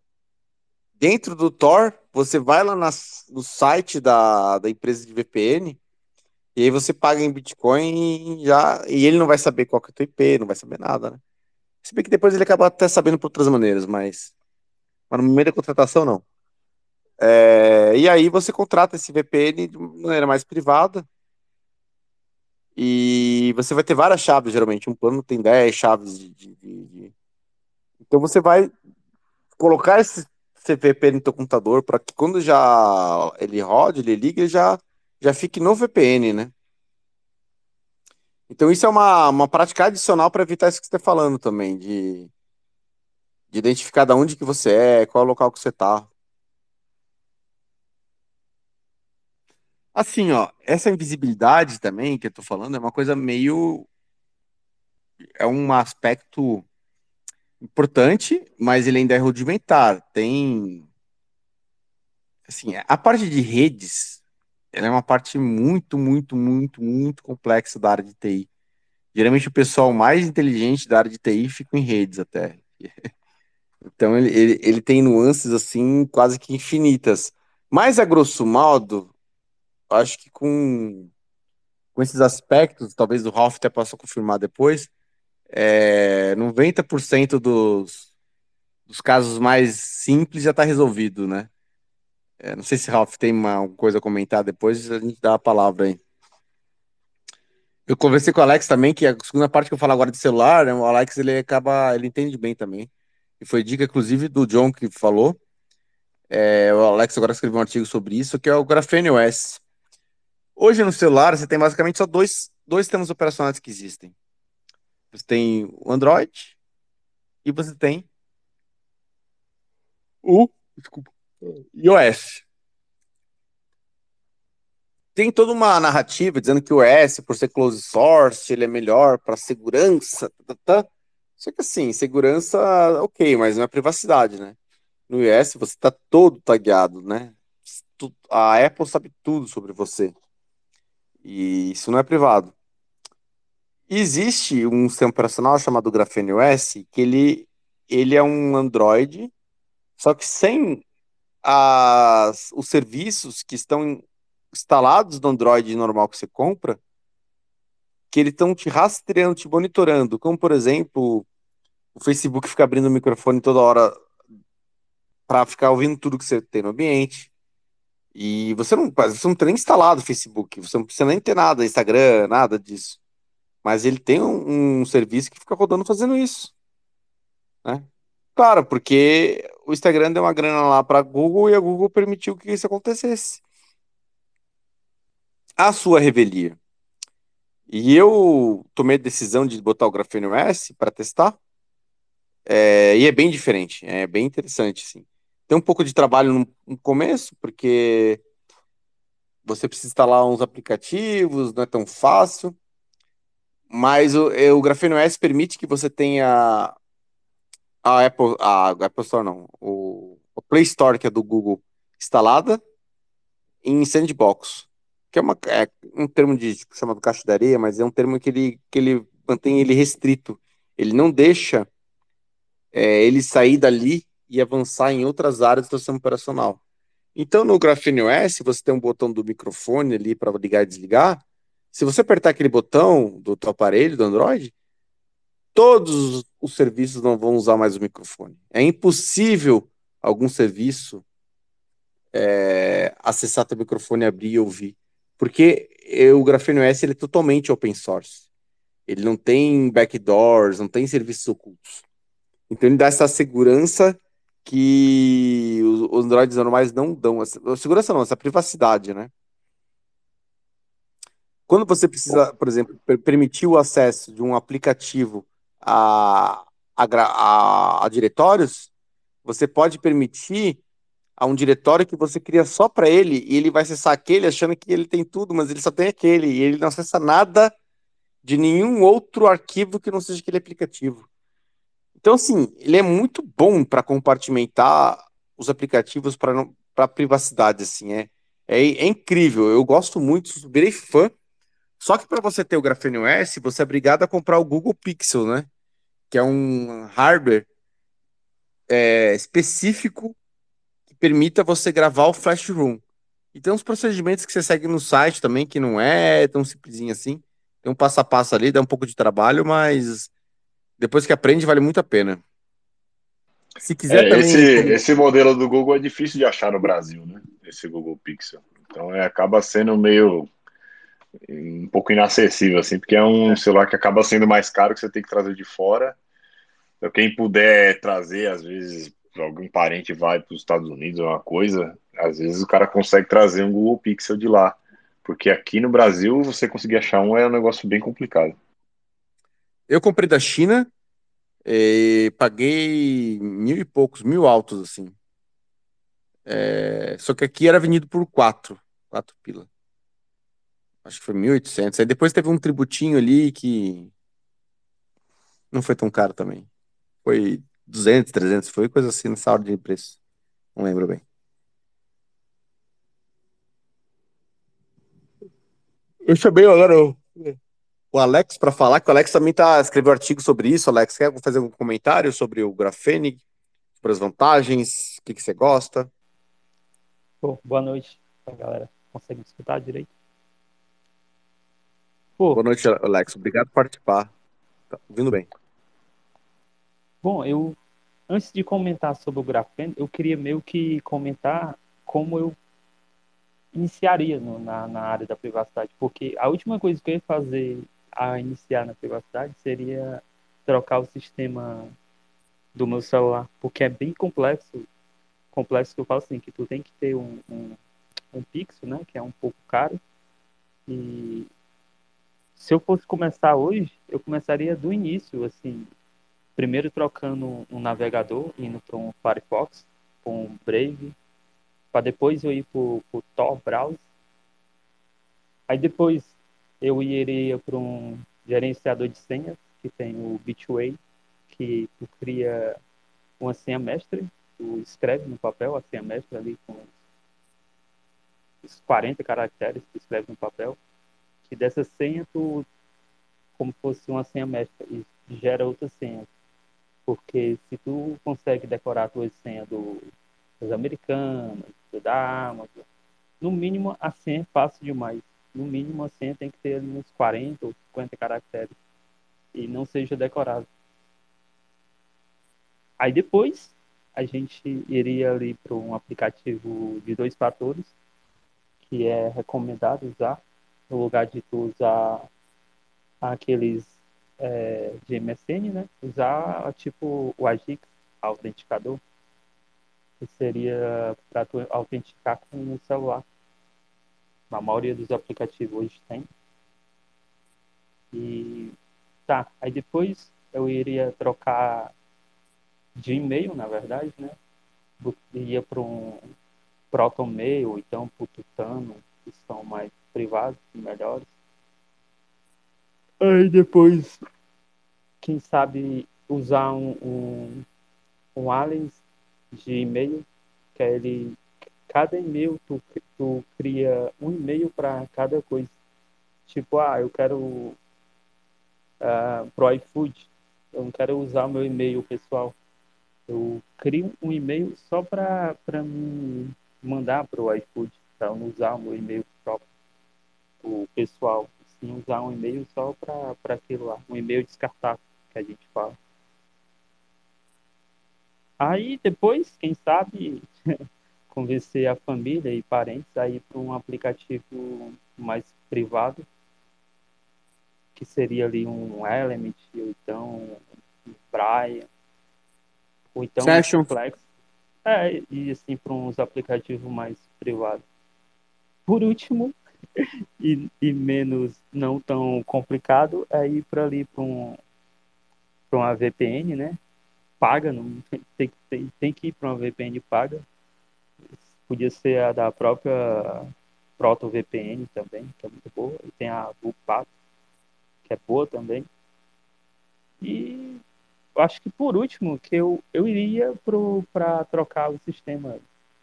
dentro do Tor, você vai lá no site da, da empresa de VPN e aí você paga em Bitcoin e já. E ele não vai saber qual que é o teu IP, não vai saber nada, né? Se bem que depois ele acaba até sabendo por outras maneiras, mas. Mas no meio da contratação, não. É... E aí você contrata esse VPN de maneira mais privada. E você vai ter várias chaves, geralmente. Um plano tem 10 chaves de, de, de... Então você vai colocar esse VPN no teu computador para que quando já ele rode, ele liga, ele já já fique no VPN, né? Então isso é uma, uma prática adicional para evitar isso que você está falando também, de, de identificar de onde que você é, qual é o local que você está. Assim, ó, essa invisibilidade também que eu tô falando é uma coisa meio. É um aspecto importante, mas ele ainda é rudimentar. Tem. Assim, a parte de redes ela é uma parte muito, muito, muito, muito complexa da área de TI. Geralmente o pessoal mais inteligente da área de TI fica em redes até. Então ele, ele, ele tem nuances assim quase que infinitas. Mas a grosso modo, acho que com, com esses aspectos, talvez o Ralph até possa confirmar depois, é, 90% dos, dos casos mais simples já está resolvido, né? É, não sei se Ralph tem uma coisa a comentar depois, a gente dá a palavra aí. Eu conversei com o Alex também, que a segunda parte que eu falo agora de celular, né, o Alex ele acaba, ele entende bem também. E foi dica, inclusive, do John que falou. É, o Alex agora escreveu um artigo sobre isso, que é o Graphene OS. Hoje no celular você tem basicamente só dois, dois sistemas operacionais que existem. Você tem o Android e você tem o desculpa, iOS. Tem toda uma narrativa dizendo que o iOS, por ser closed source, ele é melhor para segurança. Tá, tá, tá. Só que assim, segurança, ok, mas não é privacidade, né? No iOS você está todo tagueado, né? A Apple sabe tudo sobre você. E isso não é privado. Existe um sistema operacional chamado Graphene OS, que ele, ele é um Android, só que sem as, os serviços que estão instalados no Android normal que você compra, que eles estão te rastreando, te monitorando, como por exemplo, o Facebook fica abrindo o microfone toda hora para ficar ouvindo tudo que você tem no ambiente. E você não, você não tem nem instalado o Facebook, você não precisa nem ter nada, Instagram, nada disso. Mas ele tem um, um serviço que fica rodando fazendo isso. Né? Claro, porque o Instagram deu uma grana lá para a Google e a Google permitiu que isso acontecesse. A sua revelia. E eu tomei a decisão de botar o Graphene OS para testar. É, e é bem diferente, é bem interessante, sim. Tem um pouco de trabalho no, começo, porque você precisa instalar uns aplicativos, não é tão fácil. Mas o, o Graphene OS permite que você tenha a Apple, a Apple Store não, o, o Play Store que é do Google instalada em sandbox, que é, uma, é um termo de chamado caixa de areia, mas é um termo que ele, que ele mantém ele restrito. Ele não deixa é, ele sair dali e avançar em outras áreas do sistema operacional. Então, no Graphene OS, você tem um botão do microfone ali para ligar e desligar. Se você apertar aquele botão do teu aparelho, do Android, todos os serviços não vão usar mais o microfone. É impossível algum serviço é, acessar teu microfone, abrir e ouvir. Porque o Graphene OS ele é totalmente open source. Ele não tem backdoors, não tem serviços ocultos. Então ele dá essa segurança que os, Androids normais não dão. A segurança não, essa privacidade, né? Quando você precisa, por exemplo, permitir o acesso de um aplicativo a, a, a, a diretórios, você pode permitir a um diretório que você cria só para ele e ele vai acessar aquele achando que ele tem tudo, mas ele só tem aquele e ele não acessa nada de nenhum outro arquivo que não seja aquele aplicativo. Então, assim, ele é muito bom para compartimentar os aplicativos para privacidade, assim, é, é, é, incrível. Eu gosto muito, virei fã. Só que para você ter o Graphene OS, você é obrigado a comprar o Google Pixel, né? Que é um hardware é, específico que permita você gravar o Flash Room. E tem uns procedimentos que você segue no site também, que não é tão simplesinho assim. Tem um passo a passo ali, dá um pouco de trabalho, mas depois que aprende, vale muito a pena. Se quiser é, também. Esse, esse modelo do Google é difícil de achar no Brasil, né? Esse Google Pixel. Então é, acaba sendo meio um pouco inacessível, assim, porque é um celular que acaba sendo mais caro que você tem que trazer de fora. Então, quem puder trazer, às vezes, algum parente vai para os Estados Unidos ou uma coisa, às vezes o cara consegue trazer um Google Pixel de lá. Porque aqui no Brasil, você conseguir achar um é um negócio bem complicado. Eu comprei da China e paguei mil e poucos, mil altos, assim. É, só que aqui era vendido por quatro, quatro pila. Acho que foi 1.800. Aí depois teve um tributinho ali que não foi tão caro também. Foi 200, 300, foi coisa assim nessa ordem de preço. Não lembro bem. Eu chamei agora o o Alex para falar, que o Alex também tá, escreveu artigo sobre isso. Alex, quer fazer algum comentário sobre o Grafene, sobre as vantagens, o que, que você gosta? Pô, boa noite, galera. Consegue me escutar direito? Pô, boa noite, Alex. Obrigado por participar. Tá ouvindo bem. Bom, eu antes de comentar sobre o Grafene, eu queria meio que comentar como eu iniciaria no, na, na área da privacidade, porque a última coisa que eu ia fazer a iniciar na privacidade seria trocar o sistema do meu celular, porque é bem complexo, complexo que eu falo assim, que tu tem que ter um, um, um pixel, né, que é um pouco caro, E se eu fosse começar hoje, eu começaria do início, assim, primeiro trocando um navegador, indo para um Firefox, com um Brave, para depois eu ir para o Tor Browser. Aí depois eu iria para um gerenciador de senhas, que tem o Bitway, que tu cria uma senha mestre, tu escreve no papel a senha mestre ali com os 40 caracteres que tu escreve no papel, que dessa senha tu, como fosse uma senha mestra, e gera outras senhas. Porque se tu consegue decorar a tua senha do, dos americanos, da Amazon, no mínimo a senha é fácil demais. No mínimo a senha tem que ter uns 40 ou 50 caracteres e não seja decorado. Aí depois a gente iria ali para um aplicativo de dois fatores que é recomendado usar no lugar de tu usar aqueles é, de MSN, né? Usar tipo o Agix, autenticador, que seria para tu autenticar com o celular. A maioria dos aplicativos hoje tem. E tá, aí depois eu iria trocar de e-mail, na verdade, né? Iria para um Protomail, então para o Tutano, que são mais privados e melhores. Aí depois, quem sabe usar um, um, um alias de e-mail, que ele, cada e-mail tu, tu cria um e-mail para cada coisa. Tipo, ah, eu quero uh, pro iFood, eu não quero usar o meu e-mail pessoal. Eu crio um e-mail só para me mandar para o iFood, para não usar o meu e-mail próprio, o pessoal, sim usar um e-mail só para aquilo lá, um e-mail descartável que a gente fala. Aí depois, quem sabe, convencer a família e parentes a ir para um aplicativo mais privado, que seria ali um Element, ou então um Brian, ou então Session. um Flex. É, e assim, para uns aplicativos mais privados. Por último, e, e, menos não tão complicado, é ir para ali para um, uma VPN, né? Paga, não, tem, tem, tem que ir para uma VPN paga. Podia ser a da própria VPN também, que é muito boa. E tem a VUPAT, que é boa também. E acho que por último, que eu, eu iria para trocar o sistema,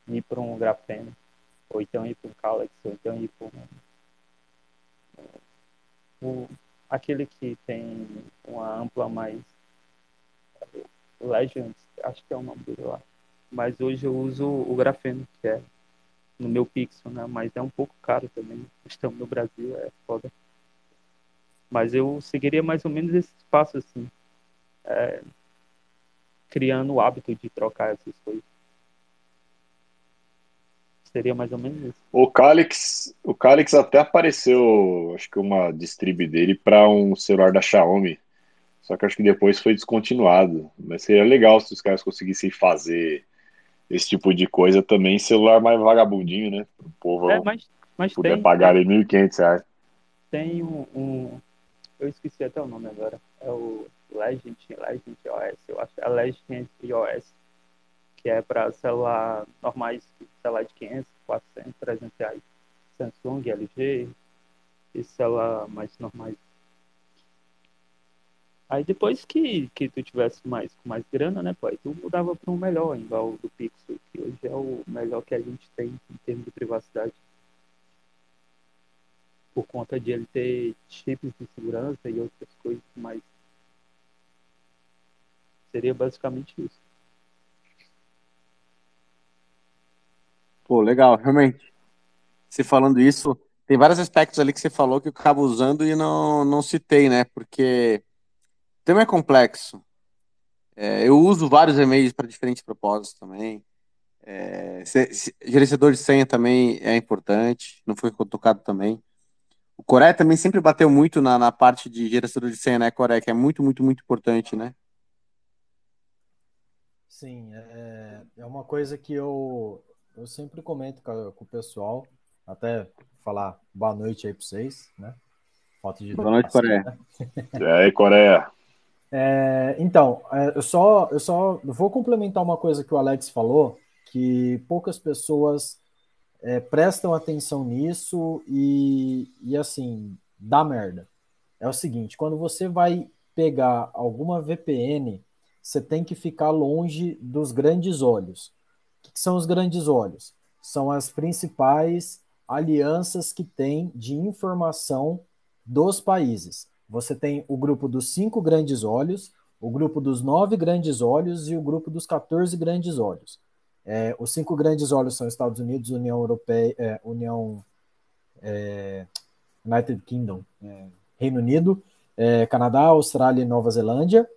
ir para um grafeno, ou então ir para um Calyx, ou então ir para um, um, aquele que tem uma ampla mais Legends, acho que é o nome dele lá. Mas hoje eu uso o grafeno, que é no meu Pixel, né? Mas é um pouco caro também. Estamos no Brasil, é foda. Mas eu seguiria mais ou menos esse passo assim é, criando o hábito de trocar essas coisas. Seria mais ou menos isso. O Calix, o Calix até apareceu, acho que uma distrib dele para um celular da Xiaomi. Só que acho que depois foi descontinuado. Mas seria legal se os caras conseguissem fazer esse tipo de coisa também celular mais vagabundinho, né? O povo é, mas, mas puder tem, pagar tem, ali 1.500 reais. Tem um, um, Eu esqueci até o nome agora. É o Legend, Legend OS, eu acho, é Legend iOS, que é para celular normais, celular de 500, 400, 300 reais. Samsung, LG, e celular mais normais. Aí depois que, que tu tivesse mais, com mais grana, né, pai, tu mudava para um melhor, igual o do Pixel, que hoje é o melhor que a gente tem em termos de privacidade. Por conta de ele ter chips de segurança e outras coisas mais Seria basicamente isso. Pô, legal, realmente. Você falando isso, tem vários aspectos ali que você falou que eu acabo usando e não, não citei, né? Porque tema é complexo. É, eu uso vários e-mails para diferentes propósitos também. É, se, se, gerenciador de senha também é importante, não foi tocado também. O Coré também sempre bateu muito na, na parte de gerenciador de senha, né, Coré? Que é muito, muito, muito importante, né? Sim, é, é uma coisa que eu, eu sempre comento com, com o pessoal, Até falar boa noite aí para vocês, né? Falta de boa noite, Coreia. Né? E aí, Coreia? É, então, é, eu só, eu só vou complementar uma coisa que o Alex falou, que poucas pessoas é, prestam atenção nisso e, e assim, dá merda. É o seguinte, quando você vai pegar alguma VPN, você tem que ficar longe dos grandes olhos. O que são os grandes olhos? São as principais alianças que tem de informação dos países. Você tem o grupo dos cinco grandes olhos, o grupo dos nove grandes olhos e o grupo dos 14 grandes olhos. É, os cinco grandes olhos são Estados Unidos, União Europeia, é, União é, United Kingdom, é, Reino Unido, é, Canadá, Austrália e Nova Zelândia.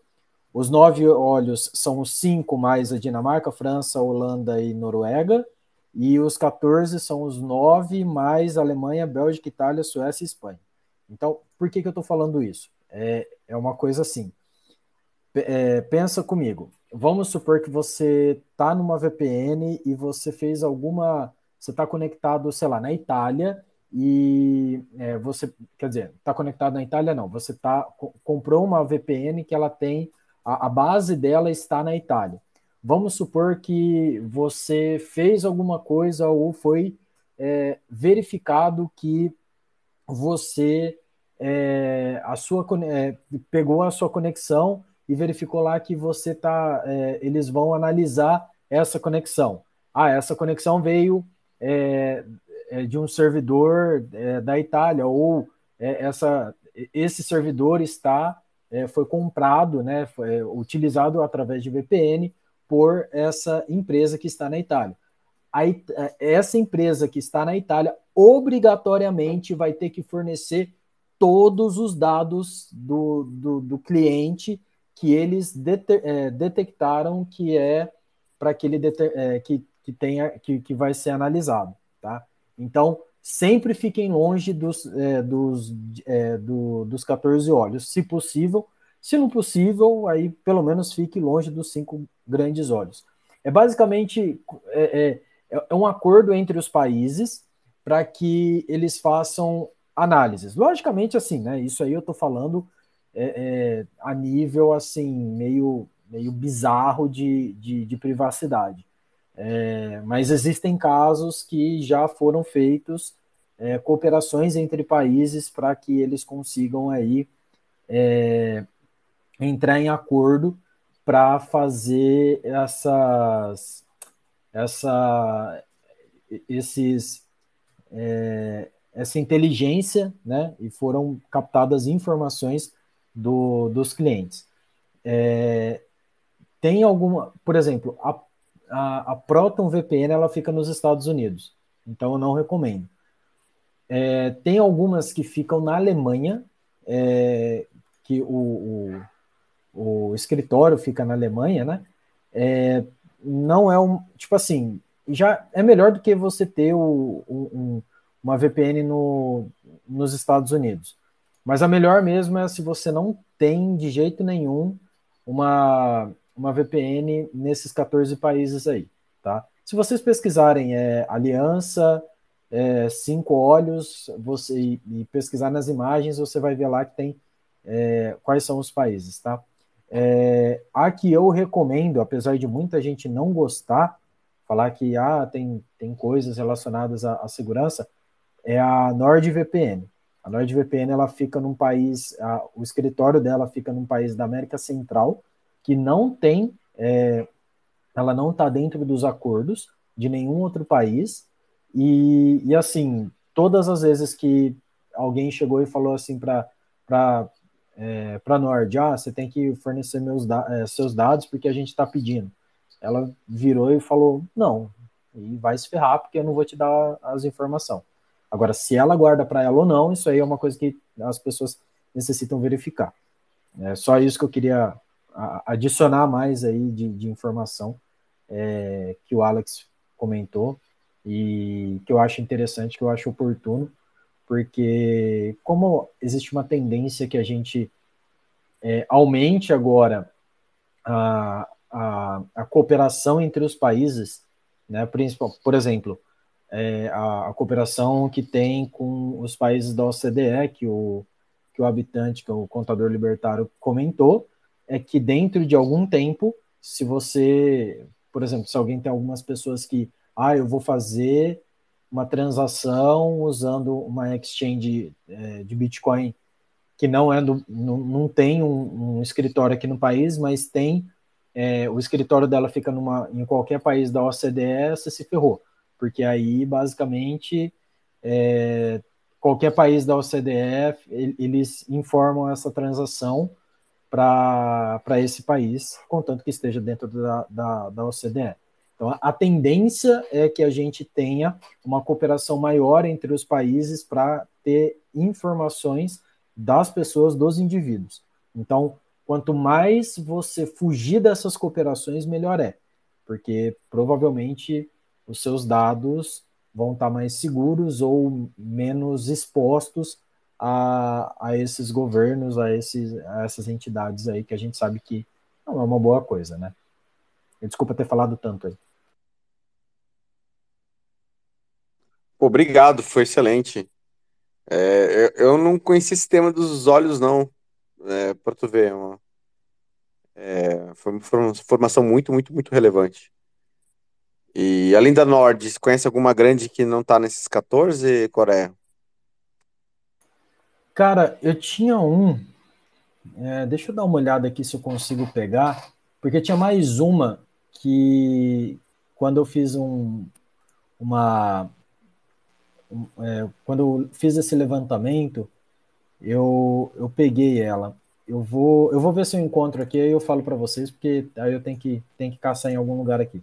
Os nove olhos são os cinco mais a Dinamarca, França, Holanda e Noruega. E os 14 são os nove mais Alemanha, Bélgica, Itália, Suécia e Espanha. Então, por que, que eu estou falando isso? É, é uma coisa assim. É, pensa comigo. Vamos supor que você está numa VPN e você fez alguma. Você está conectado, sei lá, na Itália e é, você, quer dizer, está conectado na Itália, não. Você tá, comprou uma VPN que ela tem, a, a base dela está na Itália. Vamos supor que você fez alguma coisa ou foi é, verificado que você é, a sua, é, pegou a sua conexão e verificou lá que você tá, é, eles vão analisar essa conexão. Ah, essa conexão veio é, é, de um servidor é, da Itália ou essa, esse servidor está foi comprado, né, foi utilizado através de VPN por essa empresa que está na Itália. Aí, essa empresa que está na Itália obrigatoriamente vai ter que fornecer todos os dados do, do, do cliente que eles dete, é, detectaram que é para aquele é, que, que, tenha, que, que vai ser analisado. Tá? Então, sempre fiquem longe dos, é, dos, é, do, dos 14 olhos, se possível. Se não possível, aí pelo menos fique longe dos cinco grandes olhos. É basicamente é, é, é um acordo entre os países para que eles façam análises. Logicamente, assim, né? Isso aí eu estou falando é, é, a nível assim meio meio bizarro de, de, de privacidade. É, mas existem casos que já foram feitos é, cooperações entre países para que eles consigam aí é, entrar em acordo para fazer essas essa esses é, essa inteligência, né, e foram captadas informações do, dos clientes. É, tem alguma, por exemplo, a, a, a, Proton VPN ela fica nos Estados Unidos, então eu não recomendo. É, tem algumas que ficam na Alemanha, é, que o, o, o, escritório fica na Alemanha, né? É, não é um, tipo assim, já é melhor do que você ter o, um, uma VPN no, nos Estados Unidos. Mas a melhor mesmo é se você não tem de jeito nenhum uma, uma VPN nesses 14 países aí, tá? Se vocês pesquisarem é, aliança, é, cinco olhos, você e, e, pesquisar nas imagens, você vai ver lá que tem é, quais são os países, tá? É, a que eu recomendo, apesar de muita gente não gostar, falar que ah, tem, tem coisas relacionadas à, à segurança, é a NordVPN. A NordVPN ela fica num país, a, o escritório dela fica num país da América Central que não tem, é, ela não está dentro dos acordos de nenhum outro país e, e assim todas as vezes que alguém chegou e falou assim para para é, para Nord, ah, você tem que fornecer meus da é, seus dados porque a gente está pedindo. Ela virou e falou, não, e vai se ferrar porque eu não vou te dar as informações. Agora, se ela guarda para ela ou não, isso aí é uma coisa que as pessoas necessitam verificar. É só isso que eu queria adicionar mais aí de, de informação é, que o Alex comentou e que eu acho interessante, que eu acho oportuno, porque como existe uma tendência que a gente é, aumente agora a, a, a, cooperação entre os países, né, principal, por exemplo, é, a, a, cooperação que tem com os países da OCDE, que o, que o habitante, que o contador libertário comentou, é que dentro de algum tempo, se você, por exemplo, se alguém tem algumas pessoas que, ah, eu vou fazer uma transação usando uma exchange é, de Bitcoin que não é do, não, não tem um, um escritório aqui no país, mas tem é, o escritório dela fica numa, em qualquer país da OCDE, você se ferrou, porque aí basicamente é, qualquer país da OCDE eles informam essa transação para esse país, contanto que esteja dentro da, da, da OCDE. Então, a tendência é que a gente tenha uma cooperação maior entre os países para ter informações das pessoas, dos indivíduos. Então, quanto mais você fugir dessas cooperações, melhor é, porque provavelmente os seus dados vão estar mais seguros ou menos expostos a, a esses governos, a, esses, a essas entidades aí que a gente sabe que não é uma boa coisa, né? Desculpa ter falado tanto aí. Obrigado, foi excelente. É, eu, eu, não conhecia esse tema dos olhos, não. É, para tu ver, uma, é, foi uma formação muito, muito, muito relevante. E além da Nord, você conhece alguma grande que não está nesses 14, Coreia? Cara, eu tinha um. É, deixa eu dar uma olhada aqui se eu consigo pegar, porque tinha mais uma que quando eu fiz um, uma, é, quando eu fiz esse levantamento, eu, eu peguei ela. Eu vou, eu vou ver se eu encontro aqui e eu falo para vocês, porque aí eu tenho que, tenho que caçar em algum lugar aqui.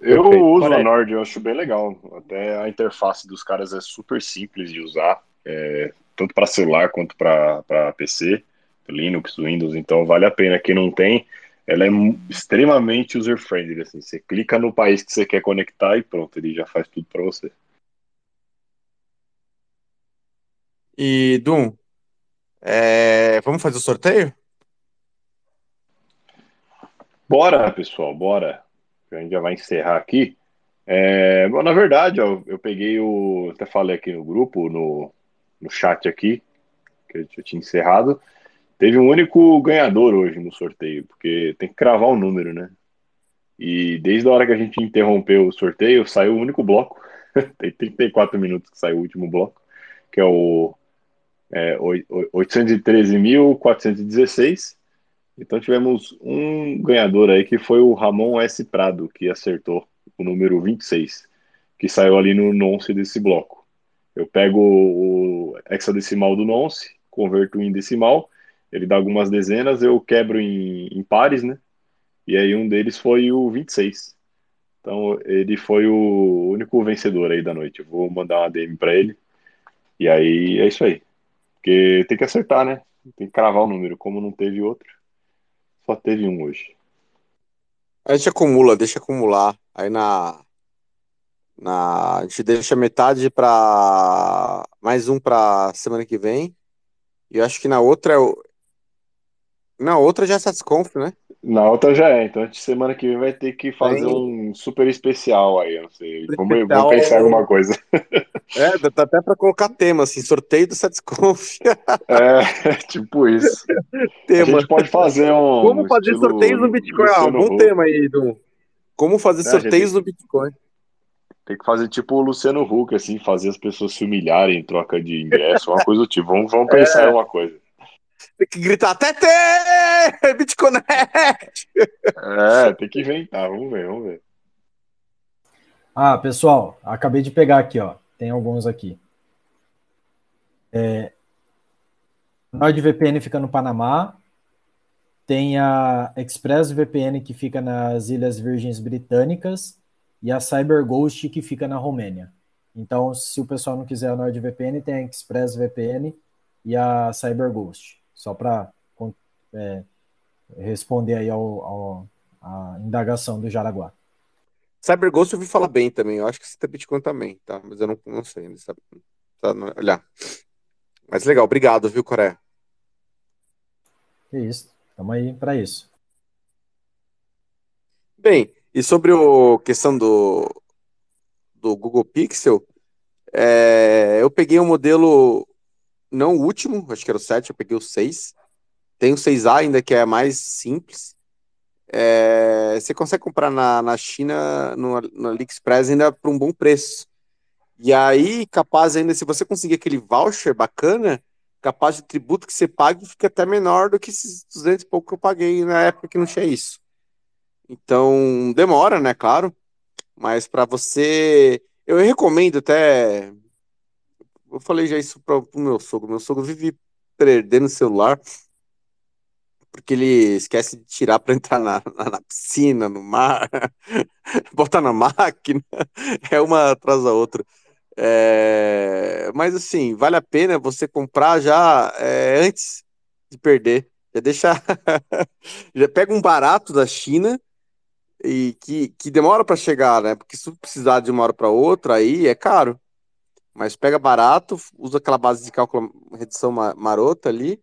Eu Perfeito. uso a Nord, eu acho bem legal. Até a interface dos caras é super simples de usar, é, tanto para celular quanto para PC, Linux, Windows, então vale a pena. Quem não tem, ela é extremamente user-friendly. Assim, você clica no país que você quer conectar e pronto, ele já faz tudo para você. E, Dum, é... vamos fazer o sorteio? Bora, pessoal, bora. A gente já vai encerrar aqui. É... Bom, na verdade, ó, eu peguei o. Até falei aqui no grupo, no, no chat aqui, que eu tinha encerrado. Teve um único ganhador hoje no sorteio, porque tem que cravar o um número, né? E desde a hora que a gente interrompeu o sorteio, saiu o único bloco. tem 34 minutos que saiu o último bloco, que é o é, 813.416. Então tivemos um ganhador aí que foi o Ramon S. Prado, que acertou o número 26, que saiu ali no nonce desse bloco. Eu pego o hexadecimal do nonce, converto em decimal ele dá algumas dezenas, eu quebro em, em pares, né? E aí um deles foi o 26. Então ele foi o único vencedor aí da noite. Eu vou mandar uma DM para ele. E aí é isso aí. Porque tem que acertar, né? Tem que cravar o número. Como não teve outro, só teve um hoje. A gente acumula, deixa acumular. Aí na. na a gente deixa metade para mais um para semana que vem. E eu acho que na outra na outra já é Satisconf, né? Na outra já é, então semana que vem vai ter que fazer um super especial aí, não sei. Vamos, vamos pensar em alguma coisa. É, dá até para colocar tema, assim, sorteio do Satisconf. É, tipo isso. tema. A gente pode fazer um. Como fazer sorteios no Bitcoin? Ah, bom tema aí, Dum. Como fazer é, sorteios no Bitcoin? Tem que fazer tipo o Luciano Huck, assim, fazer as pessoas se humilharem em troca de ingresso, uma coisa do tipo. Vamos, vamos pensar é. em uma coisa. Tem que gritar, Tete! BitConnect! É, tem que inventar, vamos ver, vamos ver. Ah, pessoal, acabei de pegar aqui, ó. Tem alguns aqui. É, NordVPN fica no Panamá. Tem a ExpressVPN que fica nas Ilhas Virgens Britânicas e a CyberGhost que fica na Romênia. Então, se o pessoal não quiser a NordVPN, tem a ExpressVPN e a CyberGhost só para é, responder aí ao, ao, a indagação do Jaraguá. CyberGhost eu ouvi falar bem também, eu acho que você tem Bitcoin também, tá? Mas eu não, não sei, não sabe, tá, olhar. Mas legal, obrigado, viu, Coreia? É isso, estamos aí para isso. Bem, e sobre a questão do, do Google Pixel, é, eu peguei um modelo, não o último, acho que era o 7, eu peguei o 6. Tem o 6A ainda, que é mais simples. É, você consegue comprar na, na China, no, no AliExpress, ainda por um bom preço. E aí, capaz ainda, se você conseguir aquele voucher bacana, capaz de tributo que você pague fica até menor do que esses 200 e pouco que eu paguei na época que não tinha isso. Então, demora, né, claro. Mas para você. Eu recomendo até. Eu falei já isso para o meu sogro. Meu sogro vive perdendo o celular porque ele esquece de tirar para entrar na, na, na, piscina, no mar, botar na máquina, é uma atrás da outra. É, mas assim, vale a pena você comprar já é, antes de perder. Já deixa. já pega um barato da China e que, que demora para chegar, né? Porque se precisar de uma hora para outra, aí é caro. Mas pega barato, usa aquela base de cálculo, redução marota ali,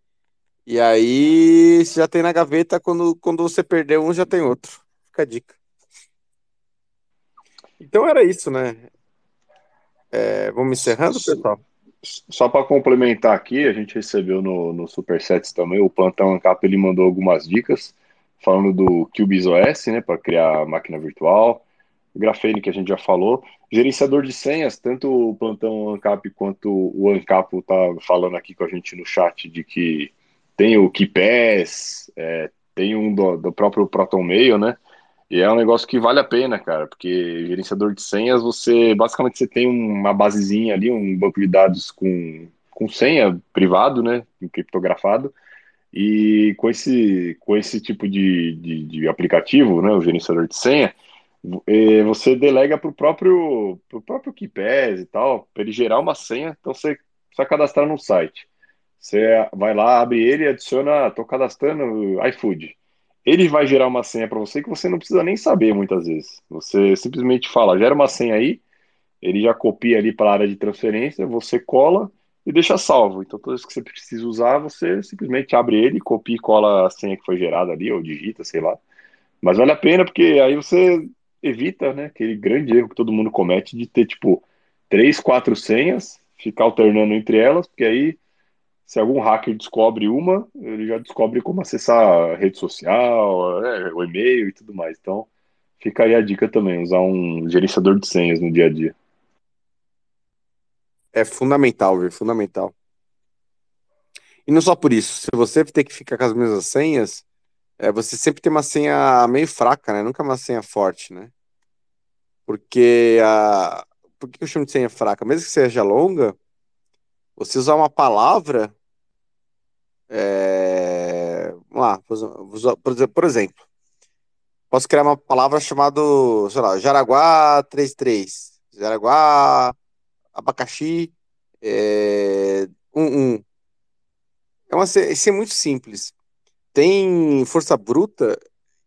e aí você já tem na gaveta, quando, quando você perder um, já tem outro. Fica a dica. Então era isso, né? É, vamos encerrando, pessoal? Só para complementar aqui, a gente recebeu no, no Supersets também, o Plantão Ancap ele mandou algumas dicas falando do QBIS né, para criar máquina virtual, Grafene que a gente já falou, gerenciador de senhas, tanto o Plantão Ancap quanto o Ancap tá falando aqui com a gente no chat de que tem o KeePass, é, tem um do, do próprio Proton Mail, né, e é um negócio que vale a pena, cara, porque gerenciador de senhas, você basicamente você tem uma basezinha ali, um banco de dados com, com senha privado, né, criptografado, e com esse, com esse tipo de, de, de aplicativo, né, o gerenciador de senha, você delega para o próprio, pro próprio KeePass e tal, para ele gerar uma senha, então você só cadastrar no site. Você vai lá, abre ele e adiciona, estou cadastrando iFood ele vai gerar uma senha para você que você não precisa nem saber muitas vezes. Você simplesmente fala, gera uma senha aí, ele já copia ali para a área de transferência, você cola e deixa salvo. Então, toda vez que você precisa usar, você simplesmente abre ele, copia e cola a senha que foi gerada ali, ou digita, sei lá. Mas vale a pena porque aí você evita né, aquele grande erro que todo mundo comete de ter, tipo, três, quatro senhas, ficar alternando entre elas, porque aí se algum hacker descobre uma, ele já descobre como acessar a rede social, é, o e-mail e tudo mais. Então, fica aí a dica também, usar um gerenciador de senhas no dia a dia. É fundamental, viu? Fundamental. E não só por isso, se você ter que ficar com as mesmas senhas, é, você sempre tem uma senha meio fraca, né? Nunca uma senha forte, né? Porque a. Por que eu chamo de senha fraca? Mesmo que seja longa, você usar uma palavra. É... Vamos lá, por exemplo, posso criar uma palavra chamada, sei lá, Jaraguá 33, Jaraguá abacaxi é... 11. É uma isso é muito simples. Tem força bruta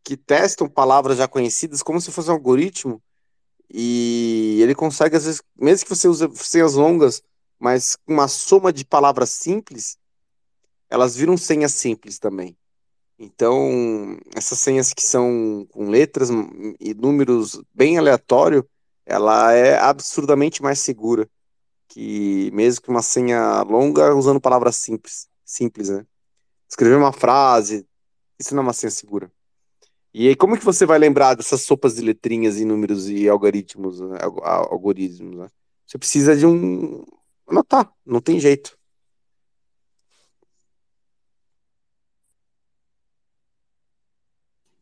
que testam palavras já conhecidas como se fosse um algoritmo e ele consegue, às vezes, mesmo que você use senhas longas, mas com uma soma de palavras simples, elas viram senhas simples também. Então, essas senhas que são com letras e números bem aleatório, ela é absurdamente mais segura que mesmo que uma senha longa usando palavras simples, simples, né? Escrever uma frase, isso não é uma senha segura. E aí, como que você vai lembrar dessas sopas de letrinhas e números e algoritmos, né? algoritmos, né? Você precisa de um, anotar, não tem jeito.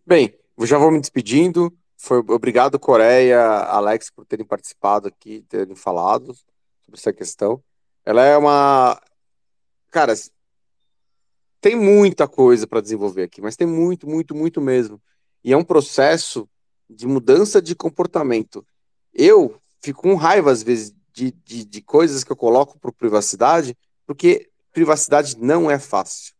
Bem, já vou me despedindo. Foi, obrigado, Coreia, Alex, por terem participado aqui, terem falado sobre essa questão. Ela é uma. Cara, tem muita coisa para desenvolver aqui, mas tem muito, muito, muito mesmo. E é um processo de mudança de comportamento. Eu fico com raiva, às vezes, de, de, de coisas que eu coloco para privacidade, porque privacidade não é fácil.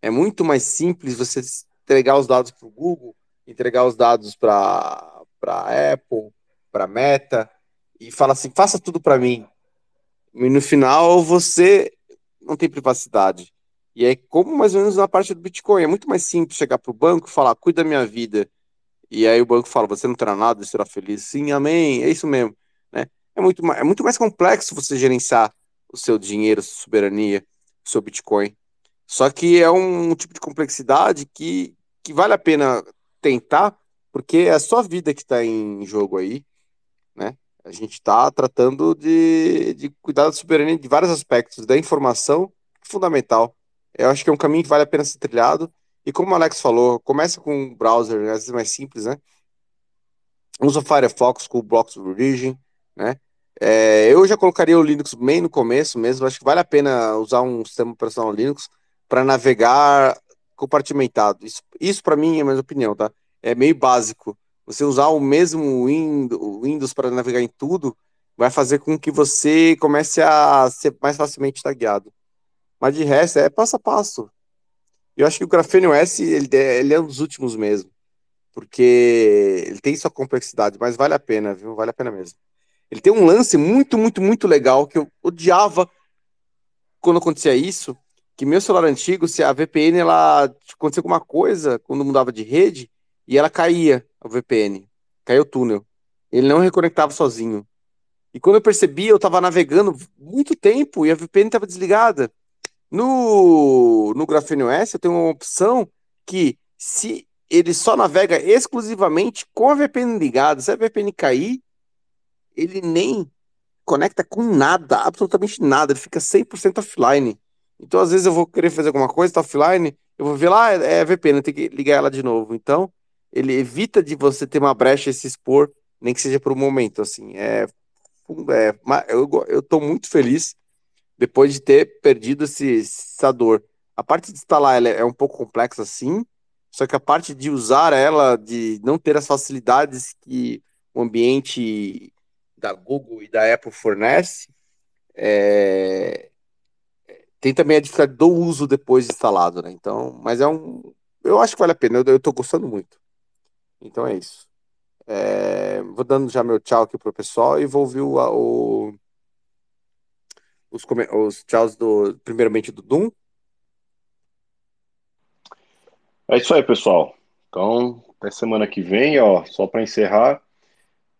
É muito mais simples você entregar os dados para o Google, entregar os dados para a Apple, para Meta, e falar assim: faça tudo para mim. E no final você não tem privacidade. E é como mais ou menos na parte do Bitcoin. É muito mais simples chegar para o banco e falar: cuida da minha vida. E aí o banco fala: você não terá nada, será feliz. Sim, amém, é isso mesmo. Né? é muito, é muito mais complexo você gerenciar o seu dinheiro, sua soberania, o seu Bitcoin. Só que é um tipo de complexidade que, que vale a pena tentar, porque é a sua vida que está em jogo aí, né? A gente está tratando de, de cuidar da soberania de vários aspectos, da informação, fundamental. Eu acho que é um caminho que vale a pena ser trilhado. E como o Alex falou, começa com um browser, né, às vezes mais simples, né? Usa o Firefox com o Blocks Origin, né? É, eu já colocaria o Linux bem no começo mesmo. Acho que vale a pena usar um sistema operacional Linux para navegar compartimentado. Isso, isso para mim é a minha opinião, tá? É meio básico. Você usar o mesmo Windows para navegar em tudo vai fazer com que você comece a ser mais facilmente tagueado. Mas de resto é passo a passo. Eu acho que o Graphene OS ele, é, ele é um dos últimos mesmo, porque ele tem sua complexidade, mas vale a pena, viu? Vale a pena mesmo. Ele tem um lance muito, muito, muito legal que eu odiava quando acontecia isso, que meu celular antigo, se a VPN ela acontecia alguma coisa quando mudava de rede e ela caía, a VPN, caiu o túnel. Ele não reconectava sozinho. E quando eu percebi, eu estava navegando muito tempo e a VPN estava desligada. No, no Graphene OS, eu tenho uma opção que, se ele só navega exclusivamente com a VPN ligada, se a VPN cair, ele nem conecta com nada, absolutamente nada, ele fica 100% offline. Então, às vezes, eu vou querer fazer alguma coisa, tá offline, eu vou ver lá, é, é VPN, tem que ligar ela de novo. Então, ele evita de você ter uma brecha e se expor, nem que seja por um momento, assim. É, é eu, eu tô muito feliz depois de ter perdido esse, essa dor. A parte de instalar ela é um pouco complexa, sim, só que a parte de usar ela, de não ter as facilidades que o ambiente da Google e da Apple fornece, é... tem também a dificuldade do uso depois de instalado, né? Então, mas é um. Eu acho que vale a pena, eu, tô gostando muito. Então é isso. É... Vou dando já meu tchau aqui pro pessoal e vou ouvir o, o os, os tchauz do, primeiramente do Doom. É isso aí, pessoal. Então, até semana que vem, ó, só para encerrar,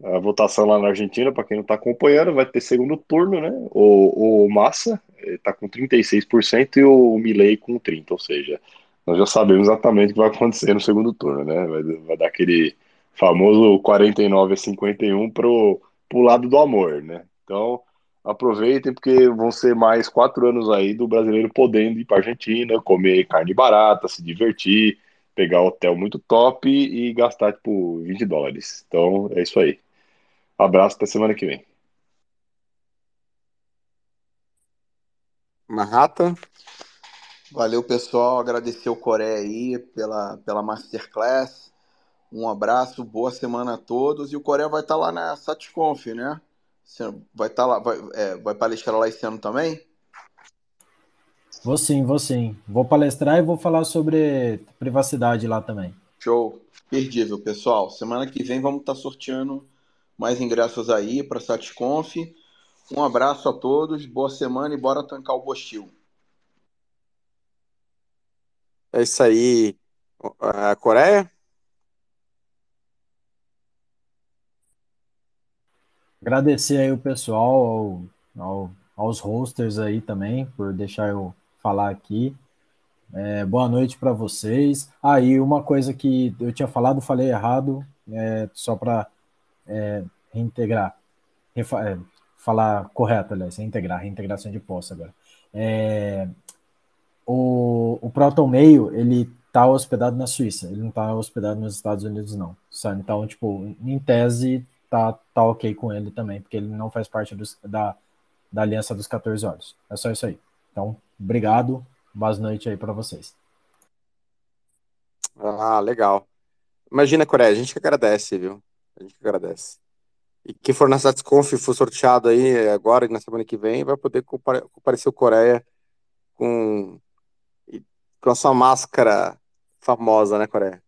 a votação lá na Argentina, para quem não está acompanhando, vai ter segundo turno, né? O, o Massa está com 36% e o Milley com 30%, ou seja, nós já sabemos exatamente o que vai acontecer no segundo turno, né? Vai, vai dar aquele famoso 49 a 51 pro, pro lado do amor, né? Então, aproveitem porque vão ser mais quatro anos aí do brasileiro podendo ir para Argentina, comer carne barata, se divertir, pegar hotel muito top e gastar tipo 20 dólares. Então é isso aí. Abraço até semana que vem. Marrata. Valeu, pessoal. Agradecer o Coreia aí pela, pela Masterclass. Um abraço, boa semana a todos. E o Coreia vai estar lá na SatConf, né? Vai estar tá lá, vai, é, vai palestrar lá esse ano também? Vou sim, vou sim. Vou palestrar e vou falar sobre privacidade lá também. Show. Perdível, pessoal. Semana que vem vamos estar tá sorteando mais ingressos aí para a SatConf. Um abraço a todos, boa semana e bora tancar o Bostil. É isso aí. A Coreia? Agradecer aí o pessoal, ao, ao, aos hosters aí também, por deixar eu falar aqui. É, boa noite para vocês. Aí, ah, uma coisa que eu tinha falado, falei errado, é, só para é, reintegrar, refa, é, falar correto, aliás, reintegrar, reintegração de posse agora. É, o, o Proton Mail, ele está hospedado na Suíça, ele não está hospedado nos Estados Unidos, não. Então, tipo, em tese, tá, tá ok com ele também, porque ele não faz parte dos, da, da Aliança dos 14 Olhos. É só isso aí. Então, obrigado. Boas noites aí para vocês. Ah, legal. Imagina, Coreia, a gente que agradece, viu? A gente que agradece. E quem for na SatsConf for sorteado aí agora e na semana que vem, vai poder comparecer o Coreia com, com a sua máscara famosa, né, Coreia?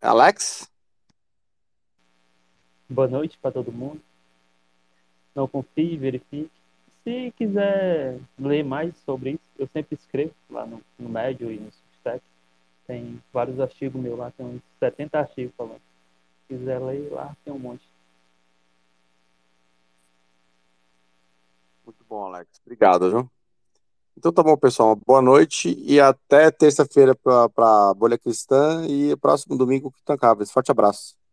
Alex? Boa noite para todo mundo. Não confie, verifique. Se quiser ler mais sobre isso, eu sempre escrevo lá no, no Médio e no Substack. Tem vários artigos meus lá, tem uns 70 artigos falando. Se quiser ler lá, tem um monte. bom, Alex. Obrigado, João. Então tá bom, pessoal. Boa noite e até terça-feira para Bolha Cristã e próximo domingo com Tancáveis. Forte abraço.